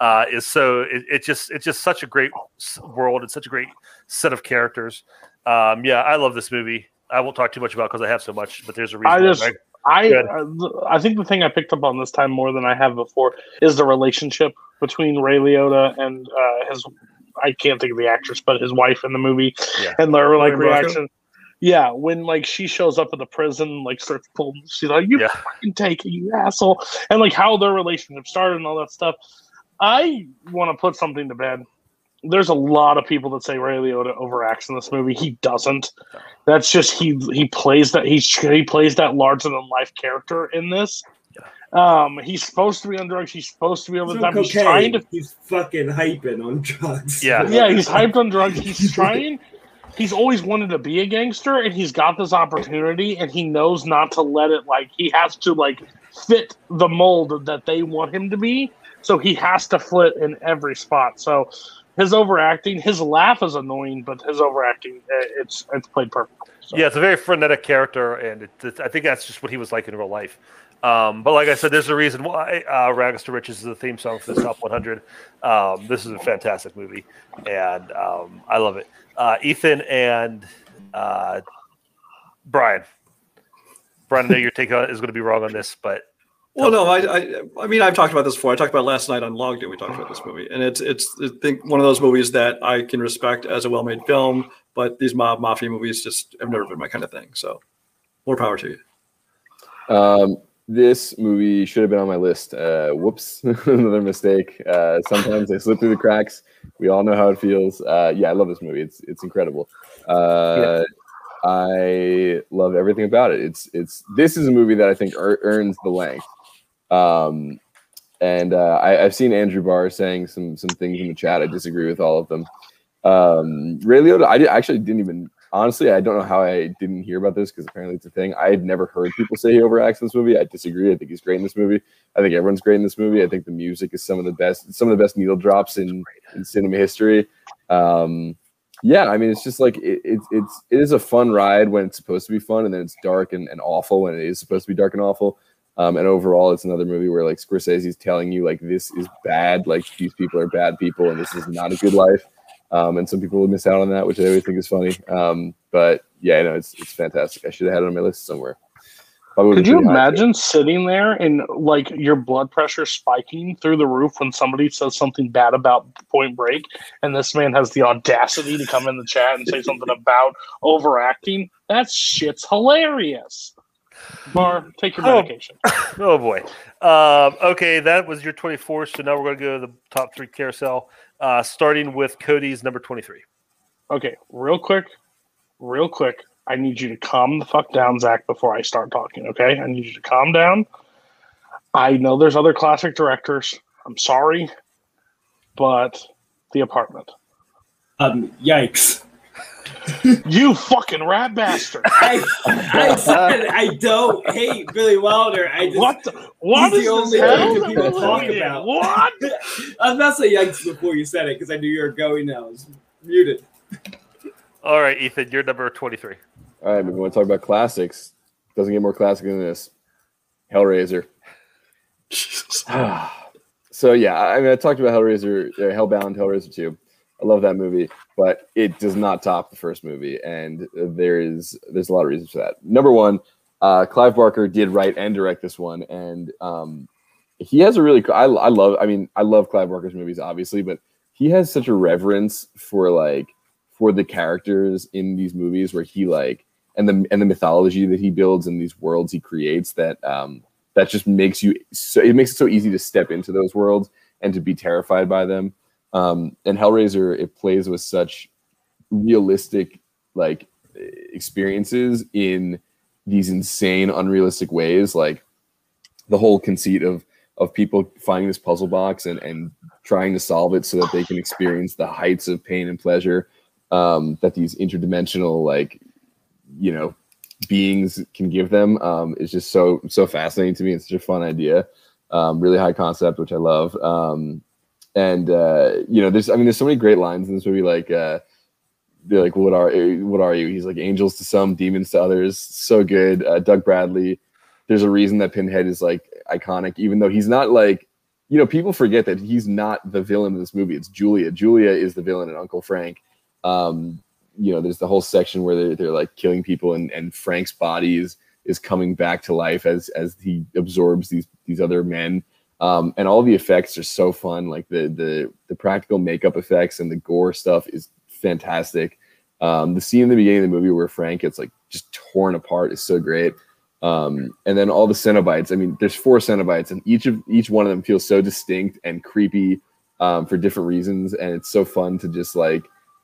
Uh, is so it, it just it's just such a great world and such a great set of characters. Um, yeah, I love this movie. I won't talk too much about because I have so much, but there's a reason. I just? I, uh, I think the thing I picked up on this time more than I have before is the relationship between Ray Liotta and uh, his. I can't think of the actress, but his wife in the movie, Yeah. and their like reaction. Yeah, when like she shows up at the prison, like starts pulling, she's like, "You Yeah. fucking take it, you asshole," and like how their relationship started and all that stuff. I want to put something to bed. There's a lot of people that say Ray Liotta overacts in this movie. He doesn't. That's just he he plays that he's he plays that larger than life character in this. Um, he's supposed to be on drugs. He's supposed to be over the on top. He's trying cocaine. to He's fucking hyping on drugs. Yeah. <laughs> yeah, he's hyped on drugs. He's trying. He's always wanted to be a gangster, and he's got this opportunity, and he knows not to let it. Like he has to like fit the mold that they want him to be. So he has to flit in every spot. So his overacting, his laugh is annoying, but his overacting, eh, it's it's played perfectly. So. Yeah, it's a very frenetic character, and it, it- I think that's just what he was like in real life. Um, but like I said, there's a reason why uh, "Rags to Riches" is the theme song for the top 100. Um, this is a fantastic movie, and um, I love it. Uh, Ethan and uh, Brian. Brian, I know your take on is going to be wrong on this, but Well, no, I, I, I mean, I've talked about this before. I talked about it last night on Logged It. We talked about this movie, and it's, it's, I think one of those movies that I can respect as a well-made film. But these mob mafia movies just have never been my kind of thing. So, more power to you. Um, this movie should have been on my list. Uh, whoops, <laughs> another mistake. Uh, sometimes they slip through the cracks. We all know how it feels. Uh, yeah, I love this movie. It's it's incredible. Uh, I love everything about it. It's it's this is a movie that I think ear- earns the length. Um, and uh, I, I've seen Andrew Barr saying some some things in the chat. I disagree with all of them. Um, Ray Liotta, I did, actually didn't even honestly. I don't know how I didn't hear about this because apparently it's a thing. I had never heard people say he overacts in this movie. I disagree. I think he's great in this movie. I think everyone's great in this movie. I think the music is some of the best, some of the best needle drops in, in cinema history. Um, yeah, I mean, it's just like it, it, it's it is a fun ride when it's supposed to be fun, and then it's dark and, and awful when it is supposed to be dark and awful. Um, and overall, it's another movie where like Scorsese's telling you like this is bad, like these people are bad people, and this is not a good life. Um, and some people would miss out on that, which I always think is funny. Um, but yeah, no, it's it's fantastic. I should have had it on my list somewhere. Probably Could you imagine sitting there and like your blood pressure spiking through the roof when somebody says something bad about Point Break, and this man has the audacity to come in the chat and say something about overacting? That shit's hilarious. Bar, take your Oh. medication. <laughs> Oh boy. Um, okay, that was your 24. So now we're going to go to the top three carousel, uh, starting with Cody's number 23. Okay, real quick, real quick. I need you to calm the fuck down, Zach, before I start talking. Okay, I need you to calm down. I know there's other classic directors. I'm sorry, but The Apartment. Um, yikes. You fucking rat bastard! <laughs> I, I said I don't hate Billy Wilder. I just What? The, what he's is the only this hell thing that that people talk looking at? about. What? <laughs> I was about to say yikes before you said it because I knew you were going. Now I was muted. All right, Ethan, you're number 23. All right, we want to talk about classics. Doesn't get more classic than this. Hellraiser. Jesus. <laughs> <sighs> so yeah, I mean, I talked about Hellraiser, uh, Hellbound, Hellraiser two. I love that movie, but it does not top the first movie, and there is there's a lot of reasons for that. Number one, uh, Clive Barker did write and direct this one, and um, he has a really I, I love I mean I love Clive Barker's movies obviously, but he has such a reverence for like for the characters in these movies where he like and the and the mythology that he builds and these worlds he creates that um that just makes you so it makes it so easy to step into those worlds and to be terrified by them um and hellraiser it plays with such realistic like experiences in these insane unrealistic ways. Like the whole conceit of of people finding this puzzle box and and trying to solve it so that they can experience the heights of pain and pleasure um that these interdimensional like you know beings can give them um is just so so fascinating to me. It's such a fun idea. Um really high concept which i love. Um and uh you know there's i mean there's so many great lines in this movie like uh they're like what are what are you? He's like angels to some demons to others. So good. Uh, doug bradley there's a reason that pinhead is like iconic even though he's not like you know people forget that he's not the villain of this movie. It's julia. Julia is the villain and uncle frank. Um you know there's the whole section where they're, they're like killing people and, and frank's body is is coming back to life as as he absorbs these these other men um, and all the effects are so fun. Like the the the practical makeup effects and the gore stuff is fantastic. Um, the scene in the beginning of the movie where frank gets like just torn apart is so great. Um, and then all the cenobites. I mean there's four cenobites and each of each one of them feels so distinct and creepy um, for different reasons. And it's so fun to just like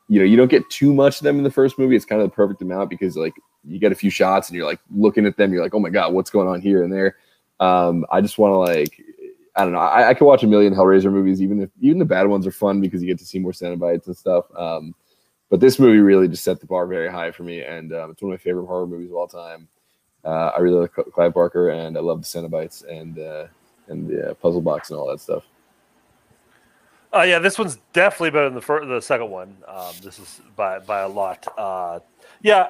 you know you don't get too much of them in the first movie. It's kind of the perfect amount because like you get a few shots and you're like looking at them. You're like oh my god what's going on here and there? Um, i just want to like i don't know I, I could watch a million hellraiser movies even if even the bad ones are fun because you get to see more cenobites and stuff um, but this movie really just set the bar very high for me and um, it's one of my favorite horror movies of all time uh, i really like clive barker and i love the cenobites and uh, and the uh, puzzle box and all that stuff Uh, yeah, this one's definitely better than the first, the second one. Um, this is by by a lot. Uh, yeah,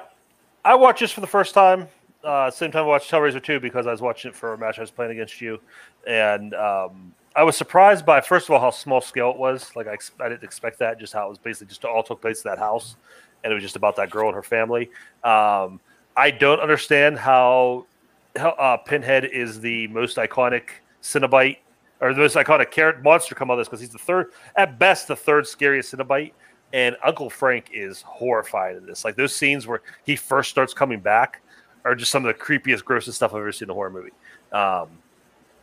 I watched this for the first time. Uh, same time I watched Hellraiser 2 because I was watching it for a match I was playing against you, and um, I was surprised by first of all how small scale it was. Like I, ex- I didn't expect that. Just how it was basically just all took place in that house, and it was just about that girl and her family. Um, I don't understand how, how uh, Pinhead is the most iconic Cenobite or the most iconic character monster come out of this because he's the third, at best, the third scariest Cenobite. And Uncle Frank is horrified in this. Like those scenes where he first starts coming back are just some of the creepiest, grossest stuff I've ever seen in a horror movie. Um,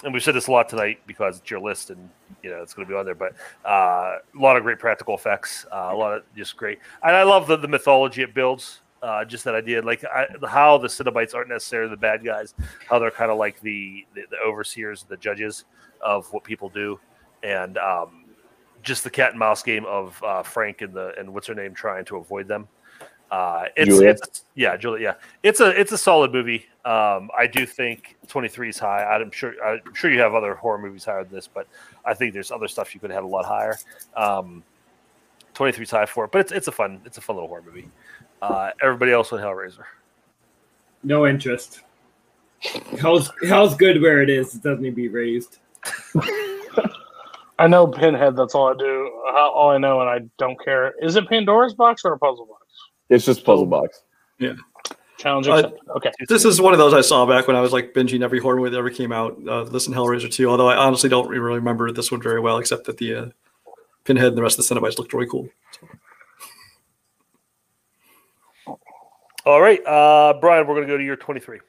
and we've said this a lot tonight because it's your list and you know it's going to be on there. But uh, a lot of great practical effects, uh, a lot of just great, and I love the, the mythology it builds. Uh, just that idea, like I, how the Cenobites aren't necessarily the bad guys, how they're kind of like the, the the overseers, the judges of what people do, and um, just the cat and mouse game of uh, Frank and the and what's her name trying to avoid them. Uh, it's, Julia? it's yeah, Julia. Yeah, it's a it's a solid movie. Um, I do think 23 is high. I'm sure I'm sure you have other horror movies higher than this, but I think there's other stuff you could have a lot higher. Um, 23 is high for it, but it's it's a fun it's a fun little horror movie. Uh, everybody else with Hellraiser. No interest. Hell's hell's good where it is. It doesn't need to be raised. <laughs> I know Pinhead. That's all I do. All all I know, and I don't care. Is it Pandora's box or a puzzle box? It's just puzzle box Challenge Uh, okay. This is one of those I saw back when I was like binging every horror movie that ever came out. Uh, listen, Hellraiser 2, although I honestly don't really remember this one very well, except that the uh, Pinhead and the rest of the Cenobites looked really cool. All right, uh, Brian, we're gonna go to your 23.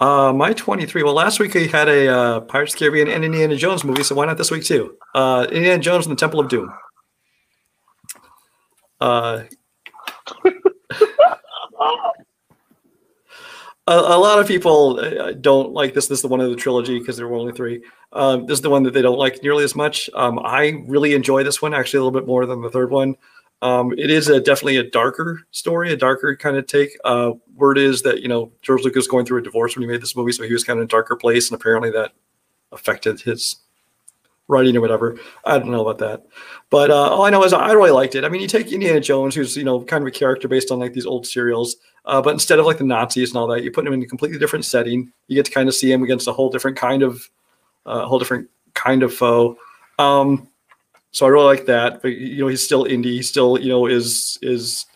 Uh, my 23. Well, last week we had a uh, Pirates of the Caribbean and Indiana Jones movie, so why not this week too? Uh, Indiana Jones and the Temple of Doom. A, a lot of people uh, don't like this. This is the one of the trilogy because there were only three. Um, this is the one that they don't like nearly as much. Um, I really enjoy this one actually a little bit more than the third one. Um, it is a definitely a darker story, a darker kind of take. Uh, word is that you know George Lucas going through a divorce when he made this movie, so he was kind of in a darker place, and apparently that affected his writing or whatever. I don't know about that, but uh, all I know is I really liked it. I mean, you take Indiana Jones, who's you know kind of a character based on like these old serials, uh, but instead of like the Nazis and all that, you put him in a completely different setting. You get to kind of see him against a whole different kind of, uh, a whole different kind of foe. Um, so I really like that. But you know, he's still indie. He still you know is is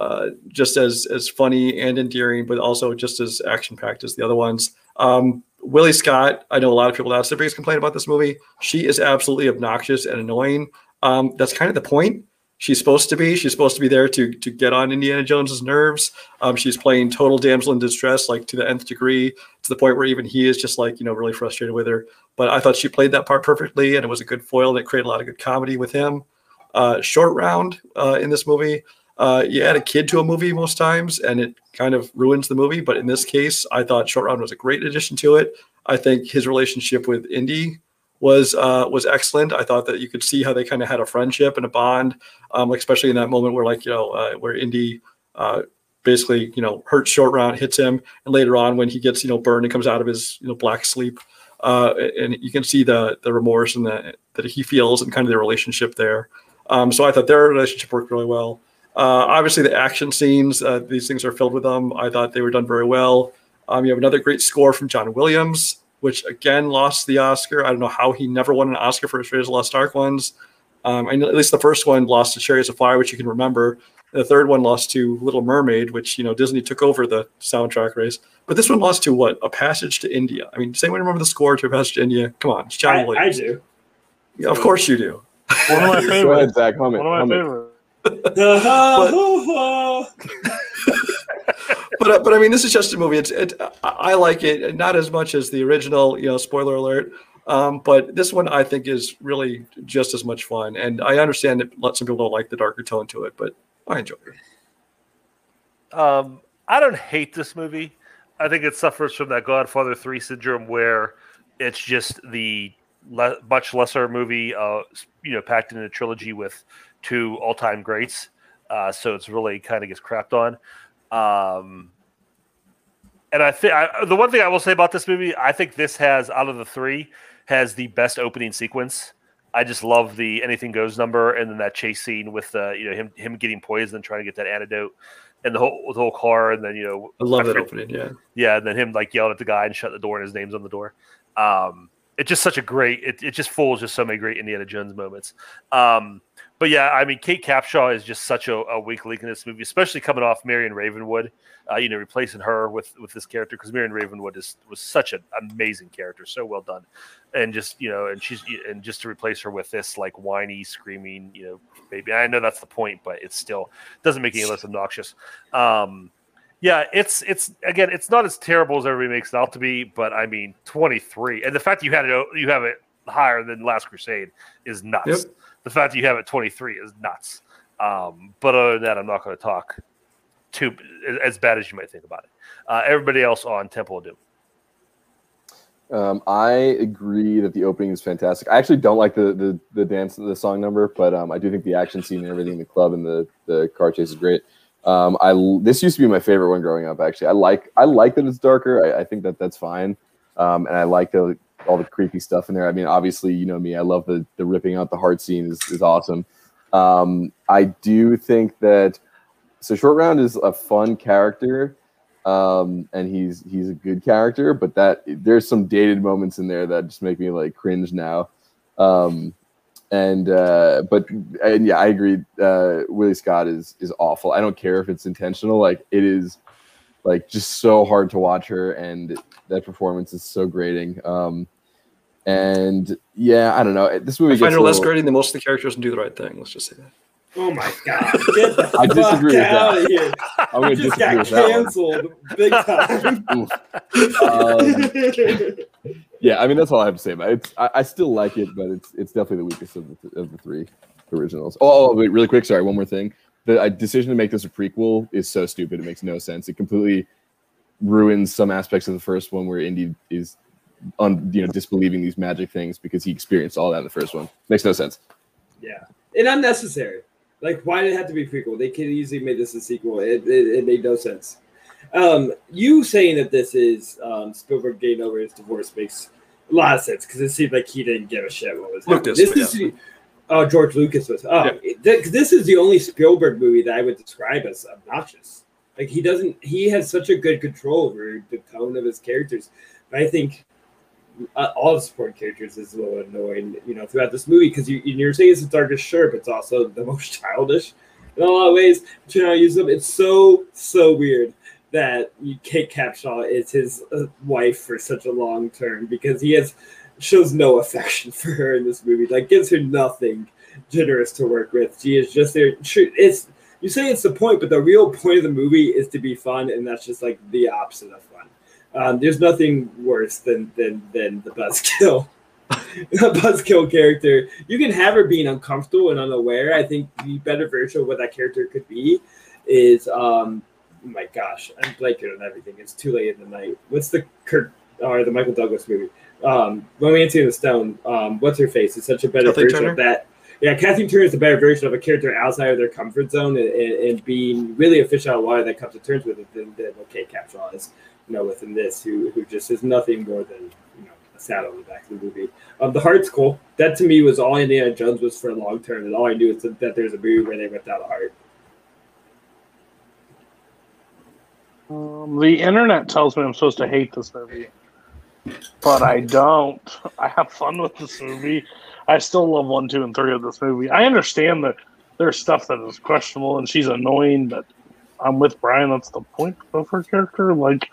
uh, just as as funny and endearing, but also just as action packed as the other ones. Um, Willie Scott, I know a lot of people that's the biggest complaint about this movie. She is absolutely obnoxious and annoying. Um, that's kind of the point. She's supposed to be. She's supposed to be there to to get on Indiana Jones's nerves. Um, she's playing total damsel in distress, like to the nth degree, to the point where even he is just like you know really frustrated with her. But I thought she played that part perfectly, and it was a good foil that created a lot of good comedy with him. Uh, short round uh, in this movie. Uh, you add a kid to a movie most times, and it kind of ruins the movie. But in this case, I thought Short Round was a great addition to it. I think his relationship with Indy was uh, was excellent. I thought that you could see how they kind of had a friendship and a bond, um, especially in that moment where like you know uh, where Indy uh, basically you know hurts Short Round, hits him, and later on when he gets you know burned and comes out of his you know black sleep, uh, and you can see the the remorse and the, that he feels and kind of their relationship there. Um, so I thought their relationship worked really well. Uh, obviously, the action scenes, uh, these things are filled with them. I thought they were done very well. Um, you have another great score from John Williams, which again lost the Oscar. I don't know how he never won an Oscar for Raiders of the Lost Ark ones. Um, I know at least the first one lost to Chariots of Fire, which you can remember. The third one lost to Little Mermaid, which you know Disney took over the soundtrack race. But this one lost to what? A Passage to India. I mean, does anyone remember the score to A Passage to India? Come on, it's John I, I do. Yeah, of course you do. One of my Go ahead. Zach. Hum. One of my Hum favorites. <laughs> but uh, but I mean, this is just a movie. It's it. I I like it not as much as the original. You know, spoiler alert. Um, but this one I think is really just as much fun, and I understand that lot- some people don't like the darker tone to it, but I enjoy it. Um, I don't hate this movie. I think it suffers from that Godfather Three syndrome, where it's just the le- much lesser movie, uh, you know, packed in a trilogy with two all-time greats. Uh, so it's really kind of gets crapped on. Um, and I think the one thing I will say about this movie, I think this has out of the three has the best opening sequence. I just love the anything goes number, and then that chase scene with uh, you know him him getting poisoned and trying to get that antidote, and the whole the whole car, and then you know I love that opening. Yeah, yeah, and then him like yelling at the guy and shut the door, and his name's on the door. Um, it's just such a great. It, it just of just so many great Indiana Jones moments. Um, but yeah, I mean, Kate Capshaw is just such a, a weak link in this movie, especially coming off Marion Ravenwood. Uh, you know, replacing her with with this character because Marion Ravenwood is was such an amazing character, so well done, and just you know, and she's and just to replace her with this like whiny, screaming, you know, baby. I know that's the point, but it still doesn't make any less obnoxious. Um, yeah, it's it's again, it's not as terrible as everybody makes it out to be, but I mean, twenty three, and the fact that you had it you have it higher than Last Crusade is nuts. Yep. The fact that you have it twenty three is nuts. Um, but other than that, I'm not going to talk too as bad as you might think about it. Uh, everybody else on Temple of Doom. Um, I agree that the opening is fantastic. I actually don't like the the, the dance, the song number, but um, I do think the action scene and everything in the club and the the car chase is great. Um, I this used to be my favorite one growing up. Actually, I like I like that it's darker. I, I think that that's fine, um, and I like the all the creepy stuff in there. I mean, obviously, you know me. I love the the ripping out the heart scene is is awesome. Um, I do think that so short round is a fun character um, and he's he's a good character, but that there's some dated moments in there that just make me like cringe now. Um, and uh, but and yeah, I agree. Uh, Willie Scott is is awful. I don't care if it's intentional. Like it is, like just so hard to watch her, and that performance is so grating. Um, and yeah, I don't know. This movie I find gets her a less little- grating than most of the characters and do the right thing. Let's just say that. Oh my god! <laughs> Get the I disagree with out that. of here! <laughs> I'm gonna just disagree got with that one. big time. <laughs> Um, yeah, I mean that's all I have to say about it. It's, I, I still like it, but it's it's definitely the weakest of the, th- of the three originals. Oh, oh, wait, really quick, sorry, one more thing. The decision to make this a prequel is so stupid; it makes no sense. It completely ruins some aspects of the first one, where Indy is, on you know, disbelieving these magic things because he experienced all that in the first one. Makes no sense. yeah, and unnecessary. Like, why did it have to be prequel? They could easily made this a sequel. It, it, it made no sense. Um, you saying that this is um, Spielberg getting over his divorce makes a lot of sense because it seemed like he didn't give a shit what was happening. Lucas, This yeah. is oh George Lucas was oh Yeah. th- this is the only Spielberg movie that I would describe as obnoxious. Like he doesn't he has such a good control over the tone of his characters. But I think uh, all the supporting characters is a little annoying, you know, throughout this movie because you, you're saying it's the darkest, sure, but it's also the <laughs> most childish in a lot of ways. But you know, use them. It's so so weird that Kate Capshaw is his uh, wife for such a long term because he has shows no affection <laughs> for her in this movie. Like gives her nothing generous to work with. She is just there. It's you say it's the point, but the real point of the movie is to be fun, and that's just like the opposite of fun. Um, there's nothing worse than than than the buzzkill. <laughs> a buzzkill character. You can have her being uncomfortable and unaware. I think the better version of what that character could be is um oh my gosh, I'm blanking on everything. It's too late in the night. What's the Kirk or the Michael Douglas movie? Um Romancing the Stone. Um what's her face? It's such a better Kathleen version Turner? of that. Yeah, Kathleen Turner is the better version of a character outside of their comfort zone and, and, and being really a fish out of water that comes to terms with it than, than what Kate Capshaw is, you know, within this, who who just is nothing more than, you know, a saddle in the back of the movie. Um, the heart's cool. That to me was all Indiana Jones was for a long term, and all I knew is that, that there's a movie where they ripped out a heart. Um, the internet tells me I'm supposed to hate this movie, but I don't. I have fun with this movie. I still love one, two, and three of this movie. I understand that there's stuff that is questionable and she's annoying, but I'm with Brian. That's the point of her character. Like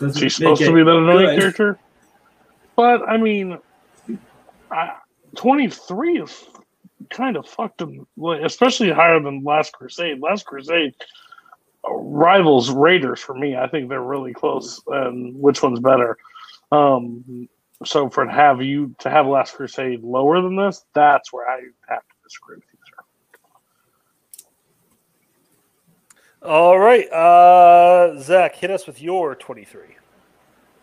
Doesn't she's supposed to be that annoying good. character. But I mean, I, 23 is kind of fucked, in, especially higher than Last Crusade. Last Crusade rivals Raiders for me. I think they're really close. And which one's better? Um, so for to have you to have Last Crusade lower than this, that's where I have to disagree with you, sir. All right, uh, Zach, hit us with your 23.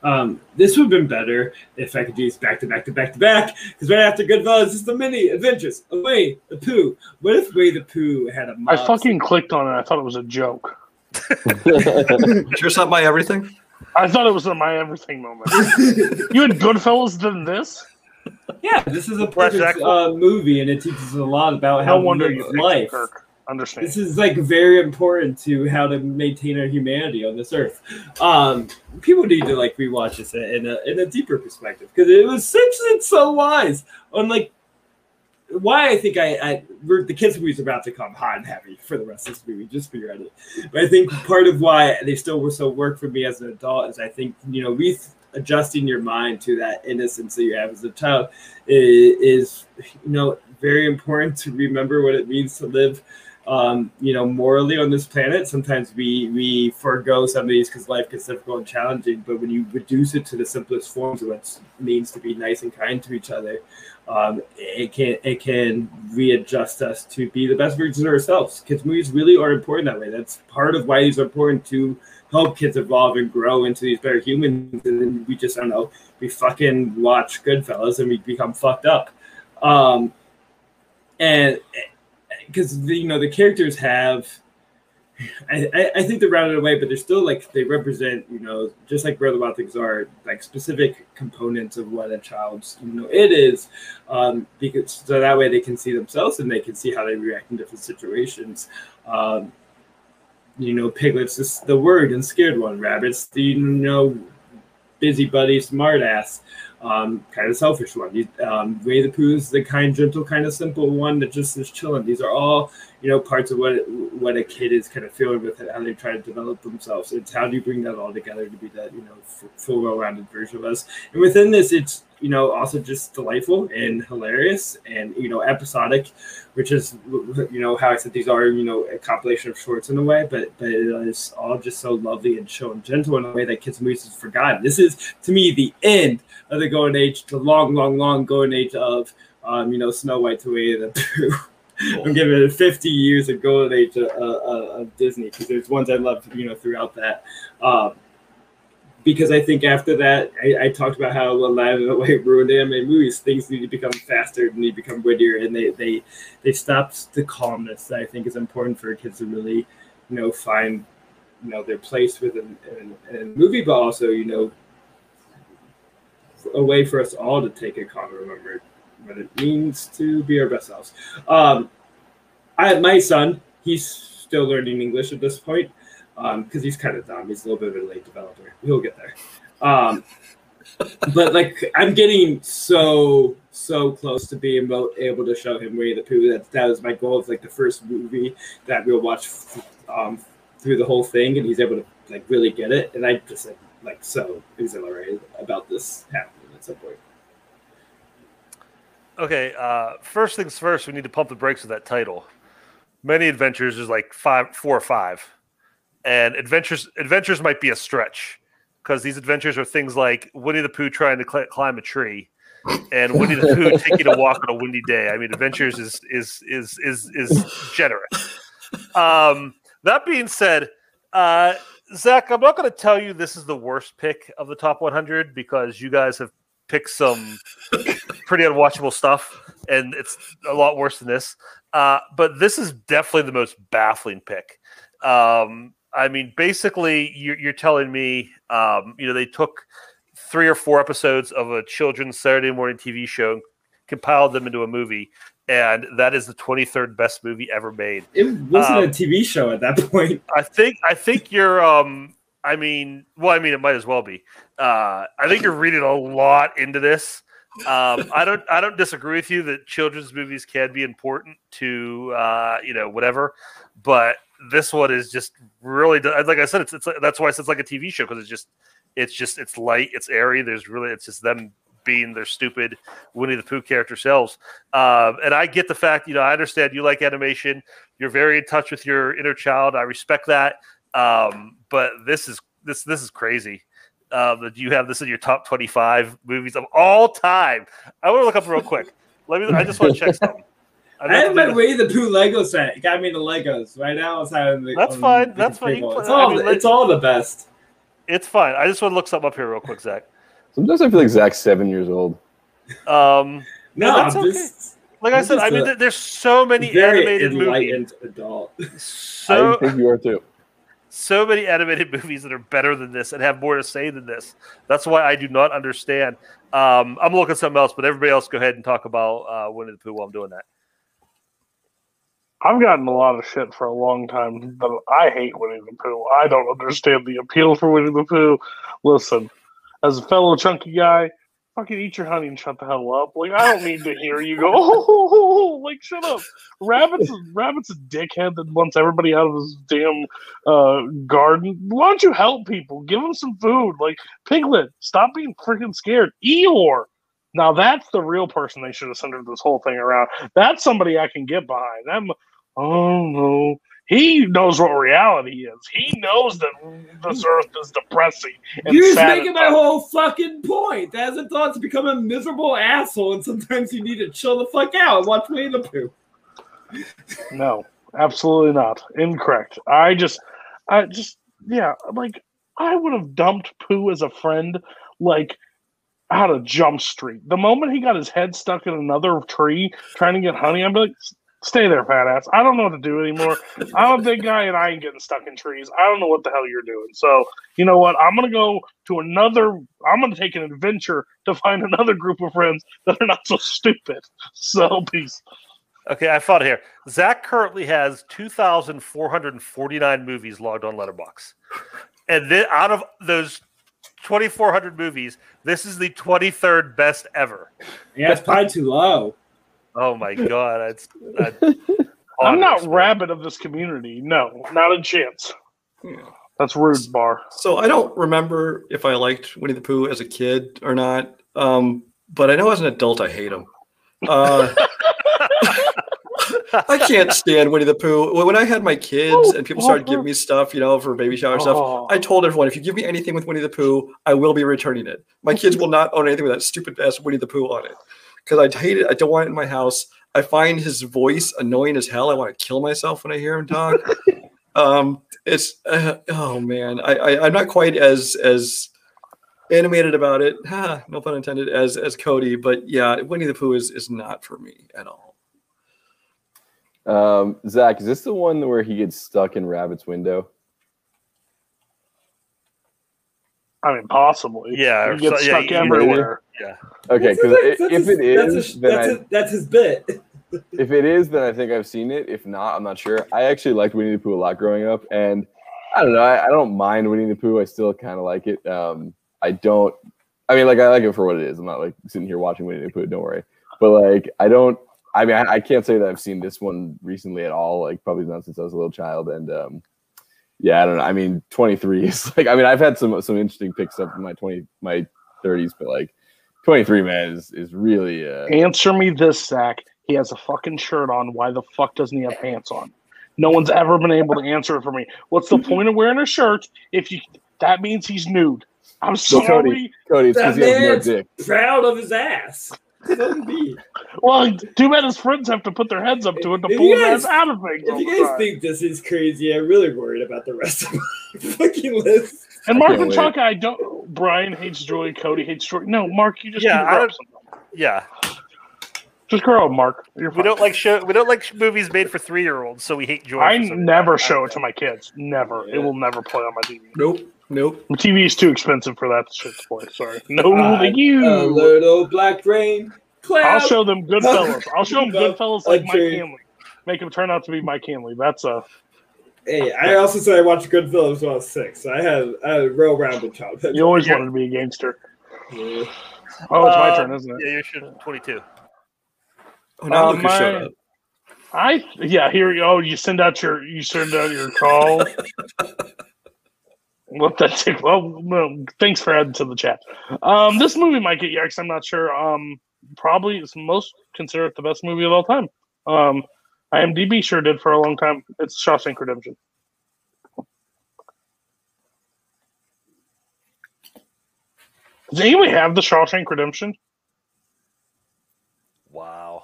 Um, this would have been better if I could do these back to back to back to back. Because right after Goodfellas is the mini adventures of Winnie the Pooh. What if Way the Pooh had a I mob fucking clicked on it. I thought it was a joke. Sure, not my everything. I thought it was a my everything moment. <laughs> you had Goodfellas than this? Yeah, this is a Where's perfect uh, movie, and it teaches a lot about how No to wonder live you life. Kirk. Understand. This is like very important to how to maintain our humanity on this earth. Um, people need to like rewatch this in a in a deeper perspective because it was such it's so wise on like why I think I, I the kids movies are about to come hot and heavy for the rest of this movie. Just be ready. But I think part of why they still were so work for me as an adult is I think you know re adjusting your mind to that innocence that you have as a child is, is you know very important to remember what it means to live um, you know, morally on this planet. Sometimes we we forego some of these because life gets difficult and challenging. But when you reduce it to the simplest forms of what means to be nice and kind to each other, um, it can it can readjust us to be the best versions of ourselves. Kids movies really are important that way. That's part of why these are important to help kids evolve and grow into these better humans. And we just I don't know, we fucking watch Goodfellas and we become fucked up. Um, and because you know the characters have I, I, think they're rounded away, but they're still like they represent, you know, just like the Wild Things Are, like specific components of what a child's, you know, it is, um, because so that way they can see themselves and they can see how they react in different situations. Um, you know, Piglet's is the word and scared one. Rabbit's the you know busybody, smartass, um, kind of selfish one. You- Um, Winnie the Pooh is the kind, gentle, kind of simple one that just is chilling. These are all, you know, parts of what it, what a kid is kind of feeling with it, how they try to develop themselves. It's how do you bring that all together to be that, you know, f- full, well-rounded version of us. And within this, it's you know also just delightful and hilarious and you know episodic, which is you know how I said these are you know a compilation of shorts in a way, but but it is all just so lovely and show and gentle in a way that kids movies has forgotten. This is to me the end of the golden age, the long, long, long golden age of um, you know Snow White to Winnie the Pooh. <laughs> I'm giving it 50 years of golden age of, uh, of Disney because there's ones I love, you know, throughout that. Um, because I think after that, I, I talked about how a and way ruined animated movies, things need to become faster, need to become wittier, and they they they stopped the calmness that I think is important for kids to really, you know, find, you know, their place within in, in a movie, but also you know, a way for us all to take a calm remember what it means to be our best selves. Um, I my son, he's still learning English at this point because um, he's kind of dumb. He's a little bit of a late developer. He'll get there. Um, but like I'm getting so so close to being able, able to show him Winnie the Pooh. That that was my goal. It's like the first movie that we'll watch um, through the whole thing, and he's able to like really get it. And I just like like so exhilarated about this happening at some point. Okay, uh, first things first, we need to pump the brakes with that title. Many adventures is like five, four or five, and adventures adventures might be a stretch because these adventures are things like Winnie the Pooh trying to cl- climb a tree, and Winnie the Pooh <laughs> taking a walk on a windy day. I mean, adventures is is is is is generous. Um, that being said, uh, Zach, I'm not going to tell you this is the worst pick of the top 100 because you guys have picked some pretty unwatchable stuff, and it's a lot worse than this. Uh, but this is definitely the most baffling pick. Um, I mean, basically, you're, you're telling me, um, you know, they took three or four episodes of a children's Saturday morning TV show, compiled them into a movie, and that is the 23rd best movie ever made. It wasn't um, a TV show at that point. <laughs> I think I think you're um I mean, well, I mean, it might as well be. Uh, I think you're reading a lot into this. Um, I don't, I don't disagree with you that children's movies can be important to, uh, you know, whatever. But this one is just really, like I said, it's, it's that's why it's like a TV show because it's just, it's just, it's light, it's airy. There's really, it's just them being their stupid Winnie the Pooh character selves. Um, and I get the fact, you know, I understand you like animation. You're very in touch with your inner child. I respect that. Um, but this is this this is crazy. Uh, that you have this in your top 25 movies of all time. I want to look up real quick. Let me. I just want to check <laughs> something. I, I have my Winnie the Pooh Lego set. It got me the Legos. Right now, it's having the. That's um, fine. That's fine. It's all. I mean, it's all the best. It's fine. I just want to look something up here real quick, Zach. Sometimes I feel like Zach's seven years old. Um, no, that's I'm okay. just. Like I said, I mean, there's so many very animated movies. enlightened adult. So I think you are too. So many animated <laughs> movies that are better than this and have more to say than this. That's why I do not understand. Um, I'm looking at something else, but everybody else go ahead and talk about uh, Winnie the Pooh while I'm doing that. I've gotten a lot of shit for a long time, but I hate Winnie the Pooh. I don't understand the appeal for Winnie the Pooh. Listen, as a fellow chunky guy, fucking eat your honey and shut the hell up. Like I don't need to hear you go, <laughs> oh, like shut up. Rabbit's Rabbit's a dickhead that wants everybody out of his damn uh, garden. Why don't you help people? Give them some food. Like Piglet, stop being freaking scared. Eeyore. Now that's the real person they should have centered this whole thing around. That's somebody I can get behind. Them. Oh no. He knows what reality is. He knows that this earth is depressing. And You're just making my whole fucking point. As a thought to become a miserable asshole, and sometimes you need to chill the fuck out and watch Winnie the Pooh. No, absolutely not. Incorrect. I just, I just, yeah, like I would have dumped Pooh as a friend, like out of Jump Street. The moment he got his head stuck in another tree trying to get honey, be like, stay there, fat ass. I don't know what to do anymore. I'm a big guy and I ain't getting stuck in trees. I don't know what the hell you're doing. So, you know what? I'm going to go to another, I'm going to take an adventure to find another group of friends that are not so stupid. So, peace. Okay, I found it here. Zach currently has 2,449 movies logged on Letterboxd, and then out of those 2,400 movies, this is the 23rd best ever. Yeah, it's probably too low. Oh my god, it's. I, <laughs> I'm not honest, man. rabbit of this community. No, not a chance. That's rude, Bar. So I don't remember if I liked Winnie the Pooh as a kid or not. Um, but I know as an adult I hate him. Uh, <laughs> I can't stand Winnie the Pooh. When I had my kids and people started giving me stuff, you know, for baby shower Oh. stuff, I told everyone if you give me anything with Winnie the Pooh, I will be returning it. My kids will not own anything with that stupid ass Winnie the Pooh on it because I hate it. I don't want it in my house. I find his voice annoying as hell. I want to kill myself when I hear him talk. <laughs> um, it's uh, oh man, I, I I'm not quite as as animated about it. Ha, no pun intended. As as Cody, but yeah, Winnie the Pooh is is not for me at all. Um, Zach, is this the one where he gets stuck in Rabbit's window? I mean, possibly. Yeah, he gets so- yeah, stuck you- everywhere. Yeah. Okay, because if that's it his- that's is, his- then that's, I, his, that's his bit. <laughs> if it is, then I think I've seen it. If not, I'm not sure. I actually liked Winnie the Pooh a lot growing up, and I don't know. I, I don't mind Winnie the Pooh. I still kind of like it. Um, I don't. I mean, like I like it for what it is. I'm not like sitting here watching Winnie the Pooh. Don't worry. But like, I don't. I mean, I, I can't say that I've seen this one recently at all. Like, probably not since I was a little child. And um, yeah, I don't know. I mean, 23 <laughs> is like. I mean, I've had some some interesting picks up in my 20 my 30s, but like 23 man is is really. Uh, Answer me this, Zach. He has a fucking shirt on. Why the fuck doesn't he have pants on? No one's ever been able to answer it for me. What's the point of wearing a shirt if you? That means he's nude. I'm Well, sorry. Cody, Cody, it's That because he has no man's dick. proud of his ass. Let him be. Well, too bad his friends have to put their heads up to it to If pull you his guys- ass out of things. If you guys time. think this is crazy, I'm really worried about the rest of my <laughs> fucking list. And Mark and wait. Chunk, I don't. Brian hates Joy. Cody hates Joy. No, Mark, you just Yeah, yeah, I grow don't- up. Yeah. Just grow up, Mark. You're We fine. don't like show. We don't like movies made for three year olds, so we hate joy. I for some- never show it to my kids. Never. It will never play on my TV. Nope, nope. My TV is too expensive for that shit to play. Sorry. No, I- thank you. A little black rain cloud. I'll show them Goodfellas. I'll show them Goodfellas like my family. Make them turn out to be my Hanley. That's a. Hey, I also said I watched Goodfellas when I was six. So I had, a real rounded childhood. You always Yeah. wanted to be a gangster. Yeah. Oh, it's my Uh, turn, isn't it? Yeah, you should. Twenty two. Oh, now Uh, Lucas showed my- up. I yeah. Here you go. You send out your you send out your call. <laughs> What that take? Well, well, thanks for adding to the chat. Um, this movie might get yikes. I'm not sure. Um, probably it's most considered the best movie of all time. Um, IMDb sure did for a long time. It's Shawshank Redemption. Does anyone have the Shawshank Redemption? Wow.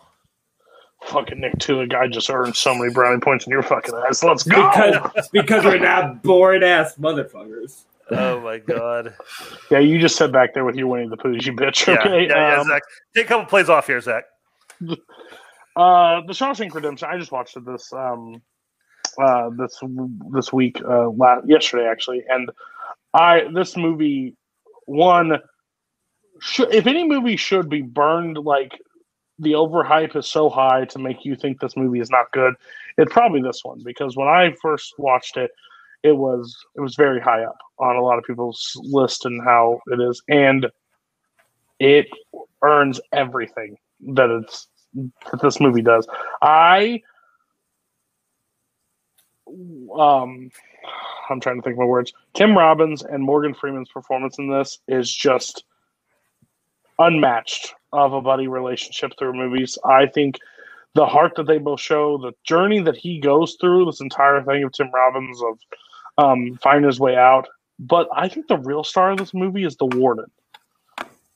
Fucking Nick Tula guy just earned so many brownie points in your fucking ass. Let's go. Because, because we're not bored ass motherfuckers. Oh my god. yeah, you just sat back there with your Winnie the Pooh, you bitch. Yeah, Okay. yeah, yeah, um, Zach. Take a couple plays off here, Zach. <laughs> Uh, the Shawshank Redemption. I just watched this um, uh, this this week, uh, la- yesterday actually, and I this movie one. If any movie should be burned, like the overhype is so high to make you think this movie is not good, it's probably this one because when I first watched it, it was it was very high up on a lot of people's list and how it is, and it earns everything that it's that this movie does. I um I'm trying to think of my words. Tim Robbins and Morgan Freeman's performance in this is just unmatched of a buddy relationship through movies. I think the heart that they both show, the journey that he goes through, this entire thing of Tim Robbins of um, finding his way out. But I think the real star of this movie is the warden.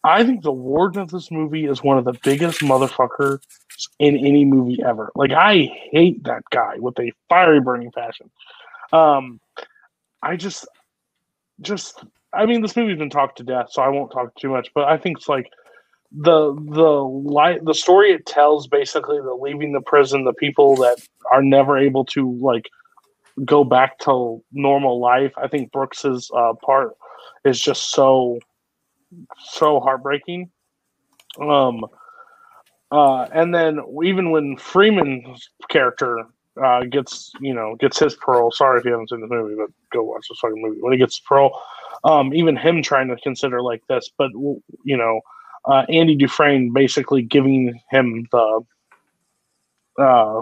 I think the warden of this movie is one of the biggest motherfuckers in any movie ever. Like I hate that guy with a fiery burning passion. Um, I just, just, I mean, this movie's been talked to death, so I won't talk too much. But I think it's like the the light, the story it tells, basically, the leaving the prison, the people that are never able to like go back to normal life. I think Brooks's uh, part is just so so heartbreaking. Um, uh, and then even when Freeman's character uh, gets, you know, gets his parole. Sorry if you haven't seen the movie, but go watch this fucking movie. When he gets parole, um, even him trying to consider like this, but you know, uh, Andy Dufresne basically giving him the uh,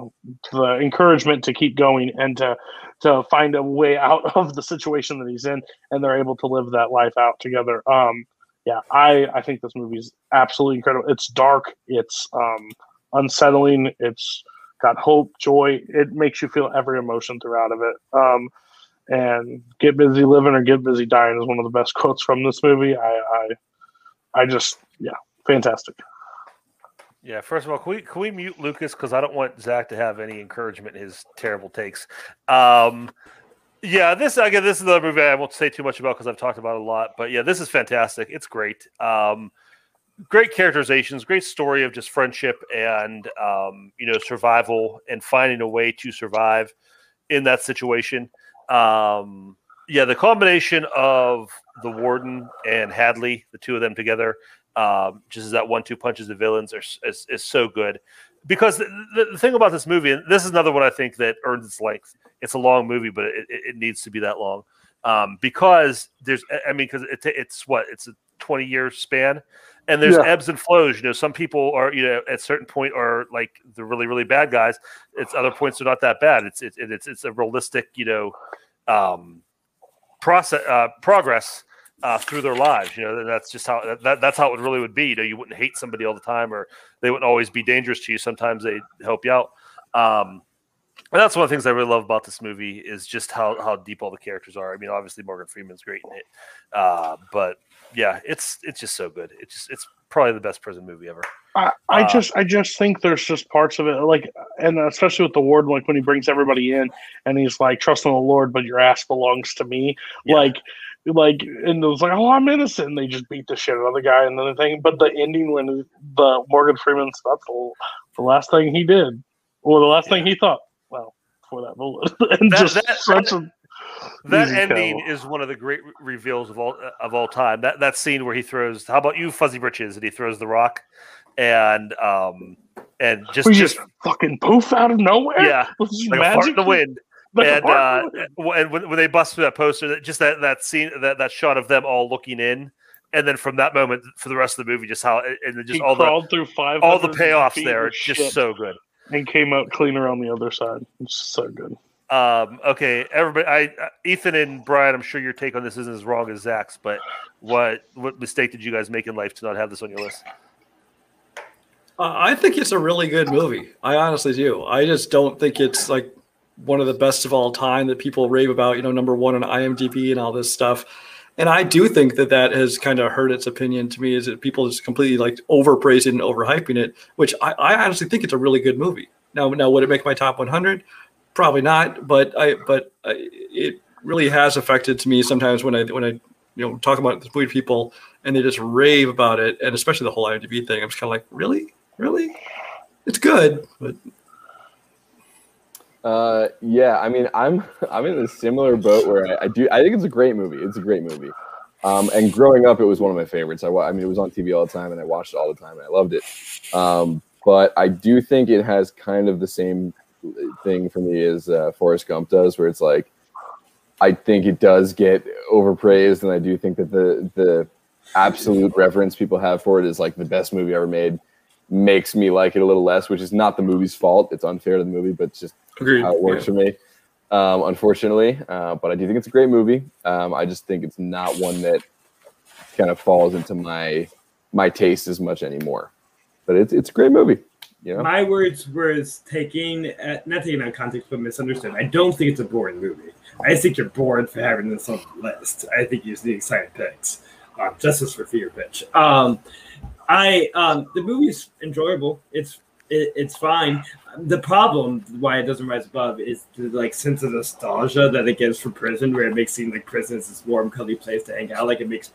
the encouragement to keep going and to to find a way out <laughs> of the situation that he's in, and they're able to live that life out together. Um, yeah, I I think this movie is absolutely incredible. It's dark, it's um, unsettling, it's got hope, joy. It makes you feel every emotion throughout of it. Um, and "Get busy living or get busy dying" is one of the best <laughs> quotes from this movie. I I, I just yeah, fantastic. Yeah, first of all, can we can we mute Lucas because I don't want Zach to have any encouragement in his terrible takes. Um, Yeah, this again, this is another movie I won't say too much about because I've talked about a lot. But yeah, this is fantastic. It's great. Um, great characterizations, great story of just friendship and um, you know survival and finding a way to survive in that situation. Um, yeah, the combination of the warden and Hadley, the two of them together, um, just as that one-two punches the villains are is, is so good. Because the, the, thing about this movie, and this is another one I think that earns its length. It's a long movie, but it, it, needs to be that long um, because there's, I mean, because it, it's what it's a 20 year span, and there's Yeah. ebbs and flows. You know, some people are, you know, at certain point are like the really really bad guys. It's other points are not that bad. It's it's it's it's a realistic, you know, um, process uh, progress uh, through their lives. You know, that's just how that, that's how it really would be. You know, you wouldn't hate somebody all the time, or they wouldn't always be dangerous to you. Sometimes they help you out. Um, and that's one of the things I really love about this movie is just how how deep all the characters are. I mean, obviously Morgan Freeman's great in it, uh, but yeah, it's it's just so good. It's just it's probably the best prison movie ever. I, I Uh, just I just think there's just parts of it like and especially with the warden like when he brings everybody in and he's like trust in the Lord but your ass belongs to me Yeah. like like and it was like oh I'm innocent and they just beat the shit out of the guy and then the thing but the ending when the Morgan Freeman's that's the, the last thing he did or the last thing he thought well for that bullet <laughs> and That- just that- <laughs> such a That ending kill. is one of the great reveals of all of all time. That that scene where he throws, "How about you, Fuzzy Britches?" and he throws the rock, and um and just we just, just fucking poof out of nowhere yeah, like fart in magic the wind. Like a and uh, in the wind. w- and when, when they bust through that poster, that just that that scene, that that shot of them all looking in, and then from that moment for the rest of the movie, just how and then just he all the through five all the payoffs there, it's just so good. and came out cleaner on the other side. It's so good. Um, okay, everybody, I uh, Ethan and Brian, I'm sure your take on this isn't as wrong as Zach's, but what what mistake did you guys make in life to not have this on your list? Uh, I think it's a really good movie. I honestly do. I just don't think it's like one of the best of all time that people rave about. You know, number one on IMDb and all this stuff. And I do think that that has kind of hurt its opinion to me. Is that people just completely like overpraising and overhyping it, which I, I honestly think it's a really good movie. Now, now would it make my top 100? Probably not. But I, but I, it really has affected to me sometimes when I when I you know talk about this movie people and they just rave about it, and especially the whole IMDb thing. I'm just kind of like, really, really, it's good, but Uh, yeah, I mean, I'm <laughs> I'm in a similar boat where I, I do I think it's a great movie. It's a great movie. Um, and growing up, it was one of my favorites. I, I mean, it was on TV all the time, and I watched it all the time, and I loved it. Um, but I do think it has kind of the same thing for me as uh, Forrest Gump does, where it's like I think it does get overpraised, and I do think that the the absolute reverence people have for it is like the best movie ever made makes me like it a little less, which is not the movie's fault. It's unfair to the movie, but just agreed. how it works for me, um, unfortunately. Uh, but I do think it's a great movie. Um, I just think it's not one that kind of falls into my my taste as much anymore. But it's it's a great movie. You know, My words was taking, uh, not taking out of context, but misunderstood. I don't think it's a boring movie. I just think you're bored for having this on the list. I think you just need exciting picks. Um, Justice for Fear pitch. Um, I um, the movie's enjoyable. It's it, it's fine. The problem why it doesn't rise above is the like sense of nostalgia that it gives for prison, where it makes seem like prison is this warm, cuddly place to hang out. Like it makes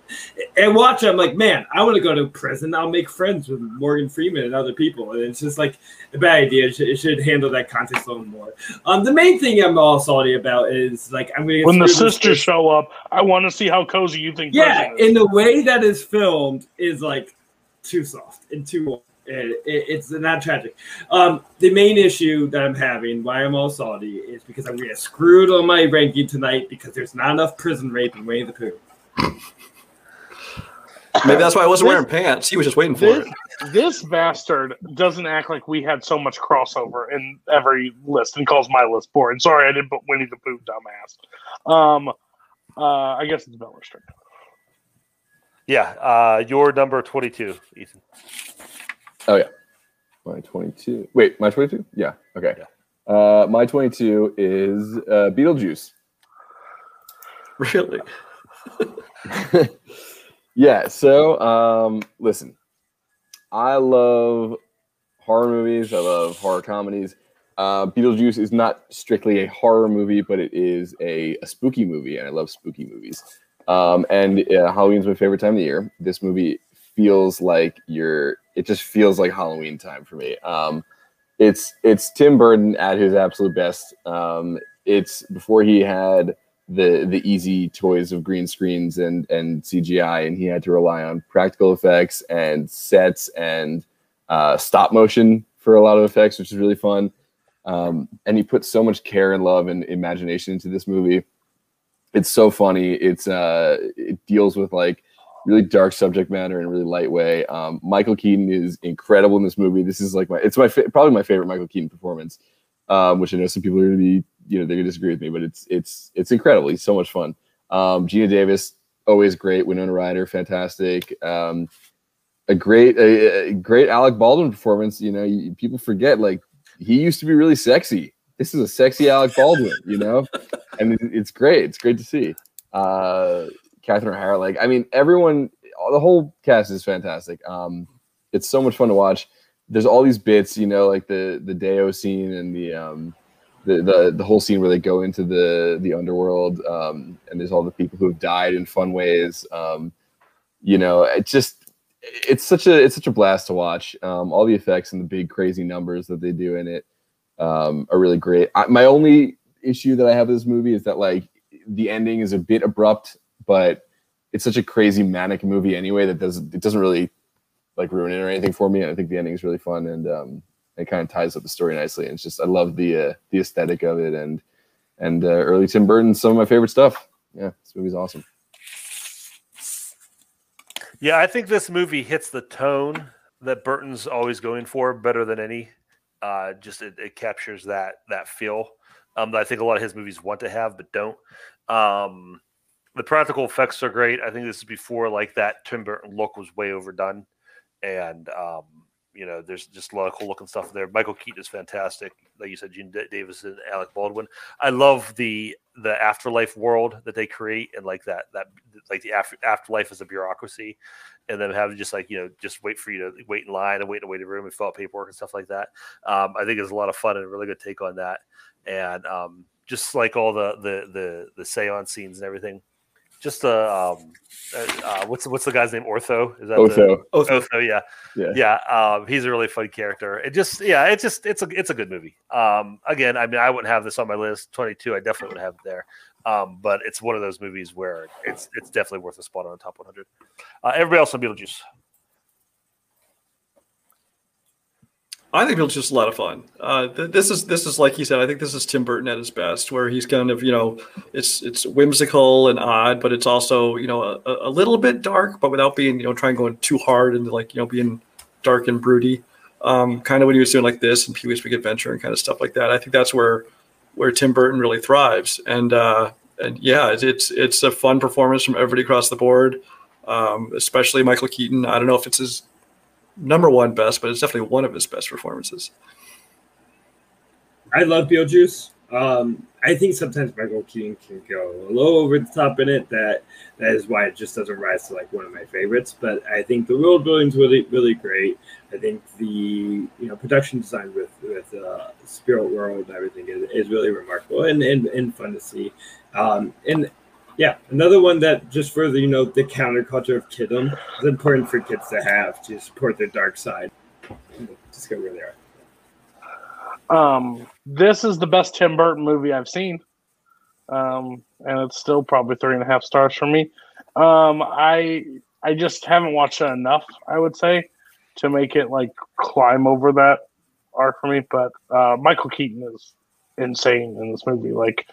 and watch. it, I'm like, man, I want to go to prison. I'll make friends with Morgan Freeman and other people. And it's just like a bad idea. It should, it should handle that context a little more. Um, the main thing I'm all salty about is like I'm gonna When the sisters show up, I want to see how cozy you think. yeah, and the way that is filmed is like too soft and too. It, it, it's not tragic. Um, the main issue that I'm having, why I'm all salty, is because I'm gonna get screwed on my ranking tonight because there's not enough prison rape in Winnie the Pooh. maybe that's why I wasn't This- wearing pants. He was just waiting for This, it. this bastard doesn't act like we had so much crossover in every list and calls my list boring. Sorry, I didn't put Winnie the Pooh, dumbass. Um, uh, I guess it's Beller's turn. Yeah, uh, your number 22, Ethan. My twenty-two. Wait, my twenty-two? Yeah. Okay. Uh, my twenty-two is uh, Beetlejuice. Really, <laughs> yeah. So, um, listen, I love horror movies. I love horror comedies. Uh, Beetlejuice is not strictly a horror movie, but it is a, a spooky movie, and I love spooky movies. Um, and uh, Halloween's my favorite time of the year. This movie feels like you're. It just feels like Halloween time for me. Um, it's it's Tim Burton at his absolute best. Um, it's before he had the the easy toys of green screens and and CGI, and he had to rely on practical effects and sets and uh, stop motion for a lot of effects, which is really fun. Um, and he put so much care and love and imagination into this movie. It's so funny. It's uh, it deals with like really dark subject matter in a really light way. Um, Michael Keaton is incredible in this movie. This is like my it's my fa- probably my favorite Michael Keaton performance, um, which I know some people are going to be you know they're going to disagree with me, but it's it's it's incredible. He's so much fun. Um, Geena Davis always great. Winona Ryder fantastic. Um, a great a, a great Alec Baldwin performance. You know, you, people forget like he used to be really sexy. This is a sexy Alec Baldwin, you know, and it's great. It's great to see. Uh, Catherine O'Hara, like I mean, everyone, the whole cast is fantastic. Um, it's so much fun to watch. There's all these bits, you know, like the the Day-O scene and the um, the, the the whole scene where they go into the the underworld, um, and there's all the people who have died in fun ways. Um, you know, it just it's such a it's such a blast to watch. Um, all the effects and the big crazy numbers that they do in it um, are really great. I, my only issue that I have with this movie is that like the ending is a bit abrupt, but it's such a crazy manic movie anyway that does it doesn't really like ruin it or anything for me. And I think the ending is really fun and um, it kind of ties up the story nicely. And it's just I love the uh, the aesthetic of it and and uh, early Tim Burton, some of my favorite stuff. Yeah, this movie's awesome. Yeah, I think this movie hits the tone that Burton's always going for better than any. Uh, just it, it captures that that feel um, that I think a lot of his movies want to have but don't. Um, the practical effects are great. I think this is before like that Tim Burton look was way overdone, and um, you know, there's just a lot of cool looking stuff there. Michael Keaton is fantastic, like you said, Gene D- Davis and Alec Baldwin. I love the the afterlife world that they create, and like that that like the after, afterlife is a bureaucracy, and then having just like you know just wait for you to wait in line and wait in a waiting room and fill out paperwork and stuff like that. Um, I think there's a lot of fun and a really good take on that, and um, just like all the the the the seance scenes and everything just uh, um, uh, uh, what's what's the guy's name? Ortho is that Otho. The, Otho. Otho, yeah, Yeah. yeah. Um, he's a really fun character. It just, yeah, it's just, it's a, it's a good movie. Um, again, I mean, I wouldn't have this on my list. Twenty two, I definitely would have it there. Um, but it's one of those movies where it's, it's definitely worth a spot on the top one hundred. Uh, everybody else on Beetlejuice. I think it's just a lot of fun. Uh, th- this is this is like he said. I think this is Tim Burton at his best, where he's kind of you know it's it's whimsical and odd, but it's also you know a, a little bit dark, but without being you know trying going too hard and like you know being dark and broody. Um, kind of what he was doing like this and Pee Wee's Big Adventure and kind of stuff like that. I think that's where where Tim Burton really thrives. And uh, and yeah, it's, it's it's a fun performance from everybody across the board, um, especially Michael Keaton. I don't know if it's his number one best, but it's definitely one of his best performances. I love Beetlejuice. Um, I think sometimes Michael Keaton can go a little over the top in it. That that is why it just doesn't rise to like one of my favorites. But I think the world building's really really great. I think the you know production design with with uh, Spirit World and everything is, is really remarkable and, and and fun to see. Um, and yeah, another one that just for the you know the counterculture of kiddom is important for kids to have to support their dark side. Just go where they are. Um, this is the best Tim Burton movie I've seen, um, and it's still probably three and a half stars for me. Um, I I just haven't watched it enough, I would say, to make it like climb over that arc for me. But uh, Michael Keaton is insane in this movie. Like,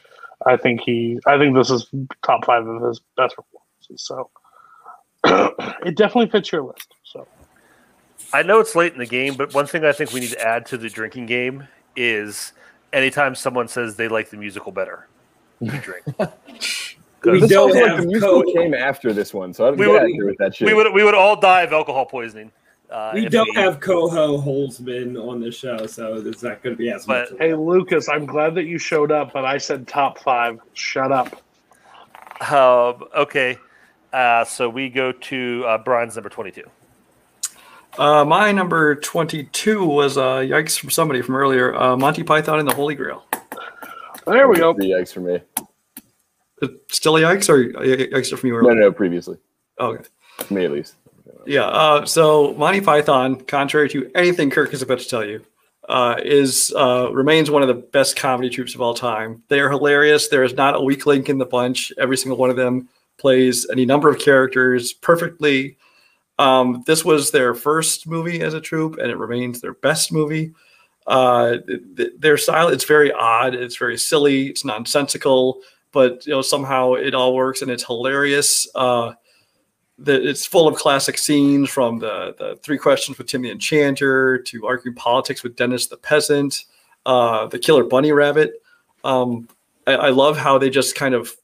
I think he, I think this is top five of his best performances. So <clears throat> it definitely fits your list. So. I know it's late in the game, but one thing I think we need to add to the drinking game is anytime someone says they like the musical better, you <laughs> drink. We This don't also, like, the musical co- came after this one, so I don't We get would- angry with that shit. we would we would all die of alcohol poisoning. Uh, We don't have Coho Holzman on the show, so there's not going to be as. But- of Hey. Lucas, I'm glad that you showed up, but I said top five. Shut up. Um, okay, uh, so we go to uh, Brian's number twenty-two. Uh, my number 22 was uh, yikes from somebody from earlier. Uh, Monty Python and the Holy Grail. There we go. Three yikes for me. It's Still a yikes or a yikes from you earlier? No, earlier? no, previously. Okay. For me at least. Yeah. Uh, so Monty Python, contrary to anything Kirk is about to tell you, uh, is uh, remains one of the best comedy troupes of all time. They are hilarious. There is not a weak link in the bunch. Every single one of them plays any number of characters perfectly. Um, this was their first movie as a troupe, and it remains their best movie. Uh, th- th- their style it's very odd. It's very silly. It's nonsensical, but you know somehow it all works and it's hilarious. The, it's full of classic scenes from the, the three questions with Tim the Enchanter to arguing politics with Dennis the Peasant, uh, the Killer Bunny Rabbit. Um, I, I love how they just kind of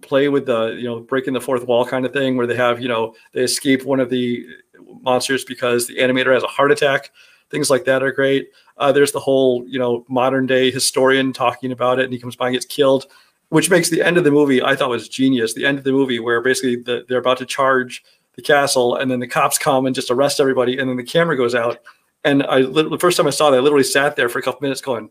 play with the you know breaking the fourth wall kind of thing, where they have you know they escape one of the monsters because the animator has a heart attack. Things like that are great. Uh, there's the whole you know modern day historian talking about it, and he comes by and gets killed which makes the end of the movie I thought was genius. The end of the movie where basically the, they're about to charge the castle, and then the cops come and just arrest everybody, and then the camera goes out. And I the first time I saw that, I literally sat there for a couple minutes going,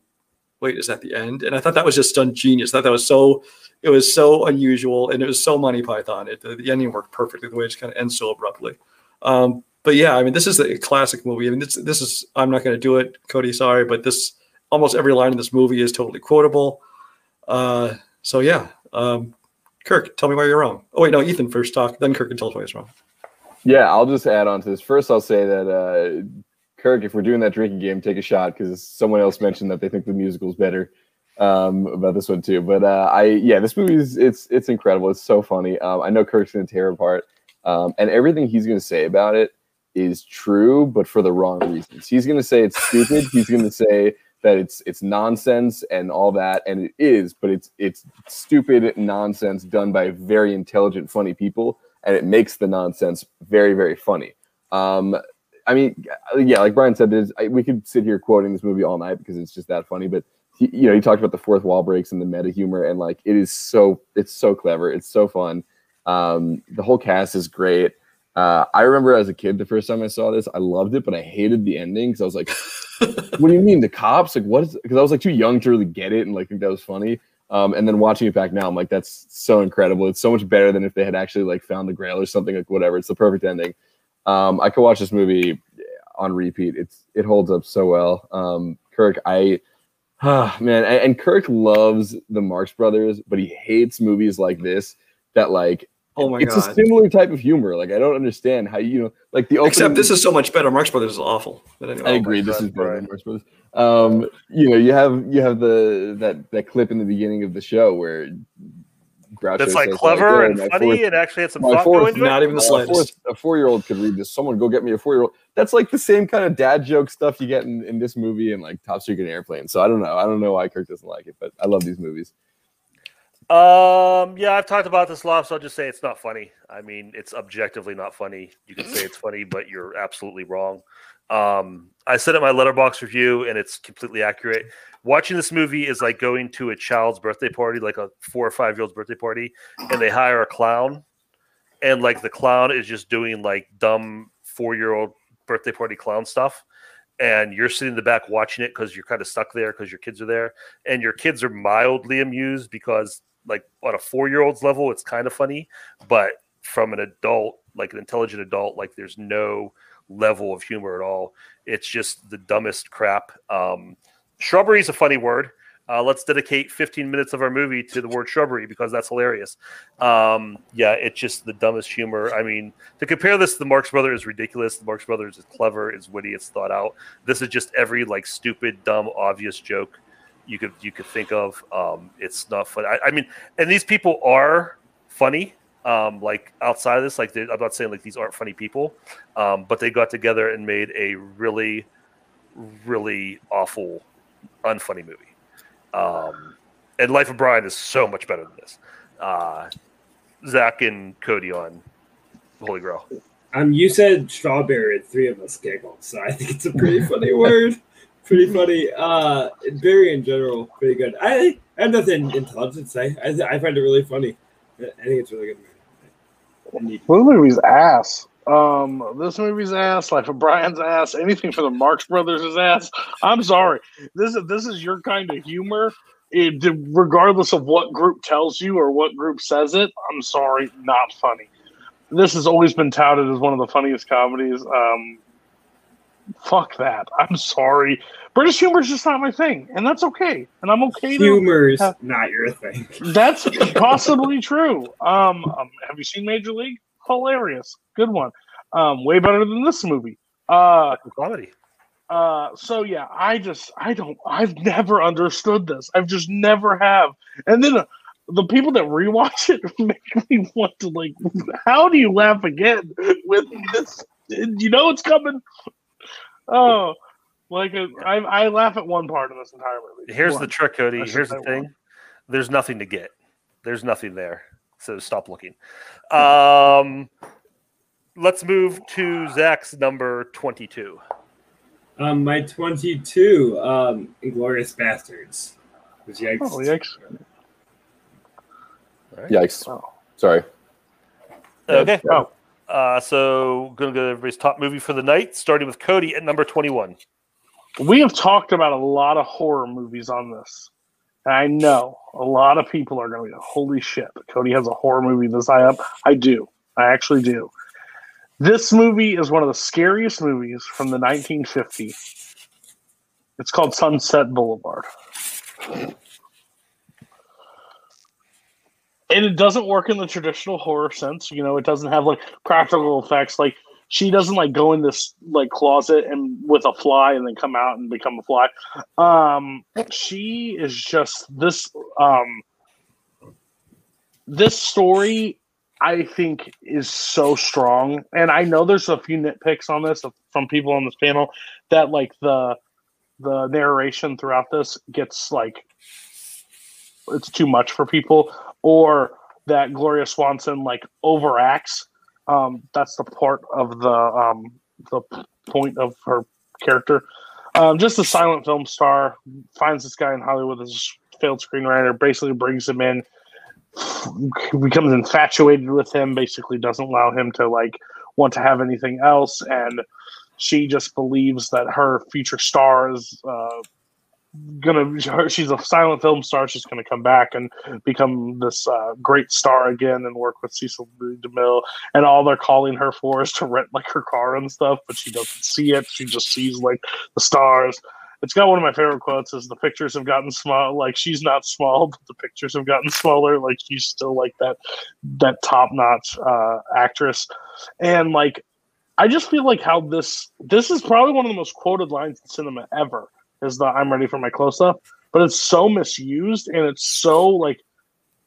"Wait, is that the end?" And I thought that was just done genius. I thought that was so it was so unusual, and it was so Monty Python. It, the, the ending worked perfectly the way it just kind of ends so abruptly. Um, but yeah, I mean, this is a classic movie. I mean, this this is I'm not going to do it, Cody. Sorry, but this almost every line in this movie is totally quotable. Uh, so yeah, um, Kirk, tell me why you're wrong. Oh wait, no, Ethan first talk, then Kirk can tell us why he's wrong. Yeah, I'll just add on to this. First, I'll say that uh, Kirk, if we're doing that drinking game, take a shot because someone else mentioned that they think the musical's better um, about this one too. But uh, I, yeah, this movie is it's it's incredible. It's so funny. Um, I know Kirk's gonna tear apart, um, and everything he's gonna say about it is true, but for the wrong reasons. He's gonna say it's stupid. he's gonna say that it's it's nonsense and all that, and it is, but it's it's stupid nonsense done by very intelligent, funny people, and it makes the nonsense very very funny. Um, I mean, yeah, like Brian said, I, we could sit here quoting this movie all night because it's just that funny. But he, you know, he talked about the fourth wall breaks and the meta humor, and like it is so it's so clever, it's so fun. Um, the whole cast is great. Uh, I remember as a kid, the first time I saw this, I loved it, but I hated the ending because I was like, "What do you mean the cops? Like, what is?" Because I was like too young to really get it and like think that was funny. Um, and then watching it back now, I'm like, "That's so incredible! It's so much better than if they had actually like found the Grail or something like whatever." It's the perfect ending. Um, I could watch this movie on repeat. It's it holds up so well. Um, Kirk, I ah, <sighs> man, and, and Kirk loves the Marx Brothers, but he hates movies like this that like Oh my god. it's a similar type of humor. Like I don't understand how you know like the opening, Except this is so much better. Marx Brothers is awful. But anyway, I agree. This God, is better than Brian. Marx Brothers. Um, you know, you have you have the that that clip in the beginning of the show where Groucho That's like says, clever "Oh, and funny fourth- and actually had some my thought fourth- go not it. even the uh, slightest. fourth- a four year old could read this. Someone go get me a four year old. That's like the same kind of dad joke stuff you get in, in this movie and like Top Secret Airplane. So I don't know. I don't know why Kirk doesn't like it, but I love these movies. Um, yeah, I've talked about this a lot, so I'll just say it's not funny. I mean, it's objectively not funny. You can say it's funny, but you're absolutely wrong. Um, I said it in my Letterboxd review, and it's completely accurate. Watching this movie is like going to a child's birthday party, like a four or five year old's birthday party, and they hire a clown, and like the clown is just doing like dumb four year old birthday party clown stuff. And you're sitting in the back watching it because you're kind of stuck there because your kids are there, and your kids are mildly amused because like on a four year old's level, it's kind of funny, but from an adult, like an intelligent adult, like there's no level of humor at all. It's just the dumbest crap. Um, shrubbery is a funny word. Uh, let's dedicate 15 minutes of our movie to the word shrubbery because that's hilarious. Um, yeah, it's just the dumbest humor. I mean, to compare this to the Marx Brothers is ridiculous. The Marx Brothers is clever, it's witty, it's thought out. This is just every like stupid, dumb, obvious joke you could you could think of. Um, it's not funny. I, I mean, and these people are funny. Um, like outside of this, like I'm not saying like these aren't funny people, um, but they got together and made a really, really awful, unfunny movie. Um, and Life of Brian is so much better than this. Uh, Zach and Cody on Holy Grail. Um, you said strawberry, and three of us giggled, so I think it's a pretty funny <laughs> word. Pretty funny. Uh, berry in general, pretty good. I, I have nothing intelligent to say. I, I find it really funny. I think it's really good. Well, the movie's ass. Um, this movie's ass. Life of Brian's ass. Anything for the Marx Brothers is ass. I'm sorry. This is this is your kind of humor. It, regardless of what group tells you or what group says it, I'm sorry, not funny. This has always been touted as one of the funniest comedies. Um, fuck that. I'm sorry. British humor is just not my thing, and that's okay. And I'm okay. to- Humor's not your thing. that's <laughs> possibly true. Um, um, have you seen Major League? Hilarious, good one. Um, way better than this movie. Uh, Comedy. uh, so yeah, I just I don't I've never understood this. I've just never have. And then uh, the people that rewatch it <laughs> make me want to like, how do you laugh again with this? You know it's coming. Oh, like uh, I I laugh at one part of this entire movie. Here's One. the trick, Cody. That's Here's the just that one. thing. There's nothing to get. There's nothing there. So stop looking. Um, let's move to Zach's number 22. Um, my 22, um, Inglourious Basterds. Which yikes. Oh, yikes. Yikes. Oh. Sorry. Okay. Oh. Uh, so gonna go to everybody's top movie for the night, starting with Cody at number 21. We have talked about a lot of horror movies on this. And I know a lot of people are going to go, holy shit, Cody has a horror movie this high up. I do. I actually do. This movie is one of the scariest movies from the 1950s. It's called Sunset Boulevard. And it doesn't work in the traditional horror sense. You know, it doesn't have like practical effects. Like she doesn't like go in this like closet and with a fly and then come out and become a fly. Um, she is just this. Um, this story, I think, is so strong, and I know there's a few nitpicks on this from people on this panel that like the the narration throughout this gets like it's too much for people, or that Gloria Swanson like overacts. Um, that's the part of the um, the point of her character. Um, just a silent film star finds this guy in Hollywood as a failed screenwriter, basically brings him in, <sighs> becomes infatuated with him, basically doesn't allow him to like want to have anything else, and she just believes that her future star is uh, gonna. her- She's a silent film star. She's gonna come back and become this uh, great star again and work with Cecil. DeMille. And all they're calling her for is to rent like her car and stuff, but she doesn't see it. She just sees like the stars. It's got one of my favorite quotes is the pictures have gotten small. Like she's not small, but the pictures have gotten smaller. Like she's still like that that top notch uh, actress. And like I just feel like how this this is probably one of the most quoted lines in cinema ever is the I'm ready for my close up. But it's so misused and it's so like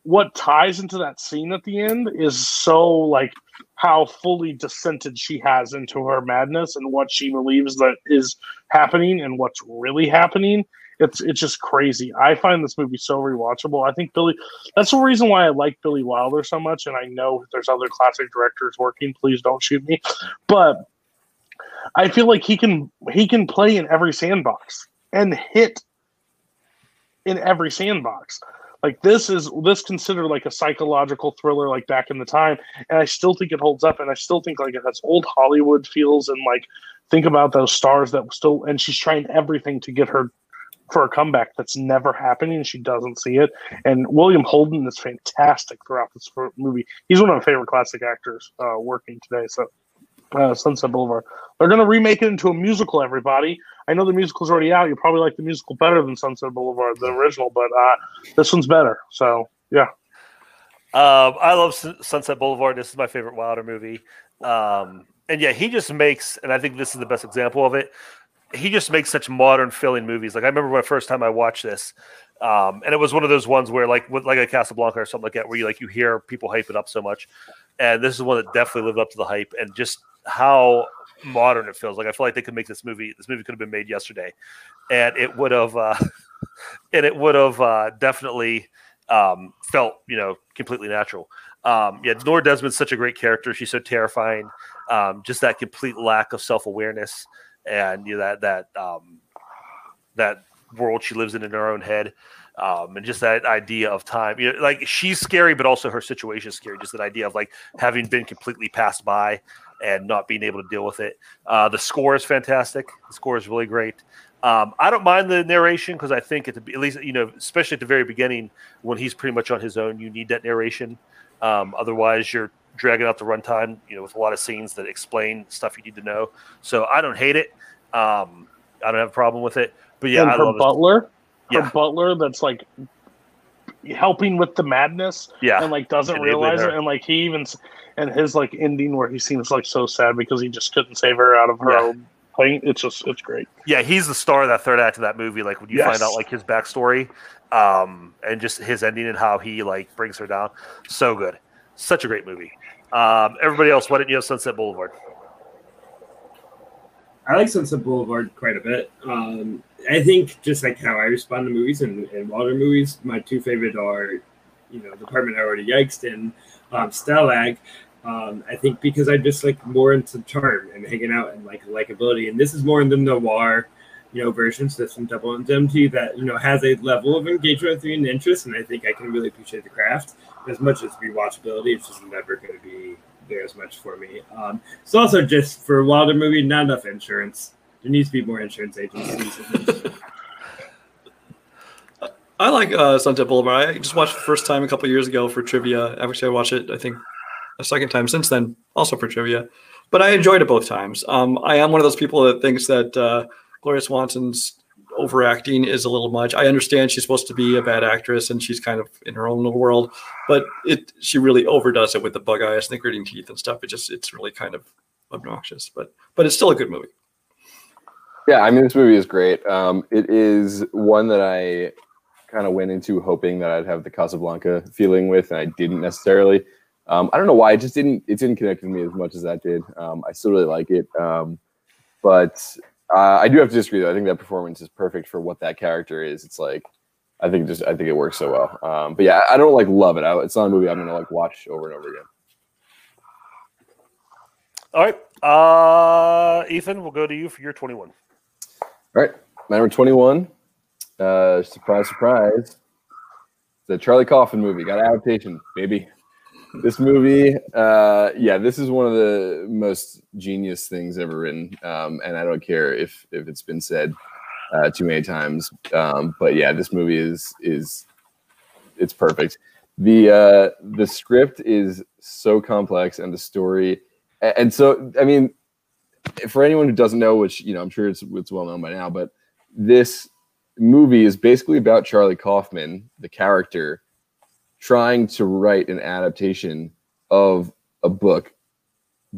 what ties into that scene at the end is so like how fully dissented she has into her madness and what she believes that is happening and what's really happening. It's it's just crazy. I find this movie so rewatchable. I think Billy that's the reason why I like Billy Wilder so much. And I know there's other classic directors working. Please don't shoot me. But I feel like he can he can play in every sandbox and hit in every sandbox. Like this is this considered like a psychological thriller like back in the time, and I still think it holds up, and I still think like it has old Hollywood feels, and like think about those stars that still, and she's trying everything to get her for a comeback that's never happening. She doesn't see it, and William Holden is fantastic throughout this movie. He's one of my favorite classic actors uh, working today. So, uh, Sunset Boulevard. They're going to remake it into a musical. Everybody, I know the musical's already out. You probably like the musical better than Sunset Boulevard, the original, but uh, this one's better. So, yeah. Um, I love Sun- Sunset Boulevard. This is my favorite Wilder movie. Um, and yeah, he just makes, and I think this is the best example of it. He just makes such modern feeling movies. Like I remember my first time I watched this, um, and it was one of those ones where, like, with like a Casablanca or something like that, where you like you hear people hype it up so much. And this is one that definitely lived up to the hype, and just how modern it feels. Like I feel like they could make this movie. This movie could have been made yesterday, and it would have, uh, <laughs> and it would have uh, definitely um, felt, you know, completely natural. Um, yeah, Norma Desmond's such a great character. She's so terrifying. Um, just that complete lack of self awareness and you know, that that um, that world she lives in in her own head. Um, and just that idea of time, you know, like she's scary, but also her situation is scary. Just that idea of like having been completely passed by and not being able to deal with it. Uh, the score is fantastic. The score is really great. Um, I don't mind the narration because I think at, the, at least you know, especially at the very beginning when he's pretty much on his own, you need that narration. Um, otherwise, you're dragging out the runtime, you know, with a lot of scenes that explain stuff you need to know. So I don't hate it. Um, I don't have a problem with it. But yeah, and I love butler, her Yeah. butler that's like helping with the madness, Yeah. and like doesn't realize it, and like he even and his like ending where he seems like so sad because he just couldn't save her out of her Yeah. own pain. It's just it's great. Yeah, he's the star of that third act of that movie. Like when you Yes. find out like his backstory, um, and just his ending and how he like brings her down. So good, such a great movie. Um, everybody else, why didn't you have Sunset Boulevard? I like Sunset Boulevard quite a bit. Um, I think just like how I respond to movies and, and water movies, my two favorite are, you know, Department I already yiked and um, Stalag. Um, I think because I just like more into charm and hanging out and like likability, and this is more in the noir, you know, versions. This from Double Indemnity that you know has a level of engagement with me and interest, and I think I can really appreciate the craft as much as rewatchability. It's just never going to be there as much for me. Um, it's also just for a Wilder movie, not enough insurance. There needs to be more insurance agencies. <laughs> I like uh, Sunset Boulevard. I just watched it the first time a couple years ago for trivia. Actually, I watched it, I think, a second time since then, also for trivia. But I enjoyed it both times. Um, I am one of those people that thinks that uh, Gloria Swanson's overacting is a little much. I understand she's supposed to be a bad actress and she's kind of in her own little world, but it she really overdoes it with the bug eyes and the gritting teeth and stuff. It just it's really kind of obnoxious, but but it's still a good movie. Yeah, I mean, this movie is great. Um, it is one that I kind of went into hoping that I'd have the Casablanca feeling with, and I didn't necessarily. Um, I don't know why it just didn't. It didn't connect with me as much as that did. Um, I still really like it, um, but uh, I do have to disagree. Though I think that performance is perfect for what that character is. It's like I think just I think it works so well. Um, but yeah, I don't like love it. I, it's not a movie I'm gonna like watch over and over again. All right, uh, Ethan, we'll go to you for your twenty-one. All right, my number 21. Uh, surprise, surprise. The Charlie Kaufman movie got adaptation, baby. This movie, uh, yeah, this is one of the most genius things ever written, um, and I don't care if if it's been said uh, too many times. Um, but yeah, this movie is is it's perfect. The uh, the script is so complex, and the story, and so I mean, for anyone who doesn't know, which you know, I'm sure it's it's well known by now, but this movie is basically about Charlie Kaufman, the character, trying to write an adaptation of a book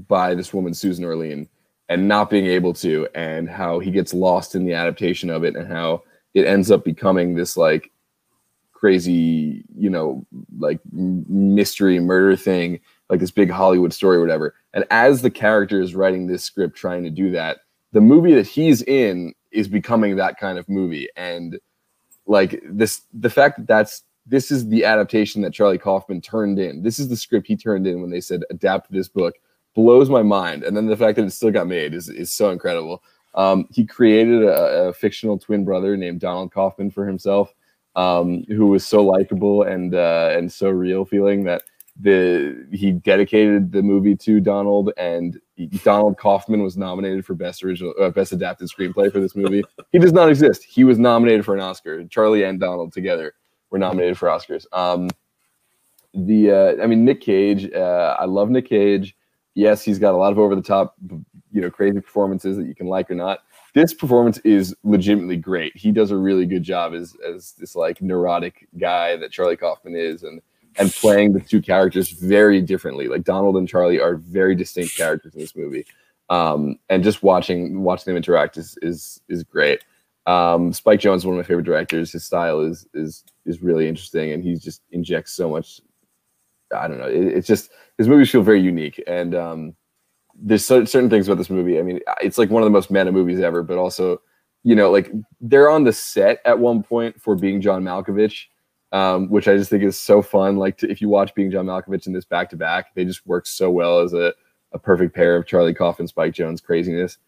by this woman Susan Orlean and not being able to, and how he gets lost in the adaptation of it, and how it ends up becoming this like crazy, you know, like mystery murder thing, like this big Hollywood story or whatever. And as the character is writing this script trying to do that, the movie that he's in is becoming that kind of movie. And like this, the fact that that's this is the adaptation that Charlie Kaufman turned in. This is the script he turned in when they said adapt this book blows my mind. And then the fact that it still got made is, is so incredible. Um, he created a, a fictional twin brother named Donald Kaufman for himself, um, who was so likable and uh, and so real feeling that the he dedicated the movie to Donald, and Donald Kaufman was nominated for best original, uh, best adapted screenplay for this movie. he does not exist. He was nominated for an Oscar. Charlie and Donald together were nominated for Oscars. Um, the uh, I mean Nick Cage. Uh, I love Nick Cage. Yes, he's got a lot of over the top, you know, crazy performances that you can like or not. This performance is legitimately great. He does a really good job as as this like neurotic guy that Charlie Kaufman is, and and playing the two characters very differently. Like Donald and Charlie are very distinct characters in this movie, um, and just watching watching them interact is is is great. Um, Spike Jonze is one of my favorite directors. His style is is is really interesting, and he just injects so much. I don't know. It, it's just his movies feel very unique, and um, there's cer- certain things about this movie. I mean, it's like one of the most meta movies ever, but also, you know, like they're on the set at one point for being John Malkovich, um, which I just think is so fun. Like to, if you watch being John Malkovich in this back to back, they just work so well as a, a perfect pair of Charlie Kaufman, Spike Jonze craziness.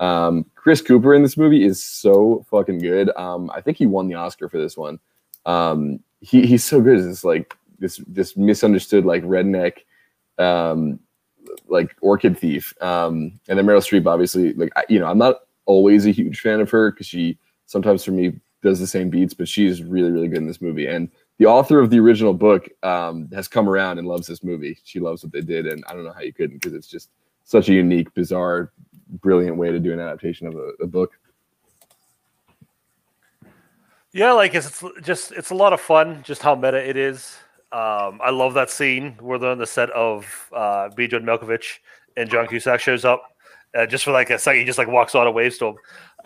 Um, Chris Cooper in this movie is so fucking good. Um, I think he won the Oscar for this one. Um, he, he's so good as this like this this misunderstood like redneck um, like Orchid Thief, um, and then Meryl Streep. Obviously, like I, you know, I'm not always a huge fan of her because she sometimes for me does the same beats, but she's really really good in this movie. And the author of the original book um, has come around and loves this movie. She loves what they did, and I don't know how you couldn't because it's just such a unique, bizarre, brilliant way to do an adaptation of a, a book. Yeah, like it's, it's just it's a lot of fun. Just how meta it is. Um, I love that scene where they're on the set of uh, B. John Malkovich and John Cusack shows up, uh, just for like a second. He just like walks on a waves to.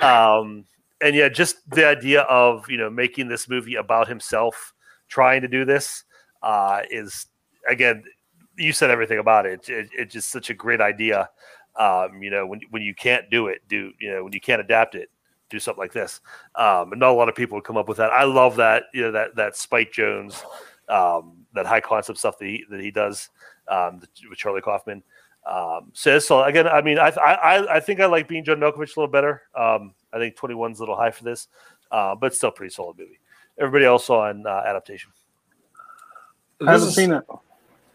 Um, and yeah, just the idea of you know making this movie about himself, trying to do this, uh, is again, you said everything about it. it. It's just such a great idea. Um, you know, when when you can't do it, do you know when you can't adapt it, do something like this. Um, and not a lot of people would come up with that. I love that you know that that Spike Jonze, um, that high concept stuff that he that he does um, with Charlie Kaufman. Um, so, so again, I mean, I, I I think I like being John Malkovich a little better. Um, I think 21's a little high for this, uh, but still pretty solid movie. Everybody else on uh, adaptation. I haven't seen it.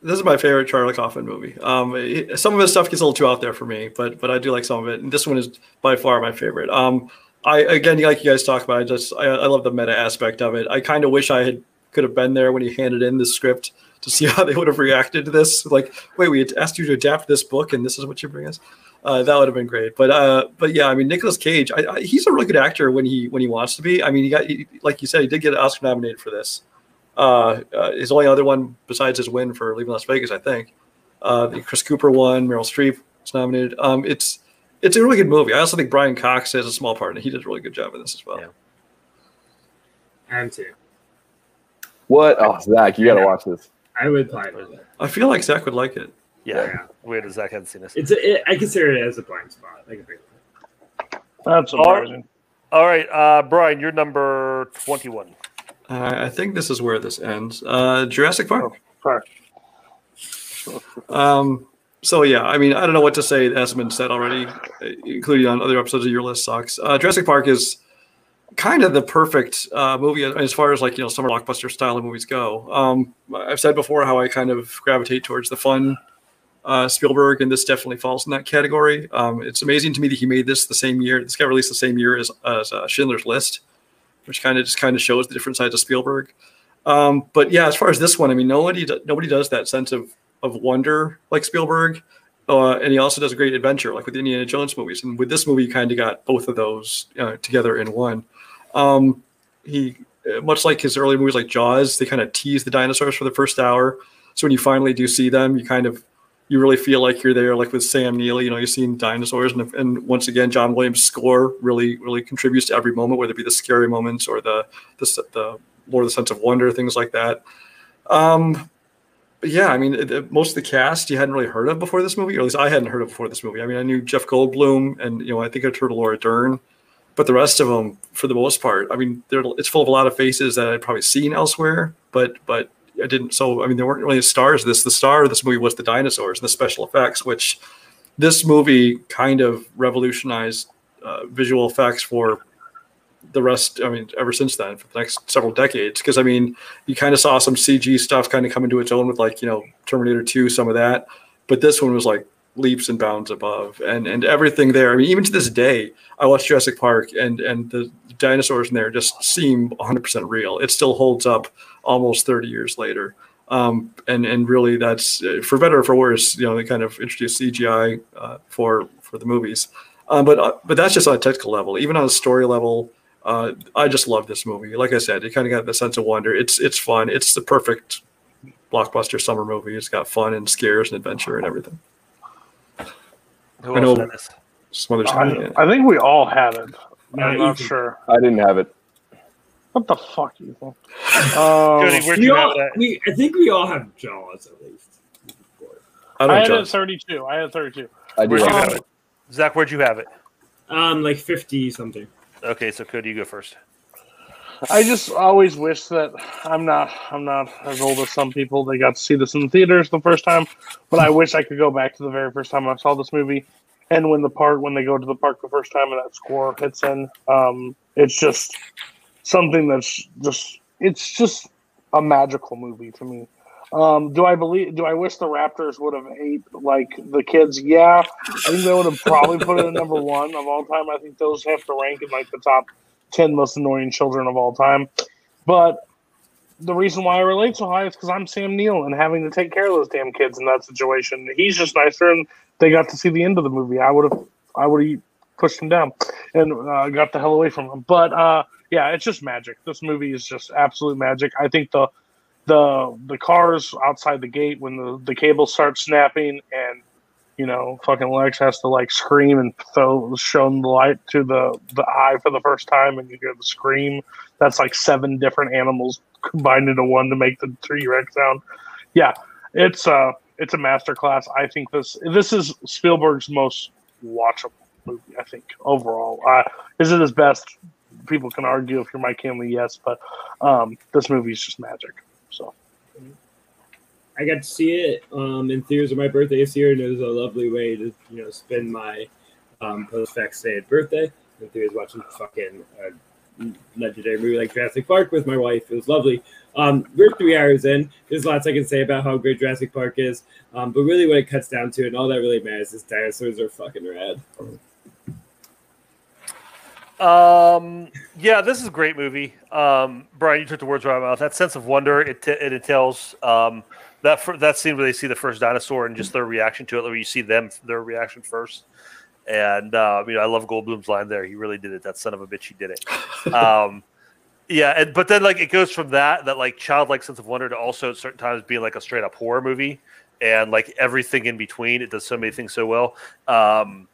This is my favorite Charlie Kaufman movie. Um, some of his stuff gets a little too out there for me, but but I do like some of it, and this one is by far my favorite. Um, I again, like you guys talk about, I just I, I love the meta aspect of it. I kind of wish I had could have been there when he handed in the script to see <laughs> how they would have reacted to this. Like, wait, we asked you to adapt this book, and this is what you bring us. Uh, that would have been great. But uh, but yeah, I mean, Nicolas Cage, I, I, he's a really good actor when he when he wants to be. I mean, he got he, like you said, he did get Oscar nominated for this. Uh, uh, his only other one besides his win for Leaving Las Vegas, I think. Uh, the Chris Cooper one, Meryl Streep was nominated. Um, it's it's a really good movie. I also think Brian Cox has a small part, and he did a really good job in this as well. Yeah. I'm too. What? Oh, Zach, you got to watch this. I would play it. I feel like Zach would like it. Yeah, Yeah. weird as Zach hadn't seen this. It's a, it, I consider it as a blind spot. Like a big That's All right. surprising. All right, uh, Brian, you're number 21. Uh, I think this is where this ends. Uh, Jurassic Park. Sorry. Um, so yeah, I mean, I don't know what to say. Been said already, including on other episodes of your list. Sucks. Uh, Jurassic Park is kind of the perfect uh, movie as far as like you know summer blockbuster style of movies go. Um, I've said before how I kind of gravitate towards the fun uh, Spielberg, and this definitely falls in that category. Um, it's amazing to me that he made this the same year. This got released the same year as, as uh, Schindler's List, which kind of just kind of shows the different sides of Spielberg. Um, but yeah, as far as this one, I mean, nobody nobody does that sense of of wonder like Spielberg, uh, and he also does a great adventure like with the Indiana Jones movies. And with this movie, you kind of got both of those uh, together in one. Um, he uh, much like his early movies like Jaws, they kind of tease the dinosaurs for the first hour. So when you finally do see them, you kind of you really feel like you're there, like with Sam Neill. You know, you're seeing dinosaurs, and, and once again, John Williams' score really, really contributes to every moment, whether it be the scary moments or the the, the the sense of wonder, things like that. Um, but yeah, I mean, it- it- most of the cast you hadn't really heard of before this movie, or at least I hadn't heard of before this movie. I mean, I knew Jeff Goldblum, and you know, I think I'd heard of Laura Dern, but the rest of them, for the most part, I mean, it's full of a lot of faces that I'd probably seen elsewhere, but but I didn't. So I mean, there weren't really stars. This the star of this movie was the dinosaurs, and the special effects, which this movie kind of revolutionized uh, visual effects for the rest. I mean, ever since then, for the next several decades, because I mean, you kind of saw some CG stuff kind of come into its own with like you know Terminator Two, some of that, but this one was like leaps and bounds above, and and everything there. I mean, even to this day, I watch Jurassic Park, and and the dinosaurs in there just seem 100% real. It still holds up almost 30 years later. Um, and and really, that's uh, for better or for worse. You know, they kind of introduced CGI uh, for for the movies, um, but uh, but that's just on a technical level. Even on a story level, uh, I just love this movie. Like I said, it kind of got the sense of wonder. It's it's fun. It's the perfect blockbuster summer movie. It's got fun and scares and adventure and everything. Who I know- had? Some others I. I think we all had it. I'm not sure. I didn't have it. What the fuck, you think? Cody, Um, where'd We you all, have that? we, I think we all have Jaws at least. I I don't had it at 32. I had 32. I Where'd you have have it. it? Zach, where'd you have it? Um, like fifty something. Okay, so Cody, you go first. I just always wish that I'm not I'm not as old as some people. They got to see this in the theaters the first time, but I wish I could go back to the very first time I saw this movie. And when the part when they go to the park the first time and that score hits in, um, it's just something that's just it's just a magical movie to me. Um, do I believe? Do I wish the Raptors would have ate like the kids? Yeah, I think they would have probably put it at number <laughs> one of all time. I think those have to rank in like the top ten most annoying children of all time. But the reason why I relate so high is because I'm Sam Neill and having to take care of those damn kids in that situation. He's just nicer, and they got to see the end of the movie. I would have, I would have pushed him down and uh, got the hell away from him. But uh, yeah, it's just magic. This movie is just absolute magic. I think the the the cars outside the gate when the the cables start snapping and you know fucking Lex has to like scream and throw show the light to the the eye for the first time and you hear the scream. That's like seven different animals combined into one to make the T Rex sound. Yeah, it's uh it's a masterclass. I think this this is Spielberg's most watchable movie. I think overall, uh, is it his best? People can argue if you're Mike Hanley, yes, but um, this movie is just magic. So I got to see it um, in theaters on my birthday this year, and it was a lovely way to you know spend my um, post vaccinated birthday in theaters watching fucking uh, legendary movie like Jurassic Park with my wife. It was lovely. Um, we're three hours in. There's lots I can say about how great Jurassic Park is, um, but really, what it cuts down to, and all that really matters, is dinosaurs are fucking rad. Um, yeah, this is a great movie. Um, Brian, you took the words right out of my mouth. That sense of wonder it, t- it entails. Um, that fir- that scene where they see the first dinosaur and just their reaction to it, where you see them their reaction first. And uh, you know, I love Goldblum's line there. He really did it. That son of a bitch, he did it. <laughs> um, yeah, and but then like it goes from that that like childlike sense of wonder to also at certain times being like a straight up horror movie and like everything in between. It does so many things so well. Um,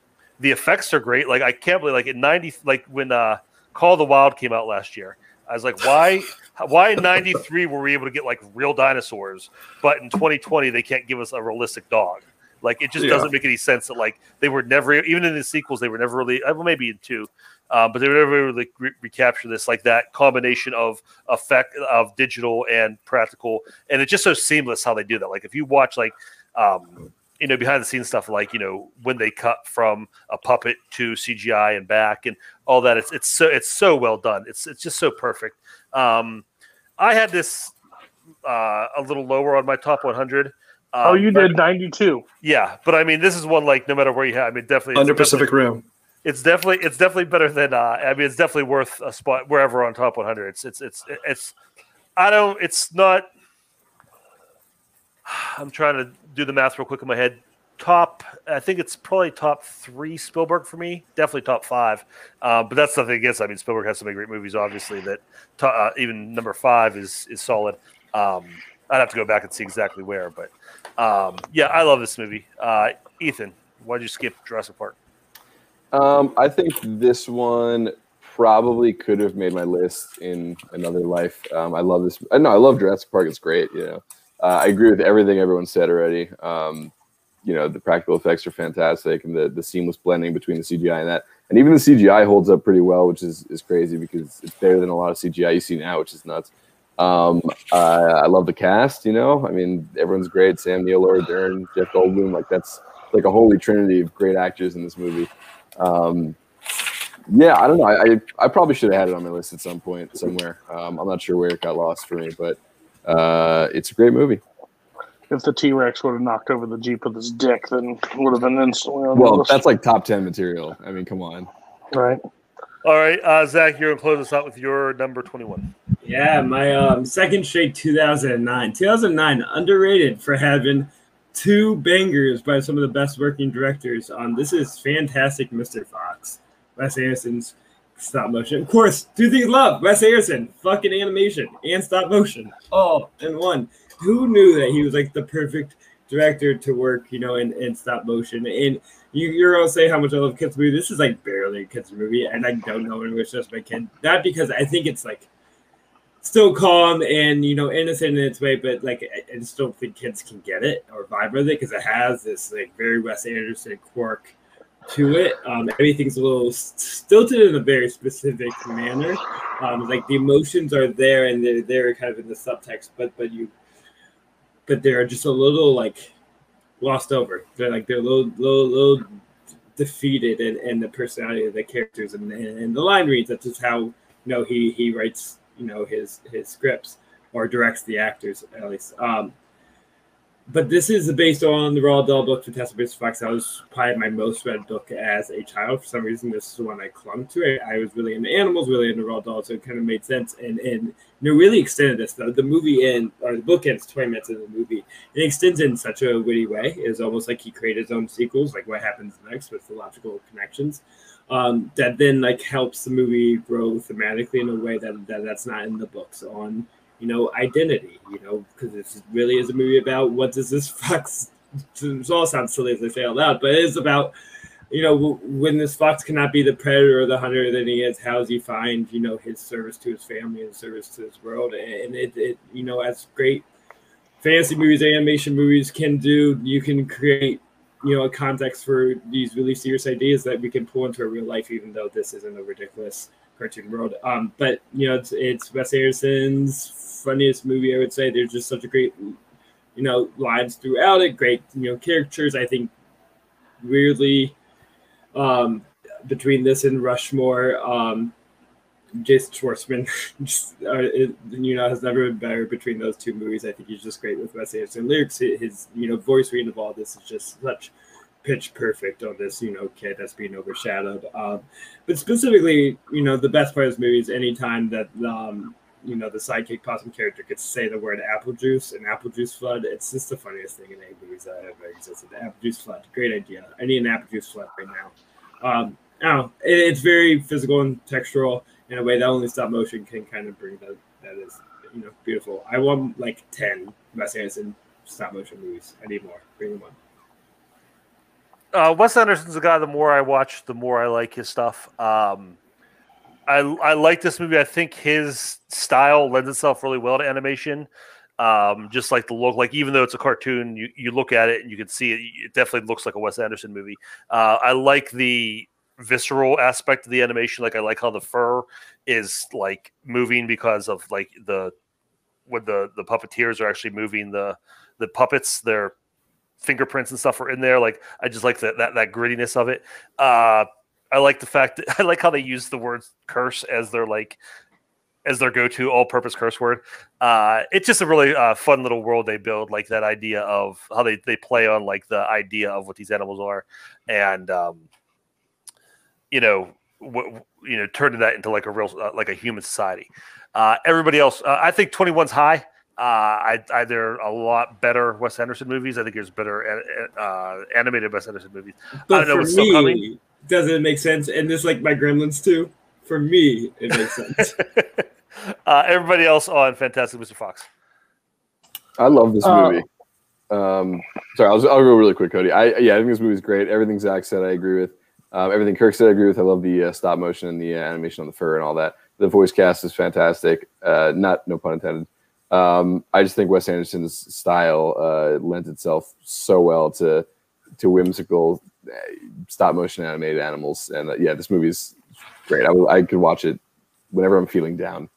the effects are great. Like I can't believe like in ninety like when uh, Call of the Wild came out last year. I was like, why? Why in '93 were we able to get like real dinosaurs, but in 2020 they can't give us a realistic dog? Like it just Yeah. doesn't make any sense that like they were never even in the sequels they were never really uh, well maybe in two, um, but they were never really re- recapture this like that combination of effect of digital and practical, and it's just so seamless how they do that. Like if you watch like um, you know behind the scenes stuff like you know when they cut from a puppet to CGI and back and all that it's it's so it's so well done it's it's just so perfect um I had this uh a little lower on my top 100 um, oh, you but- did 92. yeah but I mean this is one like no matter where you have I mean definitely Under Pacific Rim. it's definitely it's definitely better than uh, I mean it's definitely worth a spot wherever on top 100. It's it's it's it's I don't it's not. I'm trying to do the math real quick in my head. Top, I think it's probably top three Spielberg for me. Definitely top five, uh, but that's nothing against. I mean, Spielberg has so many great movies. Obviously, that to, uh, even number five is is solid. Um, I'd have to go back and see exactly where, but um, yeah, I love this movie. Uh, Ethan, why'd you skip Jurassic Park? Um, I think this one probably could have made my list in another life. Um, I love this. I know I love Jurassic Park. It's great. You know, uh, I agree with everything everyone said already. Um, you know, the practical effects are fantastic, and the the seamless blending between the CGI and that, and even the CGI holds up pretty well, which is is crazy because it's better than a lot of CGI you see now, which is nuts. Um, uh, I love the cast. You know, I mean, everyone's great. Sam Neill, Laura Dern, Jeff Goldblum. Like that's like a holy trinity of great actors in this movie. Um, yeah, I don't know. I, I, I probably should have had it on my list at some point somewhere. Um, I'm not sure where it got lost for me, but uh, it's a great movie. If the T Rex would have knocked over the Jeep with his dick, then would have been instantly on Well, list. that's like top ten material. I mean, come on. right. All right, uh, Zach, you're gonna close us out with your number 21. Yeah, my um, second straight 2009. 2009 underrated for having two bangers by some of the best working directors. Um, this is fantastic, Mr. Fox. Wes Anderson's stop motion. Of course, two things love Wes Anderson, fucking animation and stop motion, all in one. Who knew that he was like the perfect director to work, you know, in, in stop motion? And you, you're all saying how much I love kids movie. This is like barely a kids movie, and I don't know when was just my kid. Not because I think it's like still calm and you know innocent in its way, but like I, I just don't think kids can get it or vibe with it because it has this like very Wes Anderson quirk to it. Um, everything's a little stilted in a very specific manner. Um, like the emotions are there and they're there kind of in the subtext, but but you but they're just a little like lost over. They're like they're a little little little defeated and, and the personality of the characters and, and, and the line reads. That's just how you know he he writes you know his his scripts or directs the actors at least. Um, but this is based on the Roald Dahl book Fantastic Mr. Fox. That was probably my most read book as a child. For some reason, this is the one I clung to. I, I was really into animals, really into Roald Dahl, so it kind of made sense. And and they really extended this. The, the movie in or the book ends twenty minutes in the movie. It extends in such a witty way. It's almost like he created his own sequels, like what happens next with the logical connections. Um, that then like helps the movie grow thematically in a way that, that that's not in the books on you know, identity, you know, because this really is a movie about what does this fox. It all sounds silly as I say out loud, but it is about, you know, when this fox cannot be the predator or the hunter that he is, how does he find, you know, his service to his family and service to his world? And it, it you know, as great fantasy movies, animation movies can do, you can create, you know, a context for these really serious ideas that we can pull into a real life, even though this isn't a ridiculous cartoon world. Um, but you know, it's, it's Wes Anderson's funniest movie, I would say. There's just such a great, you know, lines throughout it. Great, you know, characters. I think weirdly, um, between this and Rushmore, um, Jason Schwartzman, <laughs> just, uh, it, you know, has never been better between those two movies. I think he's just great with Wes Anderson lyrics. His, you know, voice reading of all this is just such pitch perfect on this, you know, kid that's being overshadowed. Um, but specifically, you know, the best part of this movie is anytime that um, you know the sidekick possum character could say the word apple juice and apple juice flood. It's just the funniest thing in any movies that ever existed. Apple juice flood, great idea. I need an apple juice flood right now. Um, I it, it's very physical and textural in a way that only stop motion can kind of bring that. That is you know beautiful. I want like ten Wes Anderson stop motion movies. I need more. Bring them on. Uh, Wes Anderson's a guy. The more I watch, the more I like his stuff. Um, I I like this movie. I think his style lends itself really well to animation. Um, just like the look, like even though it's a cartoon, you, you look at it and you can see it. It definitely looks like a Wes Anderson movie. Uh, I like the visceral aspect of the animation. Like I like how the fur is like moving because of like the when the the puppeteers are actually moving the the puppets. Their fingerprints and stuff are in there. Like I just like that that that grittiness of it. Uh, I like the fact that <laughs> I like how they use the word curse as their like as their go-to all-purpose curse word. Uh, it's just a really uh, fun little world they build, like that idea of how they, they play on like the idea of what these animals are, and um, you know, w- you know, turning that into like a real uh, like a human society. Uh, everybody else, uh, I think 21's high. Uh, I, I there are a lot better Wes Anderson movies. I think there's better animated Wes Anderson movies. But I don't know for me, doesn't make sense. And this like my Gremlins too. For me, it makes sense. <laughs> uh, everybody else on Fantastic Mr. Fox. I love this Uh, movie. Um, sorry, I'll, I'll go really quick, Cody. I yeah, I think this movie is great. Everything Zach said, I agree with. Um, everything Kirk said, I agree with. I love the uh, stop motion and the uh, animation on the fur and all that. The voice cast is fantastic. Uh, not no pun intended. Um, I just think Wes Anderson's style uh, lends itself so well to to whimsical uh, stop motion animated animals. And uh, yeah, this movie's great. I, I could watch it whenever I'm feeling down.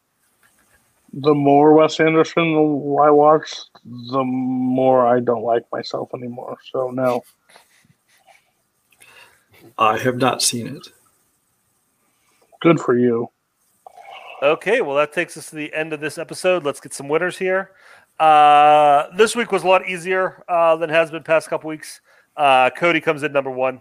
The more Wes Anderson I watch, the more I don't like myself anymore. So no. I have not seen it. Good for you. Okay, well, that takes us to the end of this episode. Let's get some winners here. Uh, this week was a lot easier uh, than has been past couple weeks. Uh, Cody comes in number one.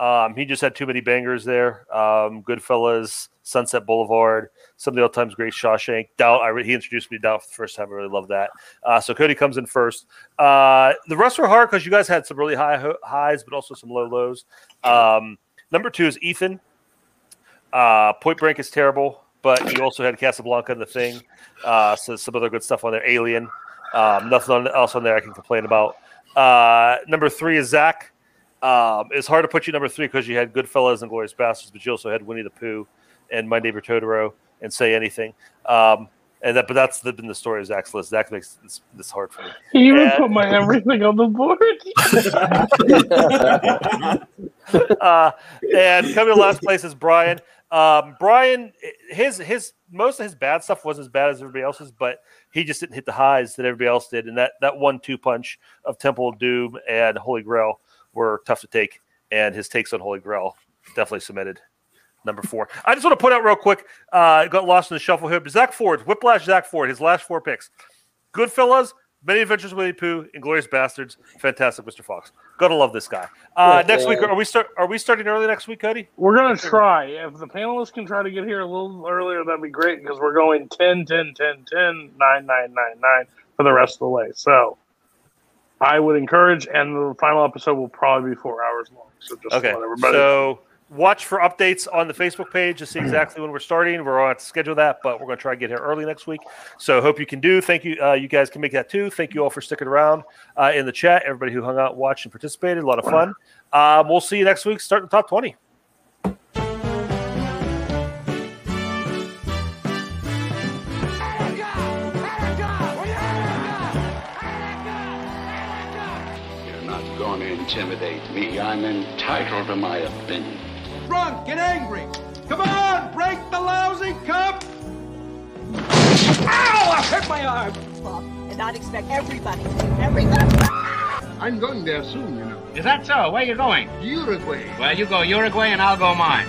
Um, he just had too many bangers there. Um, Goodfellas, Sunset Boulevard, some of the old times great Shawshank. Doubt. I re- he introduced me to Doubt for the first time. I really love that. Uh, so Cody comes in first. Uh, the rest were hard because you guys had some really high ho- highs, but also some low lows. Um, number two is Ethan. Uh, Point Break is terrible, but you also had Casablanca and the Thing. Uh, so some other good stuff on there. Alien. Um, nothing on- else on there I can complain about. Uh, number three is Zach. Um, it's hard to put you number three because you had Goodfellas and Glorious Bastards, but you also had Winnie the Pooh and My Neighbor Totoro and Say Anything. Um, and that, but that's the, been the story of Zach's list. Zach makes this, this hard for me. You even And- put my everything on the board. <laughs> uh, and coming to last place is Brian. Um, Brian, his his most of his bad stuff wasn't as bad as everybody else's, but he just didn't hit the highs that everybody else did. And that that one two punch of Temple of Doom and Holy Grail were tough to take. And his takes on Holy Grail definitely cemented number four. I just want to put out real quick. Uh, got lost in the shuffle here. But Zach Ford, Whiplash, Zach Ford, his last four picks: Goodfellas, Many Adventures of Winnie the Pooh, Inglourious Basterds, fantastic, Mr. Fox. Gotta love this guy. Uh, Yeah, next week, are we start? Are we starting early next week, Cody? We're gonna try. If the panelists can try to get here a little earlier, that'd be great because we're going 10, 10, 10, 10, 9, 9, 9, 9 for the rest of the way. So I would encourage, and the final episode will probably be four hours long. So just Okay. let everybody. So watch for updates on the Facebook page to see exactly when we're starting. We're going to have to schedule that, but we're going to try to get here early next week. So hope you can do. Thank you. Uh, you guys can make that too. Thank you all for sticking around uh, in the chat. Everybody who hung out, watched, and participated. A lot of fun. Um, we'll see you next week. Start the top twenty. You're not going to intimidate me. I'm entitled to my opinion. Drunk and angry. Come on, break the lousy cup. Ow! I hurt my arm. and not expect everybody to do everything. I'm going there soon, you know. Is that so? Where are you going? Uruguay. Well, you go Uruguay and I'll go mine.